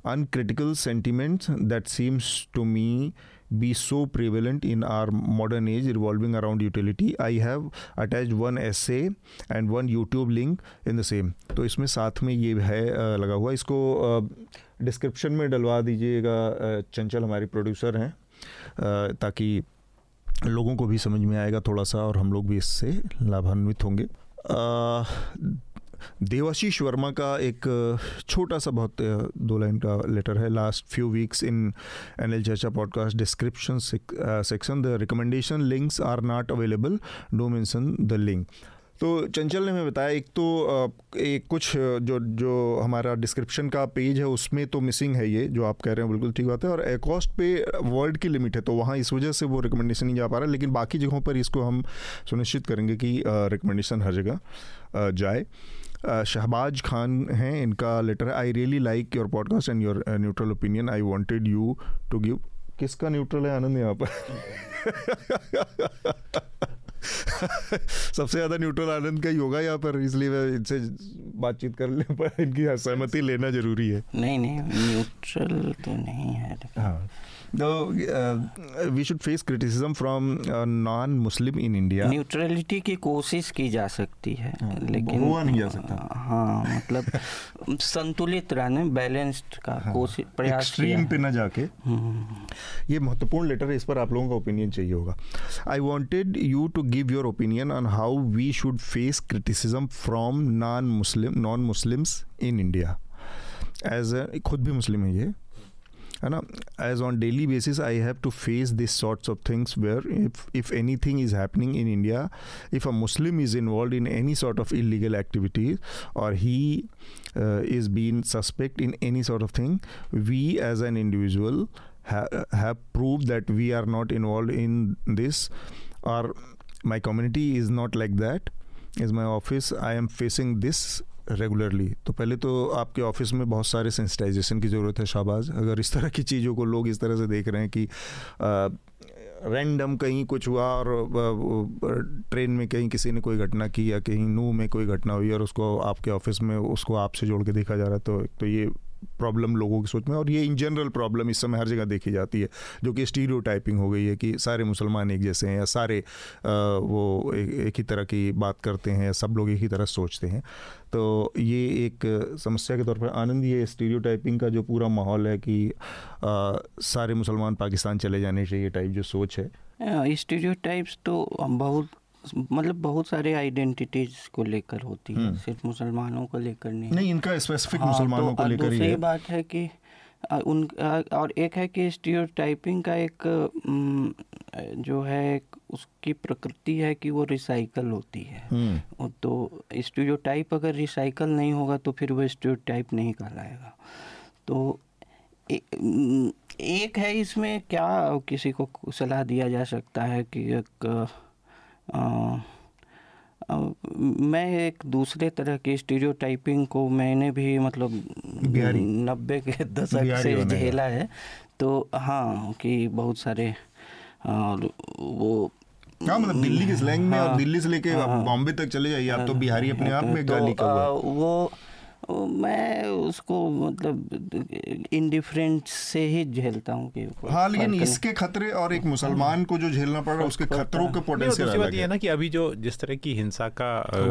uncritical sentiments that seems to me be so prevalent in our modern age revolving around utility i have attached one essay and one youtube link in the same तो इसमें साथ में ये है लगा हुआ इसको description में डलवा दीजिएगा चंचल हमारे प्रोड्यूसर हैं ताकि लोगों को भी समझ में आएगा थोड़ा सा और हम लोग भी इससे लाभान्वित होंगे। देवाशीष वर्मा का एक छोटा सा बहुत दो लाइन का लेटर है last few weeks in N L Charcha podcast description section the recommendation links are not available do mention the link तो चंचल ने हमें बताया, एक तो एक कुछ जो जो हमारा डिस्क्रिप्शन का पेज है, उसमें तो मिसिंग है ये, जो आप कह रहे हैं, बिल्कुल ठीक बात है। और एकॉस्ट पे वर्ल्ड की लिमिट है तो वहाँ इस वजह से वो रिकमेंडेशन नहीं जा पा रहा है, लेकिन बाकी जगहों पर इसको हम सुनिश्चित करेंगे कि रिकमेंडेशन हर जगह जाए। शहबाज खान हैं, इनका letter I really like your podcast and your neutral opinion I wanted you to give किसका न्यूट्रल है, आनंद यहाँ पर सबसे ज़्यादा न्यूट्रल आनंद का ही होगा यहाँ पर इसलिए मैं इनसे बातचीत कर ले पर इनकी सहमति लेना ज़रूरी है। नहीं नहीं न्यूट्रल तो नहीं है। हाँ। Uh, we should face criticism from uh, non-Muslim in India. Neutrality की कोशिश की जा सकती है हाँ, लेकिन हुआ नहीं जा सकता। हाँ मतलब संतुलित रहने बैलेंस्ड का हाँ, कोशिश प्रयास एक्सट्रीम पे न जाके। हम्म। ये महत्वपूर्ण लेटर है इस पर आप लोगों का ओपिनियन चाहिए होगा। I wanted you to give your opinion on how we should face criticism from non Muslim non Muslims in India as खुद भी मुस्लिम है ये। and as on daily basis i have to face these sorts of things where if if anything is happening in india if a muslim is involved in any sort of illegal activity or he uh, is being suspect in any sort of thing we as an individual have proved that we are not involved in this or my community is not like that. Is my office i am facing this regularly तो पहले तो आपके office में बहुत सारे sensitisation की ज़रूरत है शाबाज अगर इस तरह की चीज़ों को लोग इस तरह से देख रहे हैं कि रैंडम कहीं कुछ हुआ और ट्रेन में कहीं किसी ने कोई घटना की या कहीं नू में कोई घटना हुई और उसको आपके ऑफ़िस में उसको आपसे जोड़ के देखा जा रहा है तो तो ये प्रॉब्लम लोगों की सोच में और ये इन जनरल प्रॉब्लम इस समय हर जगह देखी जाती है जो कि स्टीरियो टाइपिंग हो गई है कि सारे मुसलमान एक जैसे हैं या सारे वो एक, ही तरह की बात करते हैं सब लोग एक ही तरह सोचते हैं। तो ये एक समस्या के तौर पर आनंद ये स्टीरियो टाइपिंग का जो पूरा माहौल है कि सारे मुसलमान पाकिस्तान चले जाने चाहिए टाइप जो सोच है। स्टीरियो टाइप्स तो बहुत मतलब बहुत सारे आइडेंटिटीज को लेकर होती है। सिर्फ़ मुसलमानों को लेकर नहीं। नहीं इनका स्पेसिफिक हाँ, मुसलमानों तो को लेकर ही है। बात है कि उन और एक है कि स्टीरियोटाइपिंग का एक जो है उसकी प्रकृति है कि वो रिसाइकल होती है। तो स्टीरियोटाइप अगर रिसाइकल नहीं होगा तो फिर वो स्टीरियोटाइप नहीं कहलाएगा। तो ए, एक है इसमें क्या किसी को सलाह दिया जा सकता है कि एक मैं एक दूसरे तरह की स्टीरियोटाइपिंग को मैंने भी मतलब नब्बे के दशक से झेला है। तो हाँ कि बहुत सारे और वो हाँ मतलब दिल्ली के स्लैंग में हाँ, और दिल्ली से लेके हाँ, बॉम्बे तक चले जाइए आप तो बिहारी अपने आप में तो, गाली का वो मैं उसको मतलब इंडिफरेंट से ही झेलता हूँ कि हाँ लेकिन इसके खतरे और एक मुसलमान को जो झेलना पड़ रहा है उसके खतरों के पोटेंशियल बात ये है। ना कि अभी जो जिस तरह की हिंसा का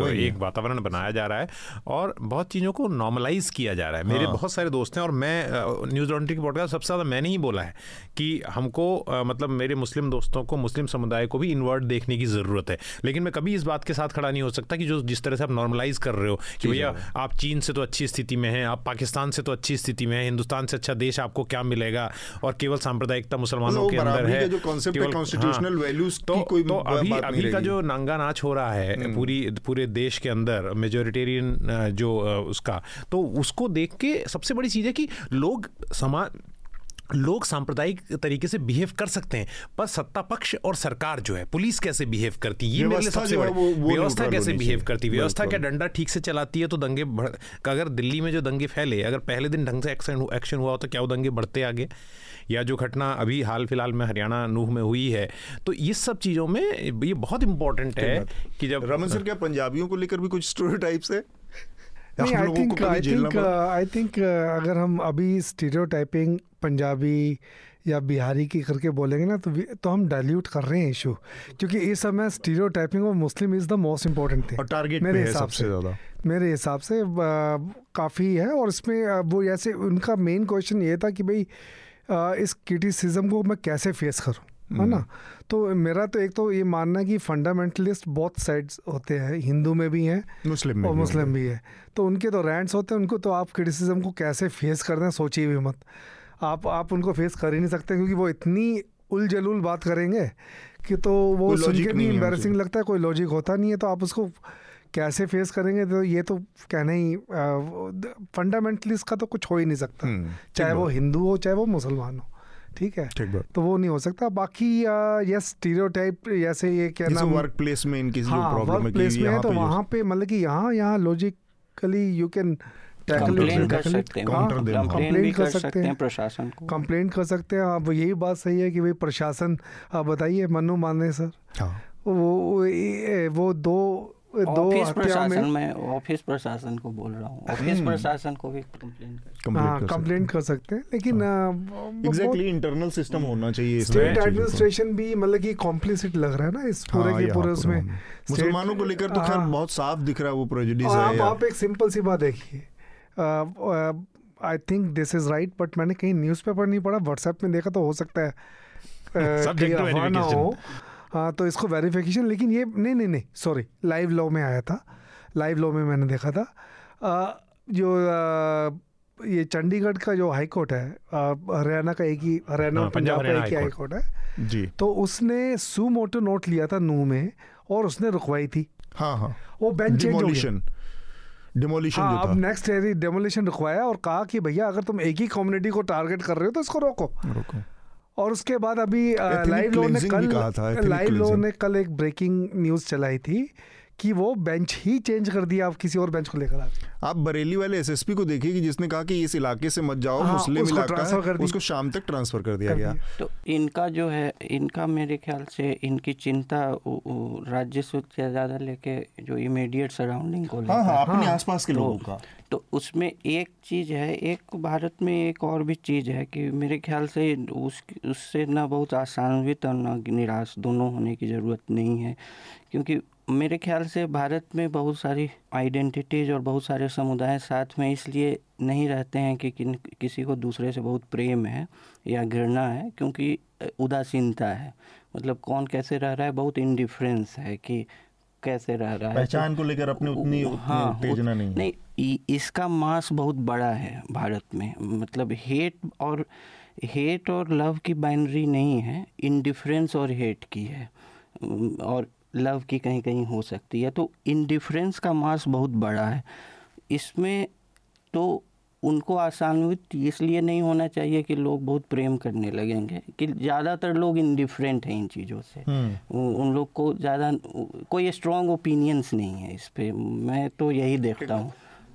एक वातावरण बनाया जा रहा है और बहुत चीज़ों को नॉर्मलाइज किया जा रहा है। मेरे हाँ। बहुत सारे दोस्त हैं और मैं न्यूज़ लॉन्ड्री की पॉडकास्ट सबसे ज़्यादा मैंने ही बोला है कि हमको मतलब मेरे मुस्लिम दोस्तों को मुस्लिम समुदाय को भी इन्वर्ट देखने की ज़रूरत है। लेकिन मैं कभी इस बात के साथ खड़ा नहीं हो सकता कि जो जिस तरह से आप नॉर्मलाइज कर रहे हो कि भैया आप चीन से तो अच्छी स्थिति में हैं। आप पाकिस्तान से तो अच्छी स्थिति में हैं हिंदुस्तान से अच्छा देश आपको क्या मिलेगा? और केवल सांप्रदायिकता मुसलमानों के अंदर है। जो कॉन्स्टिट्यूशनल वैल्यूज़ तो, कोई तो अभी अभी का जो नांगा नाच हो रहा है हम्म। पूरी पूरे देश के अंदर मेजोरिटेरियन जो उसका तो उसको देख के सबसे बड़ी चीज़ है कि लोग समाज लोग सांप्रदायिक तरीके से बिहेव कर सकते हैं पर सत्ता पक्ष और सरकार जो है पुलिस कैसे बिहेव करती है? ये मेरे लिए सबसे बड़ी व्यवस्था कैसे बिहेव करती है? व्यवस्था क्या डंडा ठीक से चलाती है तो दंगे अगर दिल्ली में जो दंगे फैले अगर पहले दिन ढंग से एक्शन एक्शन हुआ हो तो क्या वो दंगे बढ़ते आगे? या जो घटना अभी हाल फ़िलहाल में हरियाणा नूह में हुई है तो ये सब चीज़ों में ये बहुत इंपॉर्टेंट है कि जब रमन सर क्या पंजाबियों को लेकर भी कुछ स्टोरी टाइप्स है? I think I think I think अगर हम अभी स्टीरियोटाइपिंग पंजाबी या बिहारी की करके बोलेंगे ना तो तो हम डाइल्यूट कर रहे हैं इशू क्योंकि इस समय stereotyping of Muslim is the most important thing target मेरे हिसाब से। ज़्यादा। मेरे हिसाब से काफ़ी है और इसमें वो ऐसे उनका मेन क्वेश्चन ये था कि भाई इस क्रिटिसिज्म को मैं कैसे फेस करूँ? है ना? हम्म। तो मेरा तो एक तो ये मानना है कि फंडामेंटलिस्ट बहुत साइड्स होते हैं हिंदू में भी हैं मुस्लिम में और मुस्लिम भी है। तो उनके तो रैंड्स होते हैं उनको तो आप क्रिटिसिज्म को कैसे फेस करते हैं सोचिए भी मत। आप आप उनको फेस कर ही नहीं सकते क्योंकि वो इतनी उल जलूल बात करेंगे कि तो वो सुन के भी एम्बेरसिंग लगता है कोई लॉजिक होता नहीं है तो आप उसको कैसे फेस करेंगे? तो ये तो कहना ही फंडामेंटलिस्ट का तो कुछ हो ही नहीं सकता। हम्म, चाहे वो हिंदू हो चाहे वो मुसलमान हो। ठीक है? ठीक बात। तो वो नहीं हो सकता। बाकी ये स्टीरियोटाइप जैसे ये क्या नाम वर्क प्लेस में इनकी हाँ, वर्क प्लेस में है तो वहाँ पे मतलब कि यहाँ यहाँ लॉजिकली यू कैन कंप्लेन कर सकते हैं। कंप्लेन कर सकते हैं। प्रशासन को। कंप्लेन कर सकते हैं। अब यही बात सही है कि भाई प्रशासन आप बताइए मनु माने सर। हाँ। वो वो दो दो ऑफ़िस प्रशासन में ऑफ़िस प्रशासन को बोल रहा हूँ। ऑफ़िस हम्म। प्रशासन को भी कंप्लेन हाँ कर सकते हैं। लेकिन एग्जैक्टली इंटरनल सिस्टम होना चाहिए स्टेट एडमिनिस्ट्रेशन भी मतलब कि कॉम्प्लिसिट लग रहा है ना इस पूरे हाँ, के पूरे उसमें। मुसलमानों को लेकर तो खैर हाँ। बहुत साफ़ दिख रहा है वो प्रेजुडिस है आप एक सिंपल सी बात देखिए। I think this is right but मैंने कहीं न्यूज़पेपर नहीं पढ़ा व्हाट्सएप में देखा तो हो सकता है हो। हाँ तो इसको वेरिफिकेशन लेकिन ये नहीं नहीं नहीं सॉरी लाइव लॉ में आया था। लाइव लॉ में मैंने देखा था। uh, जो आ, ये चंडीगढ़ का जो हाई कोर्ट है हरियाणा का एक ही हरियाणा हाँ, और पंजाब का एक ही हाई कोर्ट है। जी। तो उसने सू मोटो नोट लिया था नू में और उसने रुकवाई थी। हाँ हाँ। वो बेंच चेंज हो गया। डिमोलिशन डिमोलिशन हाँ जो अब नेक्स्ट डेमोलिशन रुकवाया और कहा कि भैया अगर तुम एक ही कम्युनिटी को टारगेट कर रहे हो तो इसको रोको। रुको। और उसके बाद अभी लाइव लो ने cleansing कहा था, कल लाइव लो ने कल एक ब्रेकिंग न्यूज़ चलाई थी कि वो बेंच ही चेंज कर दिया आप किसी और बेंच को लेकर आ आप बरेली वाले एसएसपी को देखिए कि जिसने कहा कि इस इलाके से मत जाओ हाँ, मुस्लिम इलाका है उसको शाम तक ट्रांसफ़र कर दिया कर गया। दिया। तो इनका जो है इनका मेरे ख्याल से इनकी चिंता राज्य से ज़्यादा लेके जो इमीडिएट सराउंडिंग को हाँ हाँ लेकर। अपने आसपास के तो- लोगों का। तो उसमें एक चीज़ है एक भारत में एक और भी चीज़ है कि मेरे ख्याल से उस उससे ना बहुत आसान्वित और ना निराश दोनों होने की ज़रूरत नहीं है क्योंकि मेरे ख्याल से भारत में बहुत सारी आइडेंटिटीज़ और बहुत सारे समुदाय साथ में इसलिए नहीं रहते हैं कि किन किसी को दूसरे से बहुत प्रेम है या घृणा है क्योंकि उदासीनता है। मतलब कौन कैसे रह रहा है? बहुत इंडिफरेंस है कि कैसे रह रहा है। पहचान को लेकर अपनी उतनी उतनी हाँ, उत्तेजना नहीं नहीं इ- इसका मास बहुत बड़ा है भारत में। मतलब हेट और हेट और लव की बाइनरी नहीं है इनडिफरेंस और हेट की है। और लव की कहीं कहीं हो सकती है। तो इनडिफरेंस का मास बहुत बड़ा है। इसमें तो उनको आसान्वित इसलिए नहीं होना चाहिए कि लोग बहुत प्रेम करने लगेंगे कि ज़्यादातर लोग इनडिफरेंट हैं इन चीज़ों से। हम्म। उन लोग को ज़्यादा कोई स्ट्रॉन्ग ओपिनियंस नहीं है इस पर मैं तो यही देखता हूँ।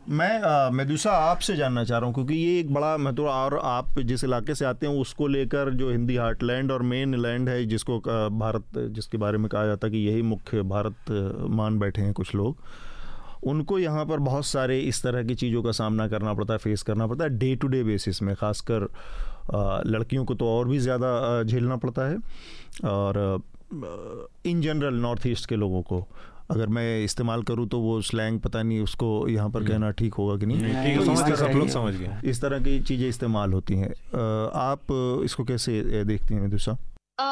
मैं मेदुसा आपसे जानना चाह रहा हूँ, क्योंकि ये एक बड़ा मैं तो और आप जिस इलाके से आते हैं, उसको लेकर जो हिंदी हार्टलैंड और मेन लैंड है, जिसको भारत, जिसके बारे में कहा जाता है कि यही मुख्य भारत मान बैठे हैं कुछ लोग, उनको यहाँ पर बहुत सारे इस तरह की चीज़ों का सामना करना पड़ता है फेस करना पड़ता है डे टू डे बेसिस में, ख़ासकर लड़कियों को तो और भी ज़्यादा झेलना पड़ता है, और इन जनरल नॉर्थ ईस्ट के लोगों को अगर मैं इस्तेमाल करूँ तो वो स्लैंग पता नहीं उसको यहाँ पर कहना ठीक होगा कि नहीं। ठीक है नहीं, समझ सब लोग समझ गए। इस तरह की चीज़ें इस्तेमाल होती हैं। आप इसको कैसे देखती हैं मेदुसा? अ,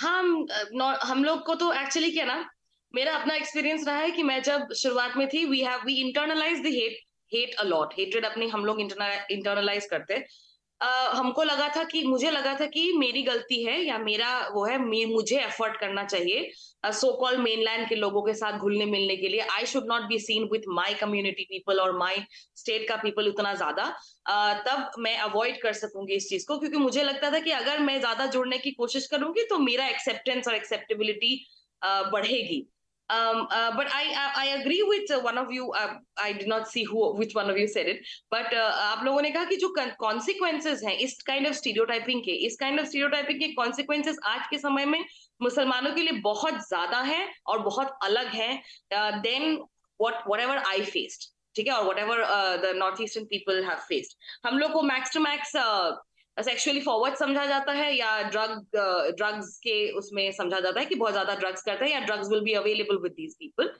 हम हम लोग को तो एक्चुअली क्या ना मेरा अपना एक्सपीरियंस रहा है कि मैं जब शुरुआत में थी we have we internalise the hate hate a lot hated अपनी हम लोग इंटरनलाइज करते हैं। हमको लगा था कि, मुझे लगा था कि मेरी गलती है या मेरा वो है, मे- मुझे एफर्ट करना चाहिए सो कॉल मेनलैंड के लोगों के साथ घुलने मिलने के लिए। I should not be seen with my community people और माई स्टेट का पीपल उतना ज़्यादा। तब मैं अवॉइड कर सकूँगी इस चीज़ को, क्योंकि मुझे लगता था कि अगर मैं ज़्यादा जुड़ने की कोशिश करूँगी तो मेरा एक्सेप्टेंस और एक्सेप्टेबिलिटी बढ़ेगी। Um uh, but i i, I agree with uh, one of you uh, i did not see who which one of you said it but uh, आप लोगों ने कहा कि जो consequences हैं इस kind of stereotyping के इस kind of stereotyping के consequences आज के समय में मुसलमानों के लिए बहुत ज़्यादा है और बहुत अलग है then what whatever I faced ठीक है और whatever uh, the northeastern people have faced हम लोग को max to max uh, sexually forward समझा जाता है या ड्रग ड्रग्स के उसमें समझा जाता है कि बहुत ज़्यादा ड्रग्स करते हैं या drugs will be available with these people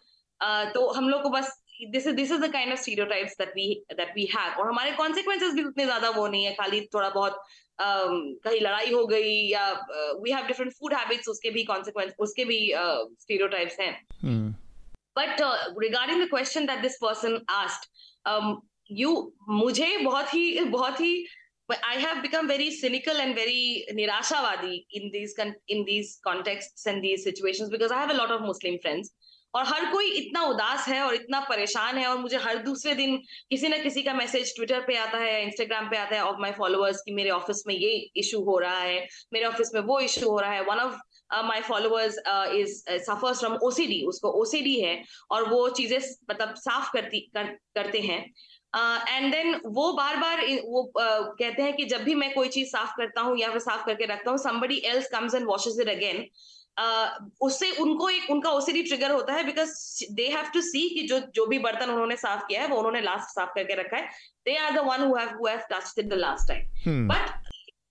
तो हम लोग को बस this is this is the kind of stereotypes that we that we have और हमारे कॉन्सिक्वेंसेस भी उतने ज़्यादा वो नहीं है। खाली थोड़ा बहुत um, कहीं लड़ाई हो गई या we have different food habits उसके भी कॉन्सिक्वेंस उसके भी स्टीरियोटाइप्स हैं. हम्म, but uh, regarding the question that this person asked um you मुझे बहुत ही बहुत ही but I have become very cynical and very nirashawadi in these con- in these contexts and these situations because I have a lot of Muslim friends. और हर कोई इतना उदास है और इतना परेशान है और मुझे हर दूसरे दिन किसी ना किसी का मैसेज ट्विटर पे आता है इंस्टाग्राम पे आता है ऑफ़ माय फॉलोअर्स कि मेरे ऑफ़िस में ये इशू हो रहा है मेरे ऑफ़िस में वो इशू हो रहा है। One of my followers is suffers from OCD उसको ओसीडी है और वो चीज़ें मतलब साफ़ करती कर, करते हैं। एंड uh, देन वो बार बार वो uh, कहते हैं कि जब भी मैं कोई चीज़ साफ़ करता हूँ या फिर साफ़ करके रखता हूँ somebody else comes and washes it again uh, उससे उनको एक उनका ओसीडी ट्रिगर होता है because they have to see कि जो जो भी बर्तन उन्होंने साफ़ किया है वो उन्होंने लास्ट साफ़ करके रखा है। They are the one who have it the last time but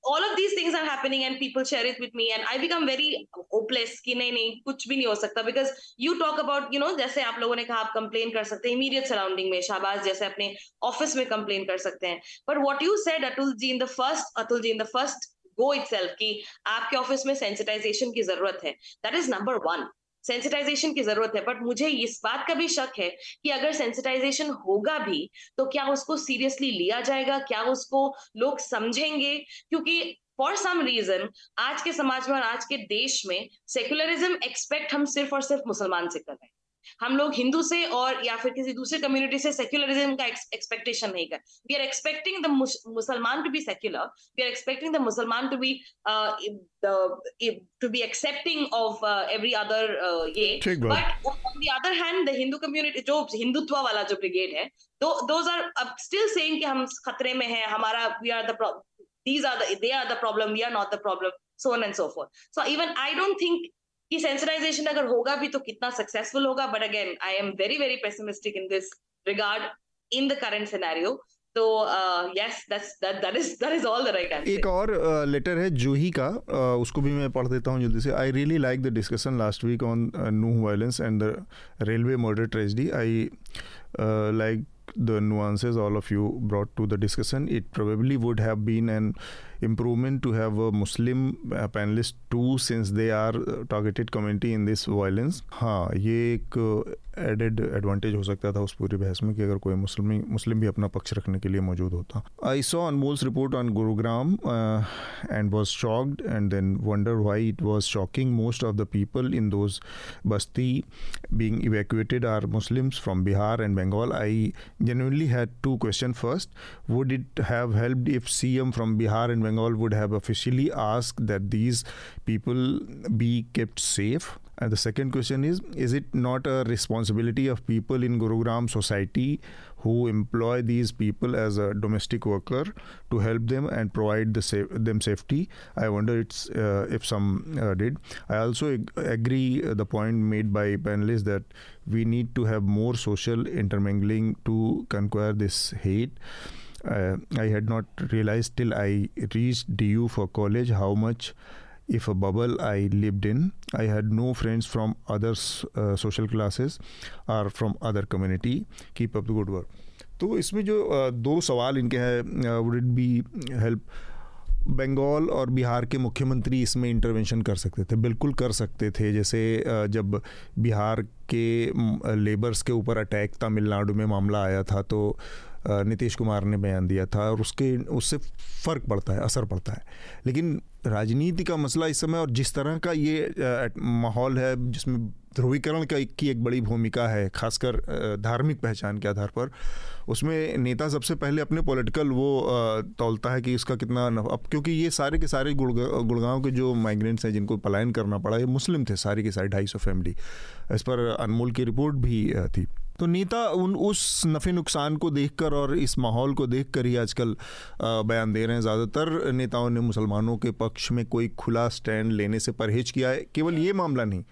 all of these things are happening and people share it with me and I become very hopeless कि नहीं नहीं कुछ भी नहीं हो सकता because you talk about you know जैसे आप लोगों ने कहा आप कंप्लेन कर सकते हैं immediate surrounding में शाबाज जैसे अपने ऑफ़िस में कंप्लेन कर सकते हैं but what you said Atul ji in the first Atul ji in the first go itself कि आपके ऑफ़िस में sensitization की ज़रूरत है that is number one sensitisation की ज़रूरत है बट मुझे इस बात का भी शक है कि अगर सेंसिटाइजेशन होगा भी तो क्या उसको सीरियसली लिया जाएगा? क्या उसको लोग समझेंगे? क्योंकि फॉर सम रीजन आज के समाज में और आज के देश में सेक्युलरिज्म एक्सपेक्ट हम सिर्फ़ और सिर्फ़ मुसलमान से कर रहे हैं। हम लोग हिंदू से और या फिर किसी दूसरे कम्युनिटी से सेक्युलरिज्म का एक्सपेक्टेशन नहीं कर we are expecting the Musalman to be secular we are expecting the Musalman to be to be accepting of every other ये। But on the other hand the Hindu community जो हिंदुत्व वाला जो brigade है दो those are अब still saying कि हम खतरे में हैं हमारा we are the these are the they are the problem we are not the problem so on and so forth. So even i don't think कि सेंसिटाइजेशन अगर होगा भी तो कितना सक्सेसफुल होगा? But again I am very very pessimistic in this regard in the current scenario तो yes that is that is all that I can एक और लेटर है जूही का। उसको भी मैं पढ़ देता हूँ जल्दी से। I really like the discussion last week on no violence and the railway murder tragedy I like the nuances all of you brought to the discussion. It probably would have been an improvement to have a Muslim uh, panelist too, since they are targeted community in this violence. हाँ ये एक added advantage हो सकता था उस पूरी बहस में कि अगर कोई मुस्लिम मुस्लिम भी अपना पक्ष रखने के लिए मौजूद होता। I saw Anmol's report on Gurugram and was shocked and then wonder why it was shocking most of the people in those basti being evacuated are Muslims from Bihar and Bengal I genuinely had to question first would it have help if C M from Bihar and Bengal would have officially ask that these people be kept safe And the second question is Is it not a responsibility of people in Gurugram society who employ these people as a domestic worker to help them and provide the sa- them safety? I wonder it's, uh, if some uh, did. I also ag- agree uh, the point made by panelists that we need to have more social intermingling to conquer this hate. Uh, I had not realized till I reached DU for college how much if a bubble I lived in. I had no friends from other uh, social classes or from other community. Keep up the good work. तो इसमें जो uh, दो सवाल इनके हैं would it be help Bengal और बिहार के मुख्यमंत्री इसमें इंटरवेंशन कर सकते थे बिल्कुल कर सकते थे जैसे uh, जब बिहार के लेबर्स के ऊपर अटैक तमिलनाडु में मामला आया था तो नीतीश कुमार ने बयान दिया था और उसके उससे फ़र्क पड़ता है असर पड़ता है लेकिन राजनीति का मसला इस समय और जिस तरह का ये माहौल है, जिसमें ध्रुवीकरण का की एक बड़ी भूमिका है, खासकर धार्मिक पहचान के आधार पर, उसमें नेता सबसे पहले अपने पॉलिटिकल वो तोलता है कि इसका कितना अब क्योंकि ये सारे के सारे गुड़गांव के जो माइग्रेंट्स हैं, जिनको पलायन करना पड़ा, ये मुस्लिम थे सारे के सारे, ढाई सौ फैमिली इस पर अनमोल की रिपोर्ट भी थी। तो नीता, उन, उस नफ़े नुकसान को देखकर और इस माहौल को देखकर ही आजकल बयान दे रहे हैं। ज़्यादातर नेताओं ने मुसलमानों के पक्ष में कोई खुला स्टैंड लेने से परहेज किया है। केवल ये मामला नहीं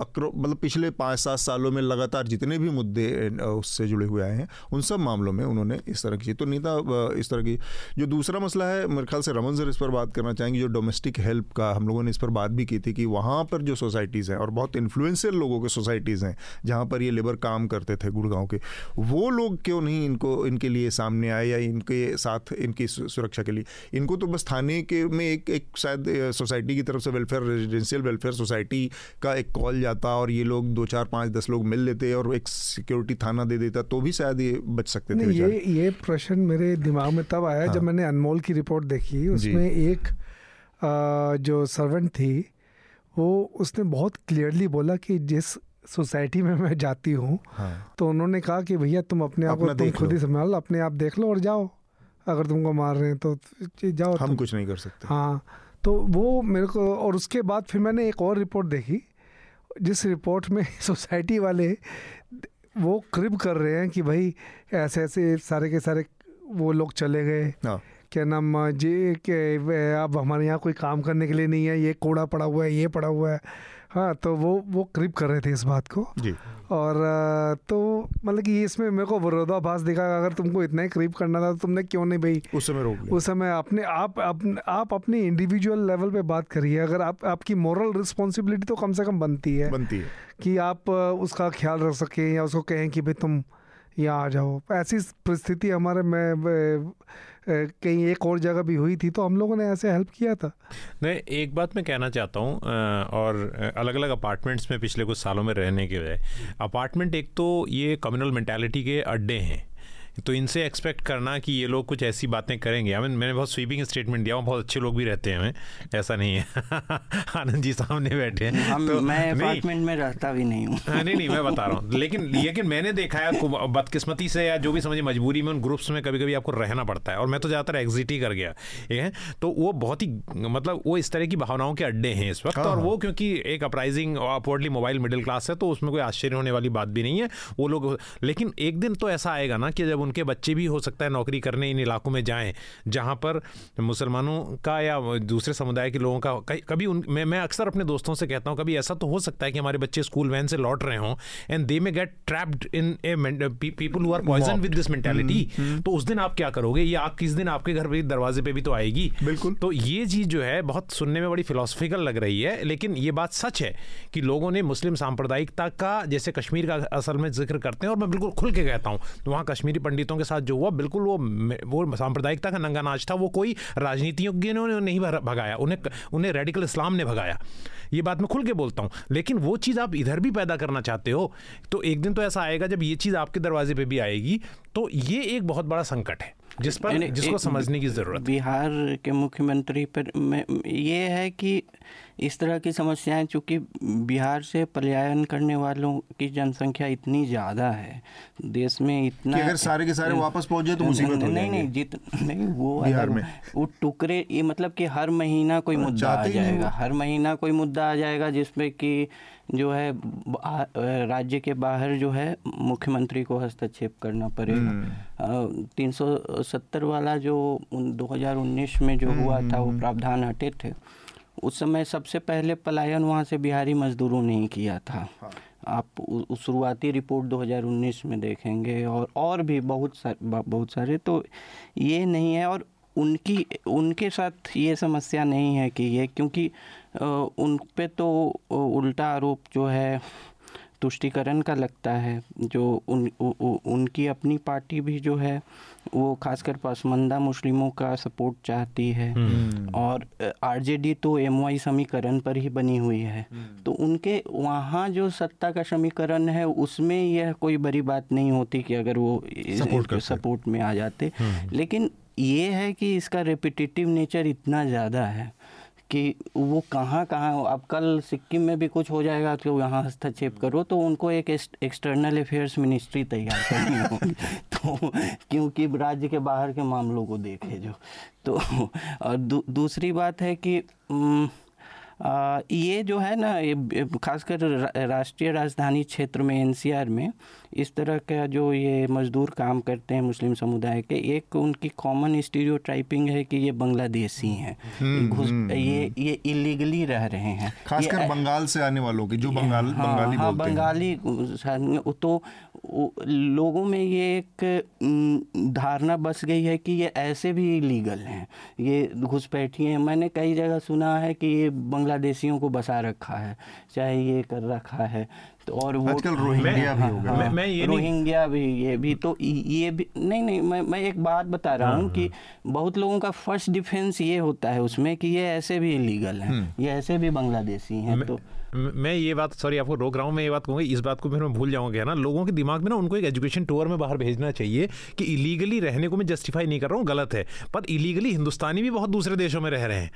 अक्रो मतलब पिछले पाँच सात सालों में लगातार जितने भी मुद्दे उससे जुड़े हुए आए हैं, उन सब मामलों में उन्होंने इस तरह की तो नीता इस तरह की। जो दूसरा मसला है, मेरे ख्याल से रमन सर इस पर बात करना चाहेंगे, जो डोमेस्टिक हेल्प का हम लोगों ने इस पर बात भी की थी कि वहाँ पर जो सोसाइटीज़ हैं और बहुत इन्फ्लुएंशियल लोगों के सोसाइटीज़ हैं, जहाँ पर ये लेबर काम करते थे गुड़गांव के, वो लोग क्यों नहीं इनको, इनके लिए सामने आए या इनके साथ इनकी सुरक्षा के लिए? इनको तो बस थाने के में एक एक शायद सोसाइटी की तरफ़ से वेलफेयर, रेजिडेंशियल वेलफेयर सोसाइटी का एक कॉल जाता और ये लोग दो चार पाँच दस लोग मिल लेते और एक सिक्योरिटी थाना दे देता तो भी शायद ये बच सकते थे ये ये प्रश्न मेरे दिमाग में तब आया हाँ। जब मैंने अनमोल की रिपोर्ट देखी। उसमें एक आ, जो सर्वेंट थी वो उसने बहुत क्लियरली बोला कि जिस सोसाइटी में मैं जाती हूँ हाँ। तो उन्होंने कहा कि भैया तुम अपने आप को तुम खुद ही संभाल अपने आप देख लो और जाओ। अगर तुमको मार रहे हैं तो जाओ हम कुछ नहीं कर सकते। हाँ तो वो मेरे को और उसके बाद फिर मैंने एक और रिपोर्ट देखी जिस रिपोर्ट में सोसाइटी वाले वो क्रिब कर रहे हैं कि भाई ऐसे ऐसे सारे के सारे वो लोग चले गए हाँ। क्या नाम जी के अब हमारे यहाँ कोई काम करने के लिए नहीं है ये कूड़ा पड़ा हुआ है ये पड़ा हुआ है हाँ तो वो वो क्रिप कर रहे थे इस बात को। जी। और तो मतलब कि इसमें मेरे को विरोधाभास दिखा अगर तुमको इतना ही क्रिप करना था तो तुमने क्यों नहीं भाई? उस समय रोक उस समय अपने आप अपने आप अपने इंडिविजुअल लेवल पे बात करिए अगर आप आपकी मॉरल रिस्पॉन्सिबिलिटी तो कम से कम बनती है। बनती है। कि आप उसका ख्याल रख सकें या उसको कहें कि भाई तुम यहाँ आ जाओ। ऐसी परिस्थिति हमारे में कहीं एक और जगह भी हुई थी तो हम लोगों ने ऐसे हेल्प किया था। नहीं, एक बात मैं कहना चाहता हूँ और अलग अलग अपार्टमेंट्स में पिछले कुछ सालों में रहने के बजाय अपार्टमेंट एक तो ये कम्युनल मैंटेलिटी के अड्डे हैं। तो इनसे एक्सपेक्ट करना कि ये लोग कुछ ऐसी बातें करेंगे। आई मीन मैंने बहुत स्वीपिंग स्टेटमेंट दिया बहुत अच्छे लोग भी रहते हैं हमें। ऐसा नहीं है। आनंद जी सामने बैठे हैं। हम तो मैं अपार्टमेंट में रहता भी नहीं हूँ। हाँ, नहीं नहीं मैं बता रहा हूँ। लेकिन लेकिन मैंने देखा है बदकिस्मती से या जो भी समझे मजबूरी में उन ग्रुप्स में कभी कभी आपको रहना पड़ता है। और मैं तो ज़्यादातर एग्जिट ही कर गया। ठीक है? तो वो बहुत ही मतलब वो इस तरह की भावनाओं के अड्डे हैं इस वक्त। हाँ, और हाँ। वो क्योंकि एक uprising upwardly mobile middle class है तो उसमें कोई आश्चर्य होने वाली बात भी नहीं है। वो लोग लेकिन एक दिन तो ऐसा आएगा ना कि जब उनके बच्चे भी हो सकता है नौकरी करने इन इलाकों में जाएँ जहाँ पर मुसलमानों का या दूसरे समुदाय के लोगों का कभी उन मैं मैं अक्सर अपने दोस्तों से कहता हूँ कभी ऐसा तो हो सकता है कि हमारे बच्चे स्कूल वैन से लौट रहे हों and they may get trapped in a people who are poison with this mentality तो उस दिन आप क्या करोगे? ये आप किस दिन आपके घर पे दरवाजे पे भी तो आएगी। बिल्कुल। तो ये चीज़ जो है बहुत सुनने में बड़ी फिलोसफिकल लग रही है लेकिन ये बात सच है कि लोगों ने मुस्लिम सांप्रदायिकता का जैसे कश्मीर का असल में ज़िक्र करते हैं और मैं बिल्कुल खुल के कहता हूँ तो वहाँ कश्मीरी पंडितों के साथ जो हुआ, बिल्कुल वो वो सांप्रदायिकता का नंगा नाच था, वो कोई राजनीतिज्ञों ने नहीं भगाया, उन्हें उन्हें रेडिकल इस्लाम ने भगाया। ये बात मैं खुल के बोलता हूँ, लेकिन वो चीज़ आप इधर भी पैदा करना चाहते हो तो एक दिन तो ऐसा आएगा जब ये चीज़ आपके दरवाजे पर भी आएगी तो ये एक बहुत बड़ा संकट है। जिस पर जिसको समझने की ज़रूरत बिहार के मुख्यमंत्री पर में ये है कि इस तरह की समस्याएँ चूँकि बिहार से पलायन करने वालों की जनसंख्या इतनी ज़्यादा है देश में इतना कि अगर सारे के सारे वापस पहुँचे जाए तो मुसीबत हो नहीं नहीं जित नहीं वो बिहार में। वो टुकड़े ये मतलब कि हर महीना कोई मुद्दा आ जाएगा। हर महीना कोई मुद्दा आ जाएगा जिसमें कि जो है राज्य के बाहर जो है मुख्यमंत्री को हस्तक्षेप करना पड़ेगा हम्म। तीन सौ सत्तर वाला जो 2019 में जो हुआ था वो हम्म। प्रावधान हटे थे उस समय सबसे पहले पलायन वहाँ से बिहारी मजदूरों ने ही किया था हाँ। आप शुरुआती रिपोर्ट 2019 में देखेंगे और और भी बहुत सारे बहुत सारे तो ये नहीं है और उनकी उनके साथ ये समस्या नहीं है कि ये क्योंकि उन पे तो उल्टा आरोप जो है तुष्टिकरण का लगता है जो उन उ, उ, उनकी अपनी पार्टी भी जो है वो खासकर पसमंदा मुस्लिमों का सपोर्ट चाहती है हम्म। और आरजेडी तो एमवाई समीकरण पर ही बनी हुई है हम्म। तो उनके वहाँ जो सत्ता का समीकरण है उसमें यह कोई बड़ी बात नहीं होती कि अगर वो सपोर्ट, सपोर्ट में आ जाते हम्म। लेकिन ये है कि इसका रेपिटेटिव नेचर इतना ज़्यादा है कि वो कहाँ कहाँ अब कल सिक्किम में भी कुछ हो जाएगा तो यहाँ हस्तक्षेप करो तो उनको एक एक्सटर्नल अफेयर्स मिनिस्ट्री तैयार करनी होगी। तो क्योंकि राज्य के बाहर के मामलों को देखे जो। तो और दू, दूसरी बात है कि आ, ये जो है ना ये खासकर राष्ट्रीय राजधानी क्षेत्र में एनसीआर में इस तरह का जो ये मजदूर काम करते हैं मुस्लिम समुदाय के एक उनकी कॉमन स्टीरियो टाइपिंग है कि ये बांग्लादेशी हैं। हम्म, हम्म, ये हम्म। ये इलीगली रह रहे हैं। खासकर बंगाल से आने वालों की जो बंगाल हाँ, बंगाली हाँ, बंगाली तो लोगों में ये एक धारणा बस गई है कि ये ऐसे भी इलीगल हैं। ये घुसपैठी हैं। मैंने कई जगह सुना है कि ये बांग्लादेशियों को बसा रखा है चाहे ये कर रखा है। और वो आजकल रोहिंग्या भी हो गया मैं, मैं ये रोहिंग्या भी ये भी तो ये भी नहीं नहीं मैं मैं एक बात बता रहा हूँ हाँ, कि हाँ। बहुत लोगों का फ़र्स्ट डिफेंस ये होता है उसमें कि ये ऐसे भी इलीगल हैं हम्म। ये ऐसे भी बांग्लादेशी हैं तो मैं ये बात सॉरी आपको रोक रहा हूँ, मैं ये बात कहूँगा, इस बात को फिर मैं भूल जाऊँगा ना? लोगों के दिमाग में ना उनको एक एजुकेशन टूर में बाहर भेजना चाहिए कि इलीगली रहने को मैं जस्टिफाई नहीं कर रहा हूँ, गलत है। पर इलीगली हिंदुस्तानी भी बहुत दूसरे देशों में रह रहे हैं।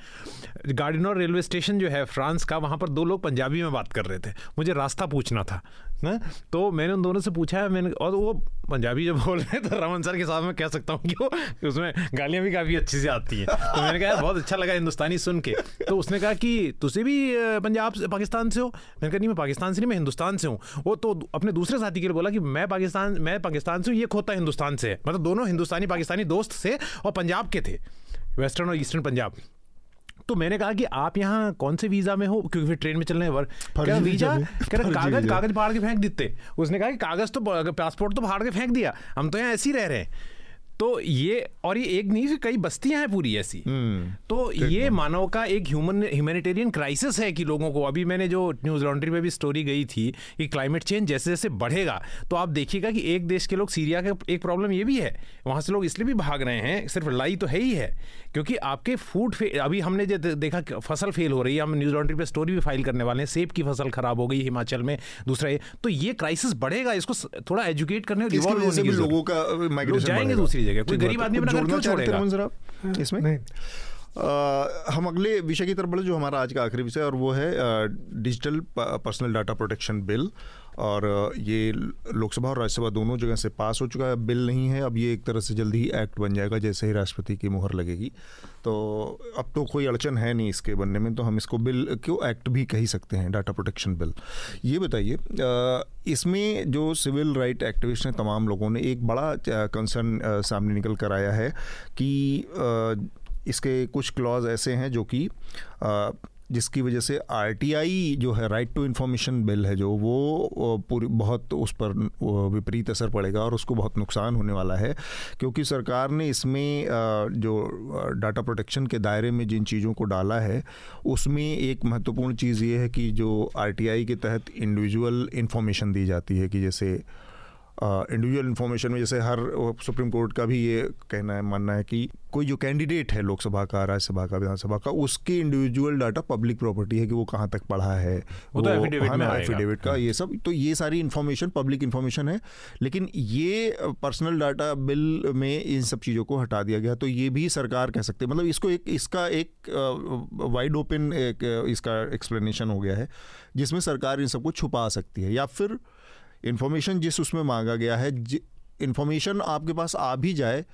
गार्डिनोर रेलवे स्टेशन जो है, फ्रांस का, वहाँ पर दो लोग पंजाबी में बात कर रहे थे। मुझे रास्ता पूछना था। ना तो मैंने उन दोनों से पूछा है मैंने और वो पंजाबी जब बोल रहे हैं तो रमन सर के साथ मैं कह सकता हूँ कि वो उसमें गालियाँ भी काफ़ी अच्छी से आती हैं। तो मैंने कहा, बहुत अच्छा लगा हिंदुस्तानी सुन के। तो उसने कहा कि तुझे भी पंजाब से, पाकिस्तान से हो? मैंने कहा, नहीं, मैं पाकिस्तान से नहीं, मैं हिंदुस्तान से हूँ। वो तो अपने दूसरे साथी के लिए बोला कि, मैं पाकिस्तान मैं पाकिस्तान से हूँ, ये खोता हिंदुस्तान से मतलब दोनों हिंदुस्तानी, पाकिस्तानी दोस्त से और पंजाब के थे, वेस्टर्न और ईस्टर्न पंजाब। तो मैंने कहा कि आप यहाँ कौन से वीज़ा में हो? क्योंकि फिर ट्रेन में चलने वर। क्या वीज़ा कह रहे कागज़ कागज़ फाड़ के फेंक देते। उसने कहा कि कागज़ तो पासपोर्ट तो फाड़ के फेंक दिया। हम तो यहाँ ऐसे ही रह रहे हैं। तो ये और ये एक नहीं कई बस्तियाँ हैं पूरी ऐसी। तो ये मानव का एक ह्यूमन ह्यूमैनिटेरियन क्राइसिस है कि लोगों को अभी मैंने जो न्यूज़ लॉन्ड्री में भी स्टोरी गई थी कि क्लाइमेट चेंज जैसे जैसे बढ़ेगा तो आप देखिएगा कि एक देश के लोग सीरिया का एक प्रॉब्लम ये भी है वहाँ से लोग इसलिए भी भाग रहे हैं सिर्फ़ लड़ाई तो है ही है क्योंकि आपके फ़ूड अभी हमने जो देखा फ़सल फेल हो रही है हम न्यूज़ लॉन्ड्री पर स्टोरी भी फ़ाइल करने वाले हैं सेब की फ़सल खराब हो गई हिमाचल में दूसरा ये तो ये क्राइसिस बढ़ेगा इसको थोड़ा एजुकेट करने और लोगों का जाएँगे दूसरी जगह कोई गरीब आदमी अपना घर क्यों छोड़ेगा? इसमें? नहीं। आ, हम अगले विषय की तरफ़ बढ़े जो हमारा आज का आखिरी विषय और वो है digital personal data protection bill. और ये लोकसभा और राज्यसभा दोनों जगह से पास हो चुका है बिल नहीं है, अब ये एक तरह से जल्दी ही एक्ट बन जाएगा, जैसे ही राष्ट्रपति की मुहर लगेगी। तो अब तो कोई अड़चन है नहीं इसके बनने में तो हम इसको बिल क्यों एक्ट भी कह सकते हैं, डाटा प्रोटेक्शन बिल। ये बताइए इसमें जो सिविल राइट एक्टिविस्ट हैं तमाम लोगों ने, एक बड़ा कंसर्न सामने निकल कर आया है कि इसके कुछ क्लॉज ऐसे हैं जो कि जिसकी वजह से आरटीआई जो है राइट टू इन्फॉर्मेशन बिल है जो, वो पूरी, बहुत उस पर विपरीत असर पड़ेगा और उसको बहुत नुकसान होने वाला है। क्योंकि सरकार ने इसमें जो डाटा प्रोटेक्शन के दायरे में जिन चीज़ों को डाला है, उसमें एक महत्वपूर्ण चीज़ ये है कि जो आरटीआई के तहत इंडिविजुअल इन्फॉर्मेशन दी जाती है कि जैसे इंडिविजुअल इन्फॉर्मेशन में जैसे हर सुप्रीम कोर्ट का भी ये कहना है मानना है कि कोई जो कैंडिडेट है लोकसभा का राज्यसभा का विधानसभा का उसके इंडिविजुअल डाटा पब्लिक प्रॉपर्टी है कि वो कहाँ तक पढ़ा है। वो, तो एफिडेविट एफिडेविट का ये सब तो ये सारी इन्फॉर्मेशन पब्लिक इन्फॉर्मेशन है। लेकिन ये पर्सनल डाटा बिल में इन सब चीज़ों को हटा दिया गया तो ये भी सरकार कह सकते मतलब इसको एक इसका एक वाइड ओपन एक इसका एक्सप्लेनेशन हो गया है जिसमें सरकार इन सबको छुपा सकती है। या फिर इन्फॉर्मेशन जिस उसमें मांगा गया है इन्फॉर्मेशन आपके पास आ भी जाए,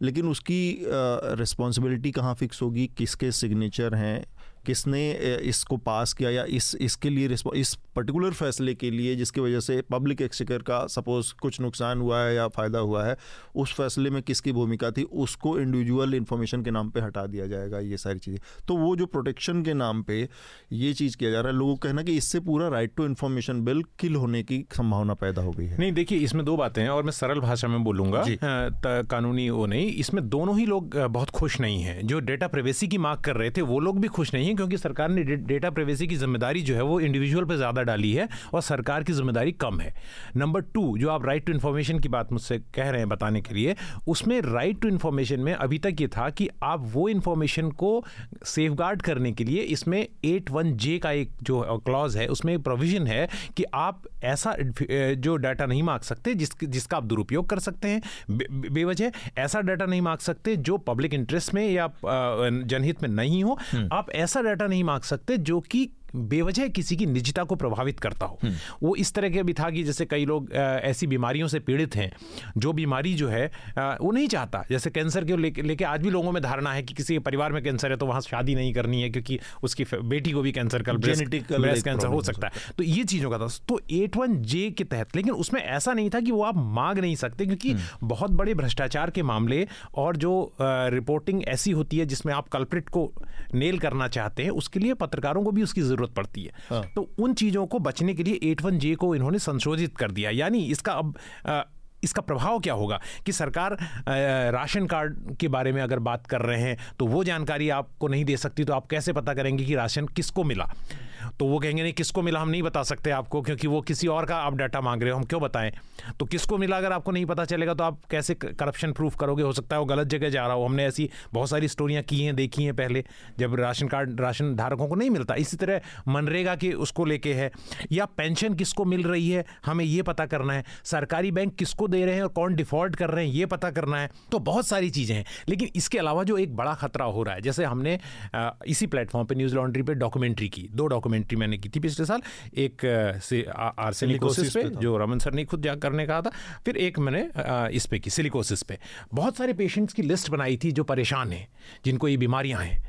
लेकिन उसकी रिस्पॉन्सिबिलिटी कहाँ फिक्स होगी, किसके सिग्नेचर हैं किसने इसको पास किया या इस इसके लिए इस पर्टिकुलर फैसले के लिए जिसकी वजह से पब्लिक एक्सचेकर का सपोज़ कुछ नुकसान हुआ है या फ़ायदा हुआ है उस फैसले में किसकी भूमिका थी उसको इंडिविजुअल इन्फॉर्मेशन के नाम पे हटा दिया जाएगा ये सारी चीज़ें। तो वो जो प्रोटेक्शन के नाम पर ये चीज़ किया जा रहा है लोगों का कहना कि इससे पूरा right to information bill kill होने की संभावना पैदा हो गई है। नहीं देखिए इसमें दो बातें हैं और मैं सरल भाषा में बोलूँगा। कानूनी वो नहीं इसमें दोनों ही लोग बहुत खुश नहीं है। जो डेटा प्रिवेसी की मांग कर रहे थे वो लोग भी खुश नहीं है क्योंकि सरकार ने डेटा प्रिवेसी की ज़िम्मेदारी जो है वो इंडिविजुअल पर ज़्यादा डाली है और सरकार की ज़िम्मेदारी कम है नंबर टू जो आप राइट टू इन्फॉर्मेशन की बात मुझसे कह रहे हैं बताने के लिए उसमें राइट टू इन्फॉर्मेशन में अभी तक ये था कि आप वो इन्फॉर्मेशन को सेफ़ करने के लिए इसमें एट वन जे का एक जो क्लॉज है उसमें प्रोविज़न है कि आप ऐसा जो डाटा नहीं मांग सकते जिस जिसका आप दुरुपयोग कर सकते हैं बेवजह ऐसा डाटा नहीं मांग सकते जो पब्लिक इंटरेस्ट में या जनहित में नहीं हो हम्म। आप ऐसा डाटा नहीं मांग सकते जो कि बेवजह किसी की निजता को प्रभावित करता हो। हम्म। वो इस तरह के भी था कि जैसे कई लोग ऐसी बीमारियों से पीड़ित हैं जो बीमारी जो है वो नहीं चाहता। जैसे कैंसर के लेके ले आज भी लोगों में धारणा है कि किसी के परिवार में कैंसर है तो वहाँ शादी नहीं करनी है क्योंकि उसकी बेटी को भी कैंसर का ब्रेस्ट कैंसर हो सकता है। तो ये चीज़ों का था। तो एट वन जे के तहत लेकिन उसमें ऐसा नहीं था कि वो आप मांग नहीं सकते क्योंकि हम्म। बहुत बड़े भ्रष्टाचार के मामले और जो रिपोर्टिंग ऐसी होती है जिसमें आप कल्प्रिट को नेल करना चाहते हैं उसके लिए पत्रकारों को भी उसकी ज़रूरत पड़ती है। हाँ। तो उन चीज़ों को बचने के लिए एट वन जे को इन्होंने संशोधित कर दिया। यानी इसका अब इसका प्रभाव क्या होगा कि सरकार राशन कार्ड के बारे में अगर बात कर रहे हैं तो वो जानकारी आपको नहीं दे सकती तो आप कैसे पता करेंगे कि राशन किसको मिला? तो वो कहेंगे, नहीं, किसको मिला हम नहीं बता सकते आपको, क्योंकि वो किसी और का आप डाटा मांग रहे हो, हम क्यों बताएँ? तो किसको मिला अगर आपको नहीं पता चलेगा तो आप कैसे करप्शन प्रूफ करोगे? हो सकता है वो गलत जगह जा रहा हो। हमने ऐसी बहुत सारी स्टोरियाँ की हैं, देखी हैं पहले, जब राशन कार्ड, राशन धारकों को नहीं मिलता। इसी तरह मनरेगा के उसको लेके है। या पेंशन किसको मिल रही है? हमें ये पता करना है। सरकारी बैंक किसको दे रहे हैं और कौन डिफ़ॉल्ट कर रहे हैं, ये पता करना है। तो बहुत सारी चीज़ें हैं। लेकिन इसके अलावा जो एक बड़ा खतरा हो रहा है, जैसे हमने इसी प्लेटफॉर्म पर न्यूज़ लॉन्ड्री पर डॉक्यूमेंट्री की, दो डॉक्यूमेंट्री मैंने की थी पिछले साल एक आर्सेनिकोसिस पे जो रमन सर ने खुद जा करने कहा था फिर एक मैंने इस पे की सिलिकोसिस पे। बहुत सारे पेशेंट्स की लिस्ट बनाई थी जो परेशान हैं जिनको ये बीमारियाँ हैं।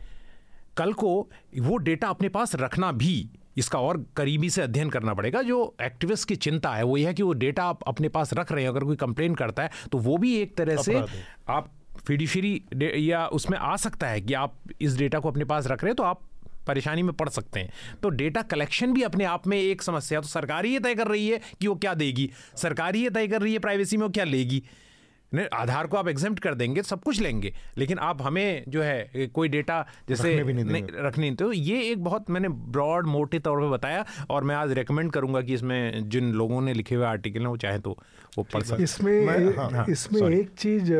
कल को वो डेटा अपने पास रखना भी इसका और करीबी से अध्ययन करना पड़ेगा। जो एक्टिविस्ट की चिंता है वो यह है कि वो डेटा आप अपने पास रख रहे हैं अगर कोई कंप्लेन करता है तो वो भी एक तरह से आप फिडिशरी या उसमें आ सकता है कि आप इस डेटा को अपने पास रख रहे हैं तो आप परेशानी में पड़ सकते हैं। तो डेटा कलेक्शन भी अपने आप में एक समस्या तो सरकार ही तय कर रही है कि वो क्या देगी। सरकार ही तय कर रही है प्राइवेसी में वो क्या लेगी। नहीं आधार को आप एग्ज़ाम कर देंगे सब कुछ लेंगे। लेकिन आप हमें जो है कोई डेटा जैसे रखने भी नहीं, नहीं रखनी तो ये एक बहुत मैंने ब्रॉड मोटे तौर पे बताया और मैं आज रेकमेंड करूँगा कि इसमें जिन लोगों ने लिखे हुए आर्टिकल हैं वो चाहे तो वो पढ़ सकते इसमें हाँ, इसमें एक चीज़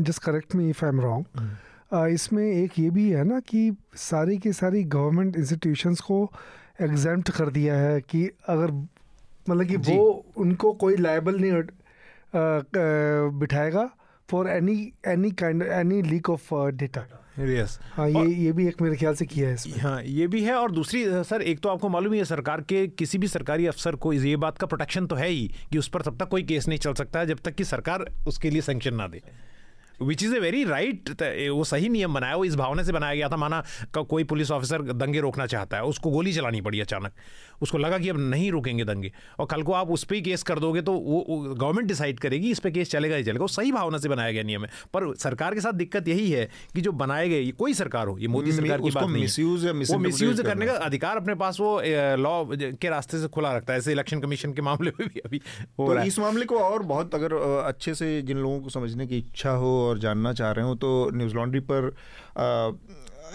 just correct me if I am wrong इसमें एक ये भी है ना कि सारी के सारी गवर्नमेंट इंस्टीट्यूशंस को एग्ज़ाम कर दिया है कि अगर मतलब कि वो उनको कोई लाइबल नहीं बिठाएगा for any any kind any leak of data yes हाँ ये ये भी एक मेरे ख्याल से किया है इसमें। हाँ ये भी है। और दूसरी सर एक तो आपको मालूम ही है सरकार के किसी भी सरकारी अफसर को ये बात का प्रोटेक्शन तो है ही कि उस पर तब तक कोई केस नहीं चल सकता है जब तक कि सरकार उसके लिए सेंक्शन ना दे। Which is a very right वो सही नियम बनाया वो इस भावना से बनाया गया था माना कोई पुलिस ऑफिसर दंगे रोकना चाहता है उसको गोली चलानी पड़ी अचानक। उसको लगा कि अब नहीं रोकेंगे दंगे। और कल को आप उस पर ही केस कर दोगे तो वो गवर्नमेंट डिसाइड करेगी इस पर केस चलेगा ही चलेगा। वो सही भावना से बनाया गया नियम है। पर सरकार के साथ दिक्कत यही है कि जो बनाए गए कोई सरकार हो ये मोदी सरकार की बात नहीं वो मिसयूज करने का अधिकार अपने पास वो लॉ के रास्ते से खुला रखता है। ऐसे इलेक्शन कमीशन के मामले में भी अभी हो तो रहा है। इस मामले को और बहुत अगर अच्छे से जिन लोगों को समझने की इच्छा हो और जानना चाह रहे हो तो न्यूज़ लॉन्ड्री पर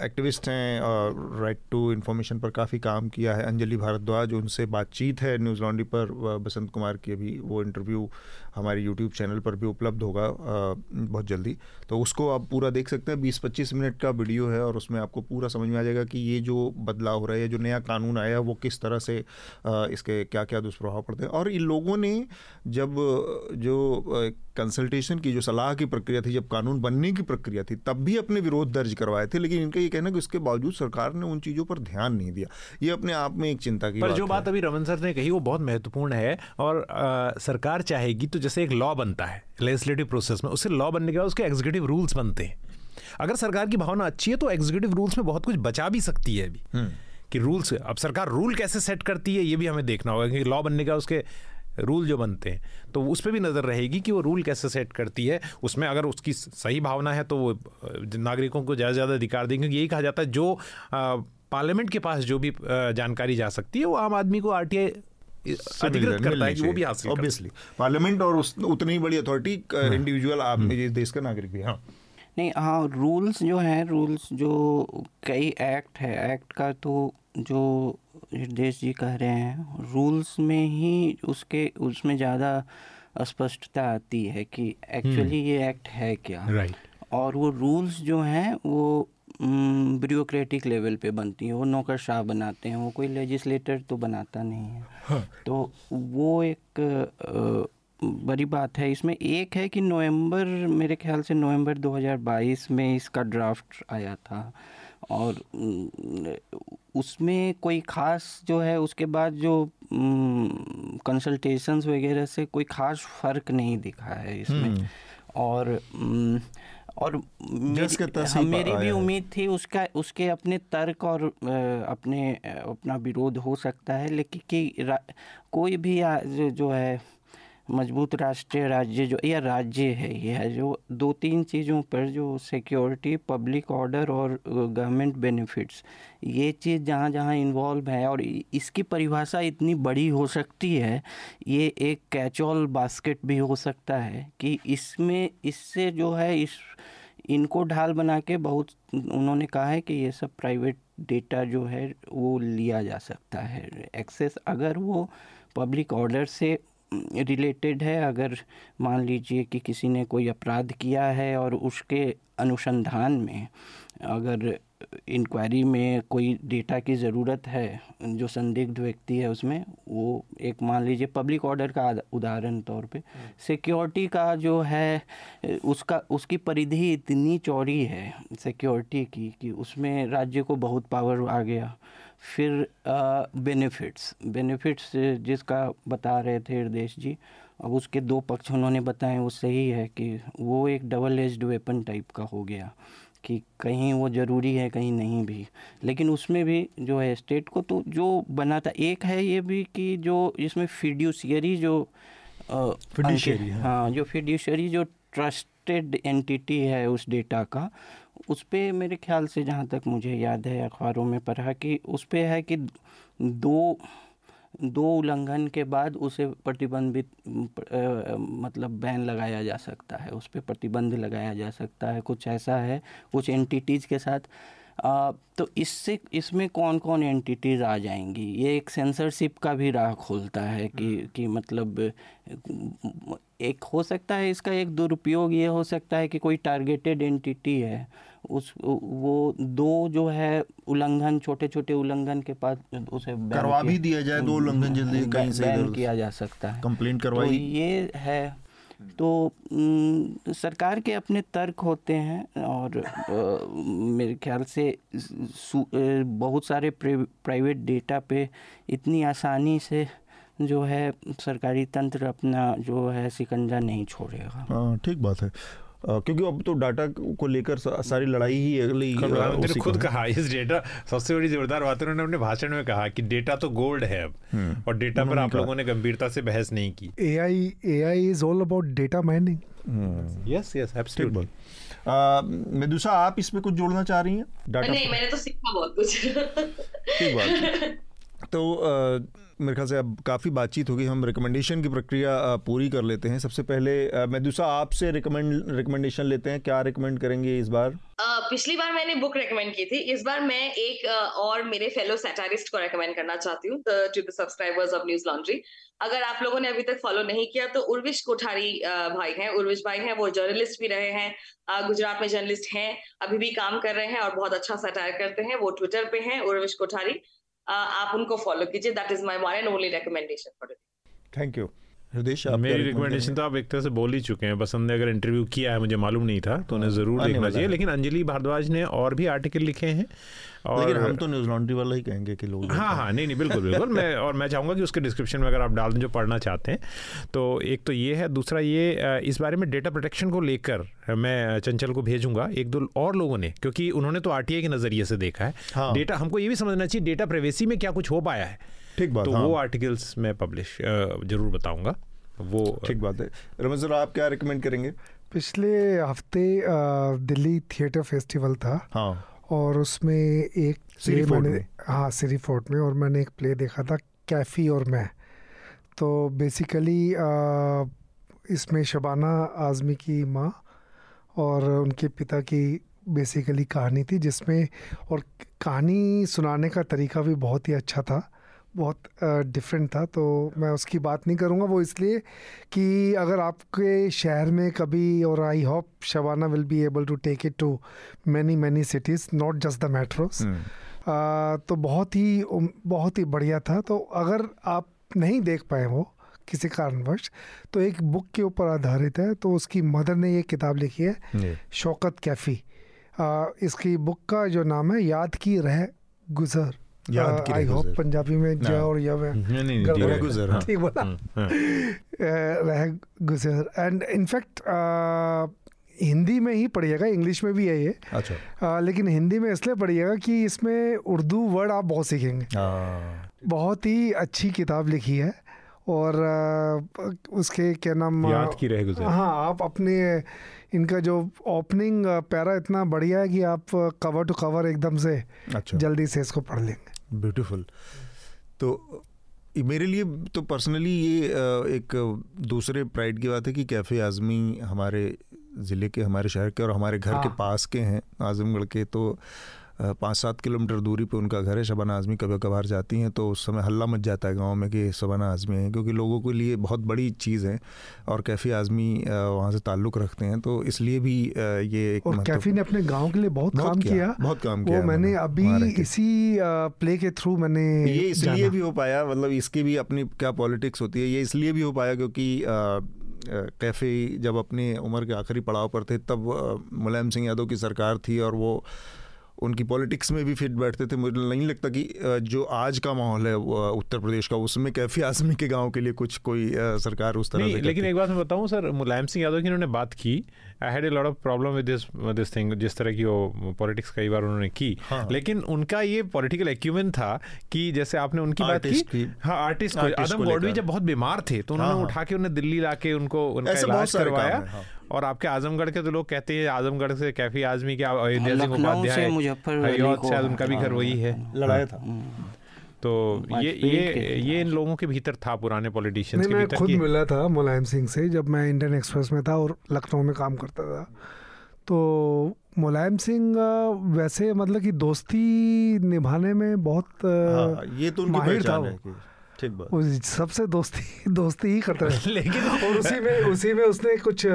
एक्टिविस्ट हैं और राइट टू इन्फॉर्मेशन पर काफ़ी काम किया है अंजलि भारद्वाज, उनसे बातचीत है न्यूज़ लॉन्ड्री पर बसंत कुमार की अभी वो इंटरव्यू हमारे यूट्यूब चैनल पर भी उपलब्ध होगा बहुत जल्दी। तो उसको आप पूरा देख सकते हैं बीस पच्चीस मिनट का वीडियो है और उसमें आपको पूरा समझ में आ जाएगा कि ये जो बदलाव हो रहा है जो नया कानून आया वो किस तरह से इसके क्या क्या दुष्प्रभाव पड़ते हैं। और इन लोगों ने जब जो कंसल्टेशन की जो सलाह की प्रक्रिया थी जब कानून बनने की प्रक्रिया थी तब भी अपने विरोध दर्ज करवाए थे लेकिन इनका ये कहना कि इसके बावजूद सरकार ने उन चीज़ों पर ध्यान नहीं दिया। ये अपने आप में एक चिंता की पर बात जो बात अभी रमन सर ने कही वो बहुत महत्वपूर्ण है और आ, सरकार चाहेगी तो जैसे एक लॉ बनता है लेजिस्लेटिव प्रोसेस में उससे लॉ बनने के बाद उसके एग्जीक्यूटिव रूल्स बनते हैं। अगर सरकार की भावना अच्छी है तो एग्जीक्यूटिव रूल्स में बहुत कुछ बचा भी सकती है अभी। हम्म। कि रूल्स अब सरकार रूल कैसे सेट करती है ये भी हमें देखना होगा कि लॉ बनने का उसके रूल जो बनते हैं तो उस पर भी नज़र रहेगी कि वो रूल कैसे सेट करती है। उसमें अगर उसकी सही भावना है तो वो नागरिकों को ज़्यादा से ज़्यादा अधिकार देंगे क्योंकि यही कहा जाता है जो पार्लियामेंट के पास जो भी जानकारी जा सकती है वो आम आदमी को आरटीआई अधिकृत करता है कि वो भी हासिल ऑब्वियसली पार्लियामेंट और उस उतनी बड़ी अथॉरिटी इंडिविजुअल आप हम्म। देश का नागरिक भी हाँ नहीं हाँ रूल्स जो हैं रूल्स जो कई एक्ट है एक्ट का तो जो हृदय जी कह रहे हैं रूल्स में ही उसके उसमें ज़्यादा स्पष्टता आती है कि एक्चुअली हम्म। ये एक्ट है क्या। राइट और वो रूल्स जो हैं वो ब्यूरोक्रेटिक लेवल पे बनती हैं वो नौकरशाह बनाते हैं वो कोई लेजिस्लेटर तो बनाता नहीं है हाँ। तो वो एक बड़ी बात है इसमें एक है कि नवंबर मेरे ख्याल से नवंबर 2022 में इसका ड्राफ्ट आया था और उसमें कोई ख़ास जो है उसके बाद जो कंसल्टेशंस वगैरह से कोई ख़ास फ़र्क नहीं दिखा है इसमें हम्म। और और मेरी, हाँ, मेरी भी उम्मीद थी उसका उसके अपने तर्क और अपने अपना विरोध हो सकता है लेकिन कि कोई भी जो है मज़बूत राष्ट्रीय राज्य जो, या राज्य है, ये है जो दो तीन चीज़ों पर जो सिक्योरिटी पब्लिक ऑर्डर और गवर्नमेंट बेनिफिट्स ये चीज़ जहाँ जहाँ इन्वॉल्व है और इसकी परिभाषा इतनी बड़ी हो सकती है, ये एक कैचॉल बास्केट भी हो सकता है कि इसमें, इससे जो है, इस, इनको ढाल बना के बहुत उन्होंने कहा है कि ये सब प्राइवेट डेटा जो है, वो लिया जा सकता है। एक्सेस अगर वो पब्लिक ऑर्डर से रिलेटेड है। अगर मान लीजिए कि किसी ने कोई अपराध किया है और उसके अनुसंधान में अगर इंक्वायरी में कोई डेटा की ज़रूरत है जो संदिग्ध व्यक्ति है उसमें वो एक मान लीजिए पब्लिक ऑर्डर का उदाहरण तौर पे सिक्योरिटी का जो है उसका उसकी परिधि इतनी चौड़ी है सिक्योरिटी की कि उसमें राज्य को बहुत पावर आ गया। फिर बेनिफिट्स बेनिफिट्स जिसका बता रहे थे हृदय जी अब उसके दो पक्ष उन्होंने बताए वो सही है कि वो एक डबल एज्ड वेपन टाइप का हो गया कि कहीं वो ज़रूरी है कहीं नहीं भी लेकिन उसमें भी जो है स्टेट को तो जो बना था एक है ये भी कि जो इसमें फिड्यूशियरी जो फिड्यूशियरी हाँ।, हाँ जो फिड्यूशियरी जो ट्रस्टेड एंटिटी है उस डेटा का उस पर मेरे ख्याल से जहाँ तक मुझे याद है अखबारों में पढ़ा कि उस पर है कि दो दो उल्लंघन के बाद उसे प्रतिबंधित मतलब बैन लगाया जा सकता है। उस पर प्रतिबंध लगाया जा सकता है। कुछ ऐसा है कुछ एंटिटीज़ के साथ। आ, तो इससे इसमें कौन कौन एंटिटीज़ आ जाएँगी? ये एक सेंसरशिप का भी राह खोलता है कि हम्म। कि मतलब एक हो सकता है इसका एक दुरुपयोग ये हो सकता है कि कोई टारगेटेड एंटिटी है। उस वो दो जो है उल्लंघन छोटे छोटे उल्लंघन के पास उसे करवा भी दिया जाए दो उल्लंघन जल्दी कहीं से किया जा सकता है। कंप्लेंट करवाई। तो ये है। तो सरकार के अपने तर्क होते हैं और आ, मेरे ख्याल से बहुत सारे प्राइवेट डेटा पे इतनी आसानी से जो है सरकारी तंत्र अपना जो है सिकंजा नहीं छोड़ेगा। हाँ ठीक बात है। क्योंकि अब तो डाटा को लेकर सारी लड़ाई ही अगली प्रधानमंत्री खुद कहा इस डेटा सबसे बड़ी जोरदार बात उन्होंने अपने भाषण में कहा कि डेटा तो गोल्ड है अब हम्म। और डेटा पर आप लोगों ने गंभीरता से बहस नहीं की। A I A I is all about data mining yes yes absolutely मेदुसा आप इसमें कुछ जोड़ना चाह रही हैं? डाटा नहीं मैंने तो सीखा बहुत कुछ ठीक बात। तो मेरे ख्याल से अब काफ़ी बातचीत होगी, हम रिकमेंडेशन की प्रक्रिया पूरी कर लेते हैं। सबसे पहले मेदुसा, आपसे रिकमेंड रिकमेंडेशन लेते हैं। क्या रिकमेंड करेंगे इस बार? पिछली बार मैंने बुक रिकमेंड की थी। इस बार मैं एक और मेरे फेलो सैटारिस्ट को रिकमेंड करना चाहती हूँ to the subscribers of News Laundry अगर आप लोगों ने अभी तक फॉलो नहीं किया तो उर्विश कोठारी भाई हैं। उर्विश भाई हैं, वो जर्नलिस्ट भी रहे हैं गुजरात में जर्नलिस्ट हैं, अभी भी काम कर रहे हैं और बहुत अच्छा सटायर करते हैं, वो ट्विटर पे हैं, उर्विश कोठारी। आप उनको फॉलो कीजिए. That is my one and only recommendation for thank you मेरी रिकमेंडेशन तो आप एक तरह से बोल ही चुके हैं। बसंत ने अगर इंटरव्यू किया है मुझे मालूम नहीं था तो उन्हें ज़रूर देखना चाहिए। लेकिन अंजलि भारद्वाज ने और भी आर्टिकल लिखे हैं और लेकिन हम तो न्यूज़ लॉन्ड्री वाला ही कहेंगे कि लोग हाँ हाँ नहीं नहीं बिल्कुल बिल्कुल। मैं और मैं चाहूँगा कि उसके डिस्क्रिप्शन में अगर आप डाल दें जो पढ़ना चाहते हैं। तो एक तो ये है दूसरा ये इस बारे में डेटा प्रोटेक्शन को लेकर मैं चंचल को भेजूँगा। एक दो और लोगों ने क्योंकि उन्होंने तो आर के नज़रिए से देखा है। हाँ। डेटा हमको ये भी समझना चाहिए डेटा प्राइवेसी में क्या कुछ हो पाया है। ठीक बात तो हाँ। वो आर्टिकल्स मैं पब्लिश ज़रूर बताऊँगा। वो ठीक बात है। रमेश सर आप क्या रिकमेंड करेंगे? पिछले हफ़्ते दिल्ली थिएटर फेस्टिवल था। हाँ। और उसमें एक प्ले मैंने हाँ सिरी फोर्ट में और मैंने एक प्ले देखा था कैफ़ी और मैं। तो बेसिकली इसमें शबाना आज़मी की माँ और उनके पिता की बेसिकली कहानी थी जिसमें और कहानी सुनाने का तरीका भी बहुत ही अच्छा था। बहुत डिफरेंट था तो मैं उसकी बात नहीं करूँगा। वो इसलिए कि अगर आपके शहर में कभी और I hope Shabana will be able to take it to many many cities not just the metros तो बहुत ही बहुत ही बढ़िया था। तो अगर आप नहीं देख पाए वो किसी कारणवश तो एक बुक के ऊपर आधारित है तो उसकी मदर ने ये किताब लिखी है शौकत कैफ़ी। इसकी बुक का जो नाम है याद की रह गुज़र। याद की आई होप पंजाबी में ज और यव है। गुजर हाँ। ठीक बोला। हम्म, हाँ। रह गुजर। एंड इनफैक्ट हिंदी में ही पढ़िएगा इंग्लिश में भी है ये। अच्छा। आ, लेकिन हिंदी में इसलिए पढ़िएगा कि इसमें उर्दू वर्ड आप बहुत सीखेंगे। हाँ। बहुत ही अच्छी किताब लिखी है और आ, उसके क्या नाम याद की रह गुजर। हाँ आप अपने इनका जो ओपनिंग पैरा इतना बढ़िया है कि आप कवर टू कवर एकदम से अच्छा। जल्दी से इसको पढ़ लेंगे। ब्यूटीफुल तो मेरे लिए तो पर्सनली ये एक दूसरे प्राइड की बात है कि कैफ़े आज़मी हमारे ज़िले के हमारे शहर के और हमारे घर हाँ। के पास के हैं आज़मगढ़ के तो पाँच सात किलोमीटर दूरी पे उनका घर है शबाना आज़मी कभी कभार जाती हैं तो उस समय हल्ला मच जाता है गाँव में कि शबाना आज़मी है क्योंकि लोगों के लिए बहुत बड़ी चीज़ है और कैफ़ी आज़मी वहाँ से ताल्लुक़ रखते हैं तो इसलिए भी ये एक और कैफ़ी ने अपने गाँव के लिए बहुत, बहुत काम किया, किया। बहुत काम किया मैंने अभी इसी प्ले के थ्रू मैंने ये इसलिए भी हो पाया मतलब इसकी भी अपनी क्या पॉलिटिक्स होती है ये इसलिए भी हो पाया क्योंकि कैफ़े जब अपनी उम्र के आखिरी पड़ाव पर थे तब मुलायम सिंह यादव की सरकार थी और वो उनकी पॉलिटिक्स में भी फिट बैठते थे मुझे नहीं लगता कि जो आज का माहौल है उत्तर प्रदेश का उसमें कैफी आजमी के गाँव के लिए कुछ कोई सरकार उस तरह से लेकिन एक बात मैं बताऊँ सर मुलायम सिंह यादव की उन्होंने बात की I had a lot of problem with this this thing जिस तरह की वो पॉलिटिक्स कई बार उन्होंने की। हाँ। लेकिन उनका ये पॉलिटिकल एक्यूमेंट था कि जैसे आपने उनकी बात की हाँ आर्टिस्ट आदम गौडवी जब बहुत बीमार थे तो उन्होंने हाँ, हाँ। उठा के उन्हें दिल्ली ला के उनको उनका इलाज करवाया। और आपके आजमगढ़ के तो लोग कहते हैं आजमगढ़ से कैफी आजमी के अयोध्या सिंह उपाध्याय शायद उनका भी घर वही है लड़ाया था। तो ये ये ये इन लोगों के भीतर था पुराने पॉलिटिशियंस के मैं भीतर खुद मिला था मुलायम सिंह से जब मैं इंडियन एक्सप्रेस में था और लखनऊ में काम करता था। तो मुलायम सिंह वैसे मतलब कि दोस्ती निभाने में बहुत आ, हाँ, ये तो उनकी माहिर था है ठीक बात। सबसे दोस्ती दोस्ती ही करता था लेकिन और उसी में उसी में उसने कुछ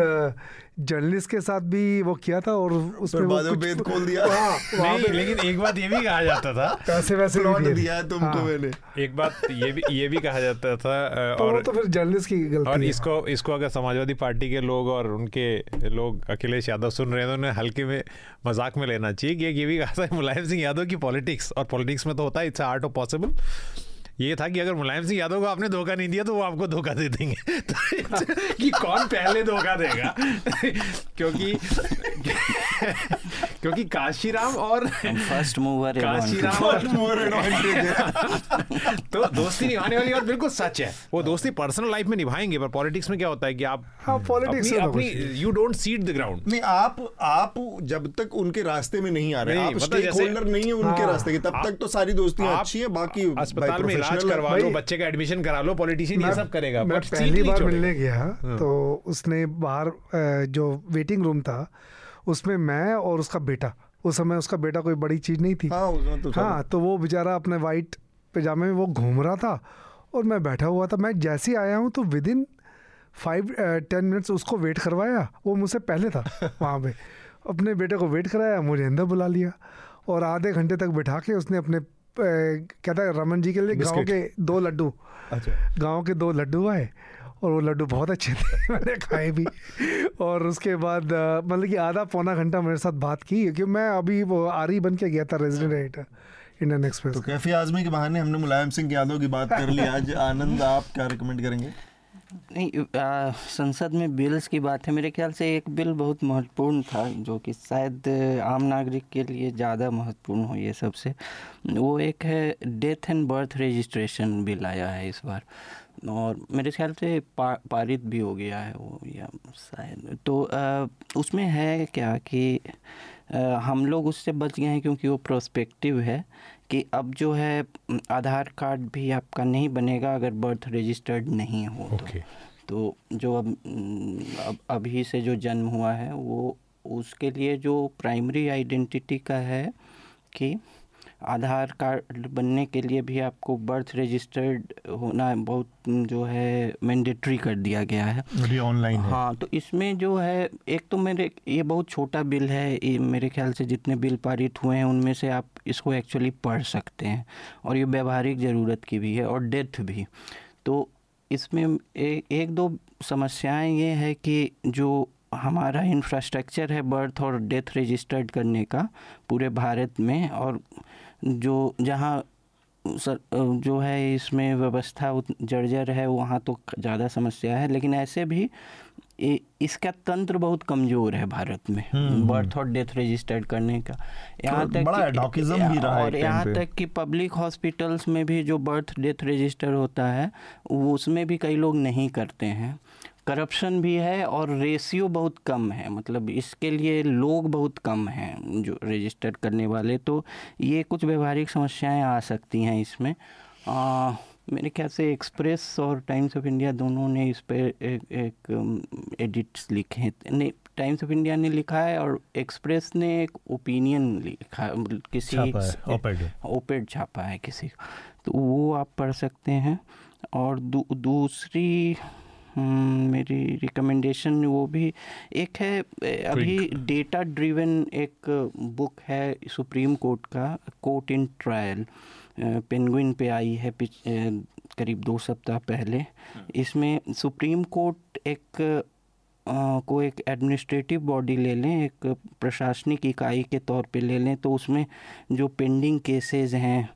जर्नलिस्ट के साथ भी वो किया था और उसमें वो कुछ खोल दिया। हाँ, नहीं लेकिन एक बात ये भी कहा जाता था। पैसे वैसे थे। दिया है तुमको हाँ, मैंने। एक बात ये भी ये भी कहा जाता था तो और तो फिर जर्नलिस्ट की गलती है। इसको इसको अगर समाजवादी पार्टी के लोग और उनके लोग अखिलेश यादव सुन रहे हैं तो उन्हें हल्के में मज़ाक में लेना चाहिए। कि ये भी कहा था मुलायम सिंह यादव की पॉलिटिक्स और पॉलिटिक्स में तो होता है इट्स आर्ट ऑफ़ पॉसिबल। ये था कि अगर मुलायम सिंह यादव को आपने धोखा नहीं दिया तो वो आपको धोखा दे देंगे। तो कि कौन पहले धोखा देगा? क्योंकि क्योंकि काशीराम और फ़र्स्ट मूवर काशीराम और तो दोस्ती निभाने वाली बात बिल्कुल सच है। वो दोस्ती पर्सनल लाइफ में निभाएँगे पर पॉलिटिक्स में क्या होता है कि आप हाँ पॉलिटिक्स अपनी। You don't seed the ground नहीं आप आप जब तक उनके रास्ते में नहीं आ रहे नहीं, आप मतलब स्टेक होल्डर नहीं है उनके हाँ, रास्ते के तब तक तो सारी दोस्तियाँ अच्छी है बाकी अस्पताल में इलाज करवा लो बच्चे का एडमिशन करा लो पॉलिटिशियन ये सब करेगा। मैं पहली बार मिलने गया हाँ। तो उसने बाहर जो वेटिंग रूम था उसमें मैं और उसका बेटा उस समय उसका बेटा कोई बड़ी चीज़ नहीं थी। हाँ तो हाँ तो वो बेचारा अपने वाइट पैजामे में वो घूम रहा था और मैं बैठा हुआ था। मैं जैसे ही आया हूँ तो within five ten minutes उसको वेट करवाया। वो मुझसे पहले था वहाँ पे। अपने बेटे को वेट कराया मुझे अंदर बुला लिया और आधे घंटे तक बैठा के उसने अपने कहता है रमन जी के लिए गाँव के दो लड्डू। अच्छा। गाँव के दो लड्डू आए और वो लड्डू बहुत अच्छे थे मैंने खाए भी। और उसके बाद मतलब कि आधा पौना घंटा मेरे साथ बात की क्योंकि मैं अभी वो आरी बन के गया था रेजिडेंट एडिटर इंडियन एक्सप्रेस तो कैफी आजमी के बहाने हमने मुलायम सिंह यादव की बात कर ली। आज आनंद आप क्या रिकमेंड करेंगे? नहीं आ, संसद में बिल्स की बात है मेरे ख्याल से एक बिल बहुत महत्वपूर्ण था जो कि शायद आम नागरिक के लिए ज़्यादा महत्वपूर्ण हो ये सबसे। वो एक है death and birth registration bill आया है इस बार और मेरे ख्याल से पा, पारित भी हो गया है वो या शायद। तो आ, उसमें है क्या कि आ, हम लोग उससे बच गए हैं क्योंकि वो प्रोस्पेक्टिव है कि अब जो है आधार कार्ड भी आपका नहीं बनेगा अगर बर्थ रजिस्टर्ड नहीं हो तो Okay. तो जो अब अब अभी से जो जन्म हुआ है वो उसके लिए जो प्राइमरी आइडेंटिटी का है कि आधार कार्ड बनने के लिए भी आपको बर्थ रजिस्टर्ड होना बहुत जो है मैंडेटरी कर दिया गया है। अभी ऑनलाइन हाँ। तो इसमें जो है एक तो मेरे ये बहुत छोटा बिल है ये मेरे ख्याल से जितने बिल पारित हुए हैं उनमें से आप इसको एक्चुअली पढ़ सकते हैं। और ये व्यवहारिक ज़रूरत की भी है और डेथ भी। तो इसमें ए, एक दो समस्याएँ ये है कि जो हमारा इंफ्रास्ट्रक्चर है बर्थ और डेथ रजिस्टर्ड करने का पूरे भारत में और जो जहाँ सर जो है इसमें व्यवस्था जर्जर है वहाँ तो ज़्यादा समस्या है। लेकिन ऐसे भी ये इसका तंत्र बहुत कमज़ोर है भारत में बर्थ और डेथ रजिस्टर्ड करने का। यहाँ तो बड़ा कि- भी रहा है और यहाँ तक कि पब्लिक हॉस्पिटल्स में भी जो बर्थ डेथ रजिस्टर होता है वो उसमें भी कई लोग नहीं करते हैं। करप्शन भी है और रेशियो बहुत कम है। मतलब इसके लिए लोग बहुत कम हैं जो रजिस्टर करने वाले तो ये कुछ व्यवहारिक समस्याएँ आ सकती हैं इसमें। आ, मेरे ख्याल से एक्सप्रेस और टाइम्स ऑफ़ इंडिया दोनों ने इस पर एक, एक एडिट्स लिखे हैं। नहीं टाइम्स ऑफ़ इंडिया ने लिखा है और एक्सप्रेस ने एक ओपिनियन लिखा किसी है, op-ed। ओपेड छापा है किसी तो वो आप पढ़ सकते हैं। और दू, दूसरी मेरी रिकमेंडेशन वो भी एक है अभी डेटा ड्रिवन एक बुक है सुप्रीम कोर्ट का कोर्ट इन ट्रायल पेंगुइन पे आई है करीब दो सप्ताह पहले। इसमें सुप्रीम कोर्ट एक को एक एडमिनिस्ट्रेटिव बॉडी ले लें एक प्रशासनिक इकाई के तौर पे ले लें तो उसमें जो पेंडिंग केसेस हैं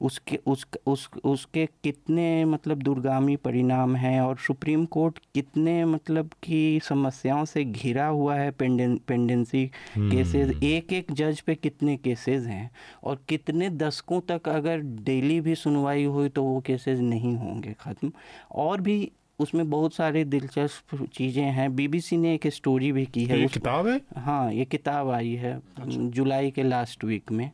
उसके उस उस उसके कितने मतलब दूरगामी परिणाम हैं और सुप्रीम कोर्ट कितने मतलब की समस्याओं से घिरा हुआ है पेंडें पेंडेंसी केसेस एक एक जज पे कितने केसेस हैं और कितने दशकों तक अगर डेली भी सुनवाई हुई तो वो केसेस नहीं होंगे ख़त्म। और भी उसमें बहुत सारे दिलचस्प चीज़ें हैं। बीबीसी ने एक स्टोरी भी की है ये किताब है? हाँ ये किताब आई है अच्छा। जुलाई के लास्ट वीक में।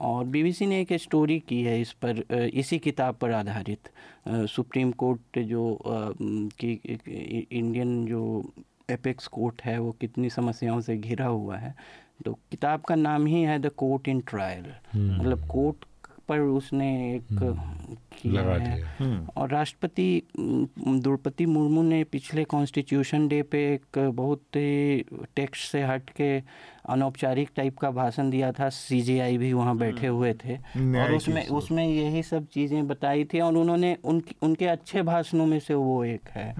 और बीबीसी ने एक स्टोरी की है इस पर इसी किताब पर आधारित। सुप्रीम कोर्ट जो कि इंडियन जो एपेक्स कोर्ट है वो कितनी समस्याओं से घिरा हुआ है। तो किताब का नाम ही है द कोर्ट इन ट्रायल मतलब कोर्ट पर उसने एक हम्म, किया है। हम्म। और राष्ट्रपति द्रौपदी मुर्मू ने पिछले कॉन्स्टिट्यूशन डे पे एक बहुत ही टेक्स्ट से हट के अनौपचारिक टाइप का भाषण दिया था। सीजीआई भी वहाँ हम्म। बैठे हुए थे। और उसमें उसमें यही सब चीज़ें बताई थी और उन्होंने उनकी उनके अच्छे भाषणों में से वो एक है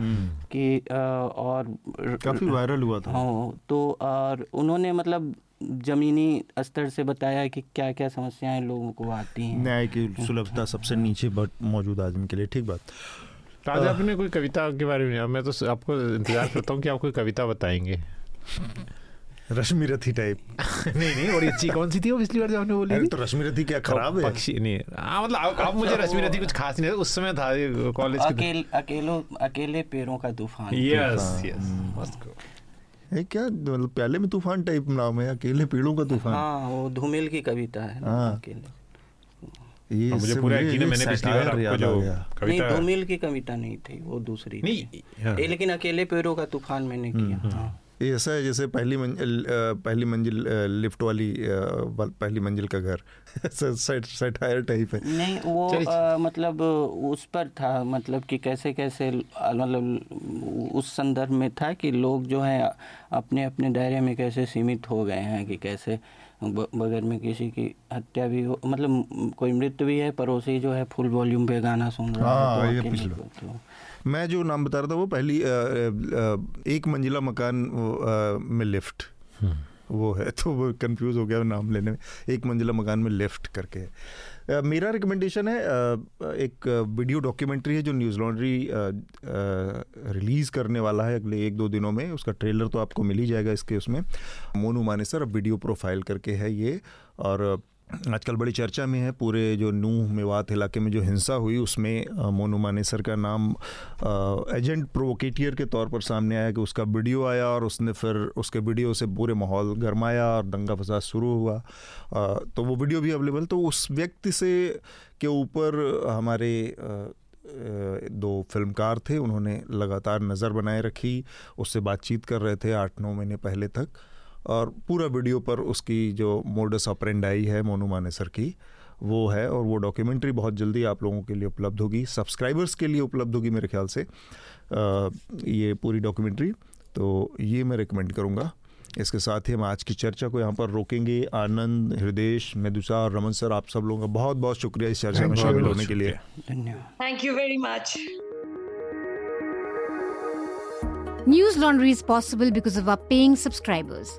कि और काफ़ी वायरल हुआ था। हाँ तो और उन्होंने मतलब जमीनी स्तर से बताया कि क्या क्या समस्याएँ लोगों को आती हैं। न्याय की सुलभता सबसे नीचे मौजूद आदमी के लिए ठीक बात। आज आपने कोई कविता के बारे में मैं तो आपको इंतज़ार करता हूँ कि आप कोई कविता बताएँगे। रश्मि रथी टाइप नहीं नहीं और अच्छी कौन सी थी वो पिछली बार जो आपने बोली तो रश्मि रथी क्या खराब है? पक्षी नहीं हाँ मतलब आप, आप मुझे रश्मि रथी कुछ खास नहीं उस समय था कॉलेज अकेले अकेलो अकेले पेड़ों का तूफ़ान। यस यस मस्त है क्या? मतलब प्याले में तूफ़ान टाइप नाम है अकेले पेड़ों का तूफ़ान? हाँ वो धूमिल की कविता है हाँ। अकेले। ये मुझे पूरा यकीन है मैंने पिछली बार आपको जो कविता नहीं धूमिल की कविता नहीं थी वो दूसरी नहीं हाँ। लेकिन अकेले पेड़ों का तूफ़ान मैंने किया हम्म, हाँ। ये ऐसा है जैसे पहली मंजिल पहली मंजिल लिफ्ट वाली पहली मंजिल का घर। सटायर टाइप है। नहीं वो आ, मतलब उस पर था मतलब कि कैसे कैसे मतलब उस संदर्भ में था कि लोग जो है अपने अपने दायरे में कैसे सीमित हो गए हैं कि कैसे बगैर में किसी की हत्या भी हो मतलब कोई मृत्यु भी है पड़ोसी जो है फुल वॉल्यूम पे गाना सुन रहा है तो, हाँ, तो मैं जो नाम बता रहा था वो पहली आ, आ, एक मंजिला मकान आ, में लिफ्ट। हम्म। वो है तो वो कंफ्यूज हो गया नाम लेने में। एक मंजिला मकान में लिफ्ट करके। मेरा रिकमेंडेशन है एक वीडियो डॉक्यूमेंट्री है जो न्यूज़ लॉन्ड्री रिलीज़ करने वाला है अगले एक दो दिनों में। उसका ट्रेलर तो आपको मिल ही जाएगा इसके उसमें। मोनू मानेसर वीडियो प्रोफ़ाइल करके है ये और आजकल बड़ी चर्चा में है पूरे जो नूह मेवात इलाके में जो हिंसा हुई उसमें मोनू मानेसर का नाम एजेंट प्रोवोकेटियर के तौर पर सामने आया कि उसका वीडियो आया और उसने फिर उसके वीडियो से पूरे माहौल गरमाया और दंगा फसाद शुरू हुआ। आ, तो वो वीडियो भी अवेलेबल तो उस व्यक्ति से के ऊपर हमारे दो फिल्मकार थे उन्होंने लगातार नज़र बनाए रखी उससे बातचीत कर रहे थे आठ नौ महीने पहले तक। और पूरा वीडियो पर उसकी जो मोडस ऑपरेंडाई है मोनू मानेसर की वो है और वो डॉक्यूमेंट्री बहुत जल्दी आप लोगों के लिए उपलब्ध होगी सब्सक्राइबर्स के लिए उपलब्ध होगी मेरे ख्याल से। आ, ये पूरी डॉक्यूमेंट्री तो ये मैं रिकमेंड करूँगा। इसके साथ ही हम आज की चर्चा को यहाँ पर रोकेंगे। आनंद हृदय मेदुसा और रमन सर आप सब लोगों का बहुत बहुत शुक्रिया इस चर्चा में शामिल होने के लिए। Thank you very much News Laundry is possible because of our paying subscribers.